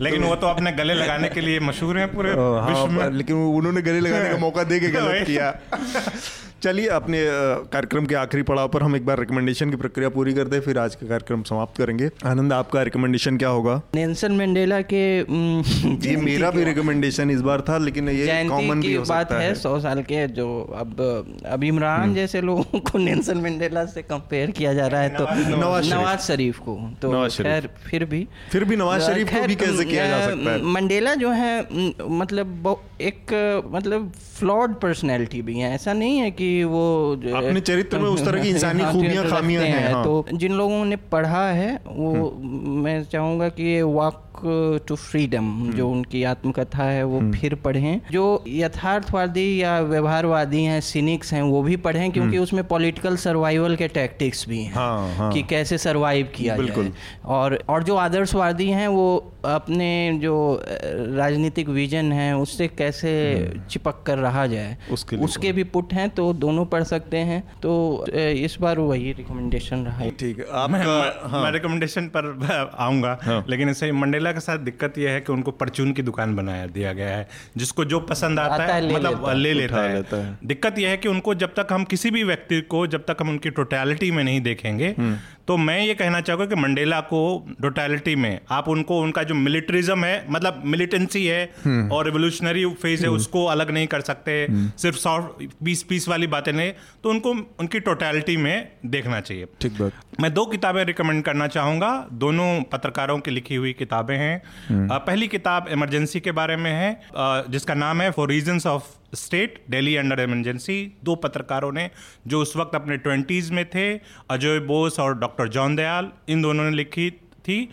लेकिन वो तो अपने गले लगाने के लिए मशहूर हैं पूरे हाँ, विश्व में। लेकिन उन्होंने गले लगाने का मौका दे के गलत वही। किया चलिए अपने कार्यक्रम के आखिरी पड़ाव पर हम एक बार रिकमेंडेशन की प्रक्रिया पूरी कर दे फिर आज का कार्यक्रम समाप्त करेंगे। आनंद आपका रिकमेंडेशन क्या होगा? नेल्सन मंडेला के ये मेरा भी रिकमेंडेशन इस बार था लेकिन ये कॉमन भी हो बात सकता है है। सौ साल के जो अब अब इमरान जैसे लोगों को नेल्सन मंडेला से कंपेयर किया जा रहा है तो नवाज़ शरीफ। को। तो खैर फिर भी फिर भी नवाज़ शरीफ को भी कैसे किया जा सकता है? मंडेला जो है मतलब एक मतलब फ्लॉड पर्सनैलिटी भी है। ऐसा नहीं है कि वो अपने चरित्र में उस तरह की इंसानी खूबियाँ, खामियाँ हैं, हाँ। तो जिन लोगों ने पढ़ा है वो मैं चाहूँगा कि ये वॉक टू फ्रीडम जो उनकी आत्मकथा है वो फिर पढ़ें। जो यथार्थवादी या व्यवहारवादी हैं सिनिक्स हैं वो भी पढ़ें क्योंकि उसमें पॉलिटिकल सर्वाइवल के टैक्टिक्स भी हैं हाँ, हाँ। कि कैसे सरवाइव किया। जाए। और और जो आदर्शवादी हैं वो अपने जो राजनीतिक विजन है उससे कैसे चिपक कर रहा जाए उसके उसके भी पुट हैं तो दोनों पढ़ सकते हैं तो इस बार वही रिकमेंडेशन रहा है ठीक है मैं हाँ। मैं रिकमेंडेशन पर आऊँगा हाँ। लेकिन इससे मंडेला के साथ दिक्कत यह है कि उनको परचून की दुकान बनाया दिया गया है जिसको जो पसंद आता, आता है, है ले मतलब लेता ले लेता है लेता है। दिक्कत यह है कि उनको जब तक हम किसी भी व्यक्ति को जब तक हम उनकी टोटैलिटी में नहीं देखेंगे तो मैं ये कहना चाहूँगा कि मंडेला को टोटलिटी में आप उनको उनका जो मिलिट्रिज्म है मतलब मिलिटेंसी है और रिवोल्यूशनरी फ़ेज़ है उसको अलग नहीं कर सकते। सिर्फ़ सॉफ्ट पीस पीस वाली बातें नहीं तो उनको उनकी टोटैलिटी में देखना चाहिए। ठीक बात। मैं दो किताबें रिकमेंड करना चाहूँगा। दोनों पत्रकारों की लिखी हुई किताबें हैं। पहली किताब इमरजेंसी के बारे में है। जिसका नाम है for reasons of state Delhi under emergency दो पत्रकारों ने जो उस वक्त अपने ट्वेंटीज में थे अजय बोस और डॉक्टर जॉन दयाल इन दोनों ने लिखी थी।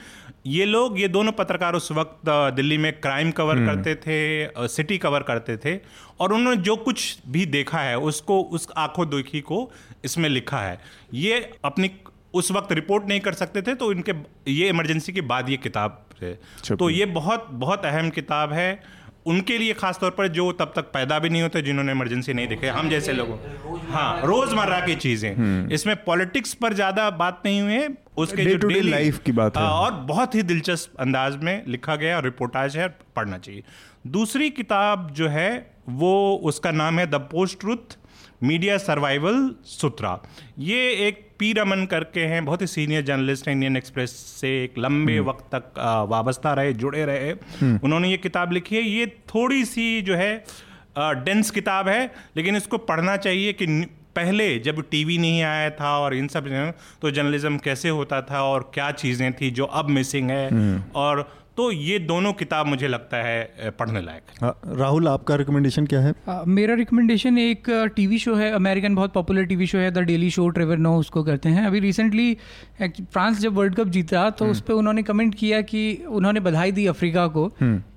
ये लोग ये दोनों पत्रकार उस वक्त दिल्ली में क्राइम कवर करते थे सिटी कवर करते थे और उन्होंने जो कुछ भी देखा है उसको उस आँखों देखी को इसमें लिखा है। ये अपनी उस वक्त रिपोर्ट नहीं कर सकते थे तो इनके ये इमरजेंसी के बाद ये किताब है। तो ये बहुत बहुत अहम किताब है। उनके लिए खास तौर पर जो तब तक पैदा भी नहीं होते जिन्होंने इमरजेंसी नहीं देखे। हम जैसे लोगों। हाँ रोज़मर्रा की चीज़ें। इसमें पॉलिटिक्स पर ज़्यादा बात नहीं हुई। है उसके Day जो daily- life की बात है। हाँ, और बहुत ही दिलचस्प अंदाज में लिखा गया और रिपोर्टाज है पढ़ना चाहिए। दूसरी किताब जो है वो उसका नाम है the post truth media survival Sutra ये एक पी रमन करके हैं। बहुत ही सीनियर जर्नलिस्ट हैं इंडियन एक्सप्रेस से एक लंबे वक्त तक वाबस्ता रहे जुड़े रहे। उन्होंने ये किताब लिखी है। ये थोड़ी सी जो है डेंस किताब है लेकिन इसको पढ़ना चाहिए कि पहले जब टीवी नहीं आया था और इन सब तो जर्नलिज्म कैसे होता था और क्या चीज़ें थी जो अब मिसिंग है। और तो ये दोनों किताब मुझे लगता है पढ़ने लायक हाँ, राहुल आपका रिकमेंडेशन क्या है? आ, मेरा रिकमेंडेशन एक टीवी शो है अमेरिकन बहुत पॉपुलर टीवी शो है the daily show Trevor Noah उसको करते हैं। अभी रिसेंटली फ्रांस जब वर्ल्ड कप जीता तो उस पर उन्होंने कमेंट किया कि उन्होंने बधाई दी अफ्रीका को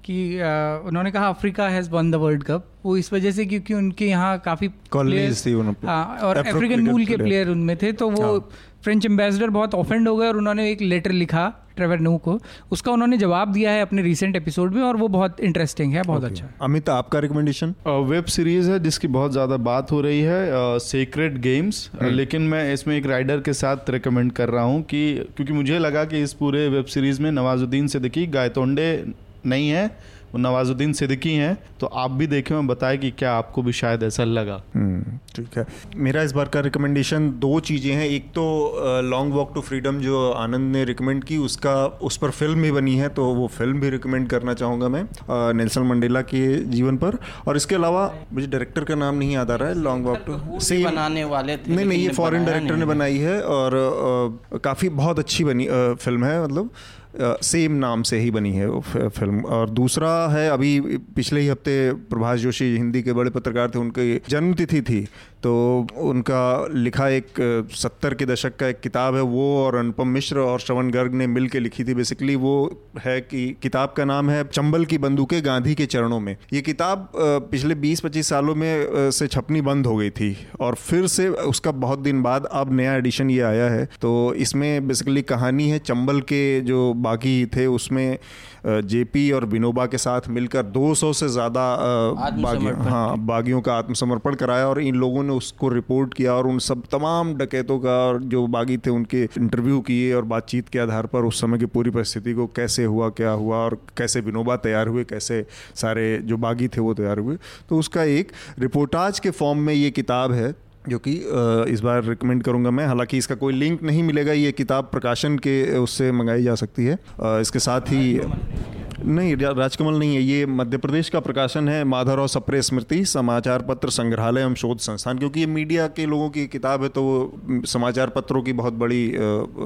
कि आ, उन्होंने कहा Africa has won the world cup वो इस वजह से क्योंकि उनके यहाँ काफ़ी Colonies थी। हाँ और अफ्रीकन मूल के प्लेयर उनमें थे तो वो फ्रेंच एम्बेसडर बहुत ऑफेंड हो गए और उन्होंने एक लेटर लिखा ट्रेवर नो को। उसका उन्होंने जवाब दिया है अपने रिसेंट एपिसोड में और वो बहुत इंटरेस्टिंग है बहुत okay. अच्छा अमित आपका रिकमेंडेशन वेब सीरीज़ है जिसकी बहुत ज़्यादा बात हो रही है सीक्रेट uh, गेम्स uh, लेकिन मैं इसमें एक राइडर के साथ रिकमेंड कर रहा हूँ कि क्योंकि मुझे लगा कि इस पूरे वेब सीरीज़ में नवाजुद्दीन सिद्दीकी गायतोंडे नहीं है नवाजुद्दीन सिद्दीकी हैं तो आप भी देखें और बताएँ कि क्या आपको भी शायद ऐसा लगा। हम्म, ठीक है। मेरा इस बार का रिकमेंडेशन दो चीज़ें हैं। एक तो लॉन्ग वॉक टू फ्रीडम जो आनंद ने रिकमेंड की उसका उस पर फ़िल्म भी बनी है तो वो फ़िल्म भी रिकमेंड करना चाहूँगा मैं नेल्सन मंडेला के जीवन पर। और इसके अलावा मुझे डायरेक्टर का नाम नहीं याद आ रहा है लॉन्ग वॉक टू सेम बनाने वाले थे नहीं नहीं ये फॉरेन डायरेक्टर ने बनाई है और काफ़ी बहुत अच्छी बनी फ़िल्म है मतलब। सेम नाम से ही बनी है वो फ़िल्म। और दूसरा है, अभी पिछले ही हफ़्ते प्रभाष जोशी हिंदी के बड़े पत्रकार थे, उनकी जन्मतिथि थी तो उनका लिखा एक सत्तर के दशक का एक किताब है, वो और अनुपम मिश्र और श्रवण गर्ग ने मिल के लिखी थी। बेसिकली वो है कि किताब का नाम है, चंबल की बंदूकें गांधी के चरणों में। ये किताब पिछले 20-25 सालों में से छपनी बंद हो गई थी। और फिर से उसका बहुत दिन बाद अब नया एडिशन ये आया है। तो इसमें बेसिकली कहानी है, चंबल के जो बागी थे उसमें जेपी और विनोबा के साथ मिलकर 200 से ज़्यादा बागियों हाँ बागियों का आत्मसमर्पण कराया और इन लोगों ने उसको रिपोर्ट किया और उन सब तमाम डकैतों का और जो बागी थे उनके इंटरव्यू किए और बातचीत के आधार पर उस समय की पूरी परिस्थिति को कैसे हुआ क्या हुआ और कैसे विनोबा तैयार हुए कैसे सारे जो बागी थे वो तैयार हुए। तो उसका एक रिपोर्टाज के फॉर्म में ये किताब है। जो कि इस बार रिकमेंड करूँगा मैं। हालाँकि इसका कोई लिंक नहीं मिलेगा, ये किताब प्रकाशन के उससे मंगाई जा सकती है। इसके साथ ही नहीं राजकमल नहीं है, ये मध्य प्रदेश का प्रकाशन है माधवराव सप्रे स्मृति, समाचार पत्र संग्रहालय एवं शोध संस्थान, क्योंकि ये मीडिया के लोगों की किताब है तो वो समाचार पत्रों की बहुत बड़ी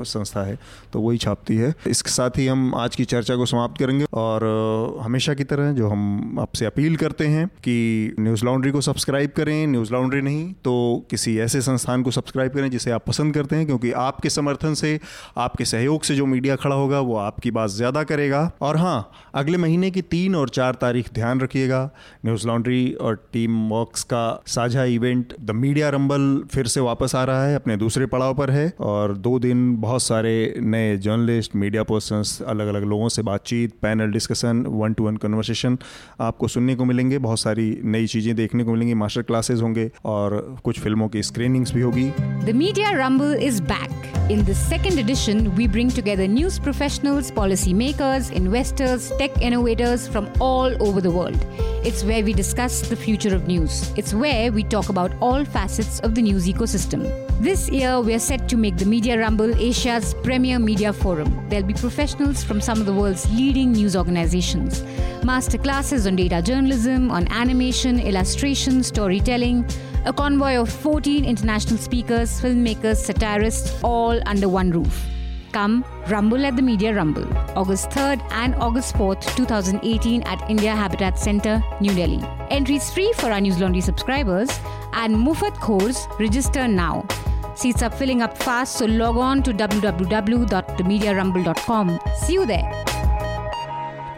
संस्था है तो वही छापती है। इसके साथ ही हम आज की चर्चा को समाप्त करेंगे, और हमेशा की तरह जो हम आपसे अपील करते हैं कि न्यूज़ लॉन्ड्री को सब्सक्राइब करें, न्यूज़ लॉन्ड्री नहीं तो किसी ऐसे संस्थान को सब्सक्राइब करें, जिसे आप पसंद करते हैं, क्योंकि आपके समर्थन से, आपके सहयोग से जो मीडिया खड़ा होगा, वो आपकी बात ज़्यादा करेगा। और हाँ अगले महीने की तीन और चार तारीख ध्यान रखिएगा। न्यूज़ लॉन्ड्री और टीम वॉक्स का साझा इवेंट द मीडिया रंबल फिर से वापस आ रहा है अपने दूसरे पड़ाव पर है और दो दिन बहुत सारे नए जर्नलिस्ट मीडिया पर्सन अलग अलग लोगों से बातचीत panel discussion one to one conversation आपको सुनने को मिलेंगे। बहुत सारी नई चीज़ें देखने को मिलेंगी मास्टर क्लासेस होंगे और कुछ फ़िल्मों की स्क्रीनिंग्स भी होगी। The Media Rumble is back in the second edition, we bring together news professionals, policy makers, investors, tech innovators from all over the world. It's where we discuss the future of news. It's where we talk about all facets of the news ecosystem. This year, we are set to make the Media Rumble Asia's premier media forum. There'll be professionals from some of the world's leading news organizations, master classes on data journalism, on animation, illustration, storytelling, a convoy of 14 international speakers, filmmakers, satirists, all under one roof. Come Rumble at the Media Rumble, August 3rd and August 4th, 2018 at India Habitat Center, New Delhi. Entries free for our News Laundry subscribers and Mufat course register now. Seats are filling up fast, so log on to www.themediarumble.com. See you there.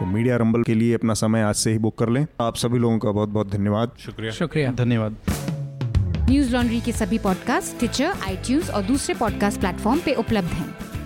तो media rumble के लिए अपना समय आज से ही book कर लें आप सभी लोगों का बहुत बहुत धन्यवाद शुक्रिया शुक्रिया धन्यवाद न्यूज़ लॉन्ड्री के सभी पॉडकास्ट टिचर आई और दूसरे पॉडकास्ट प्लेटफॉर्म पे उपलब्ध हैं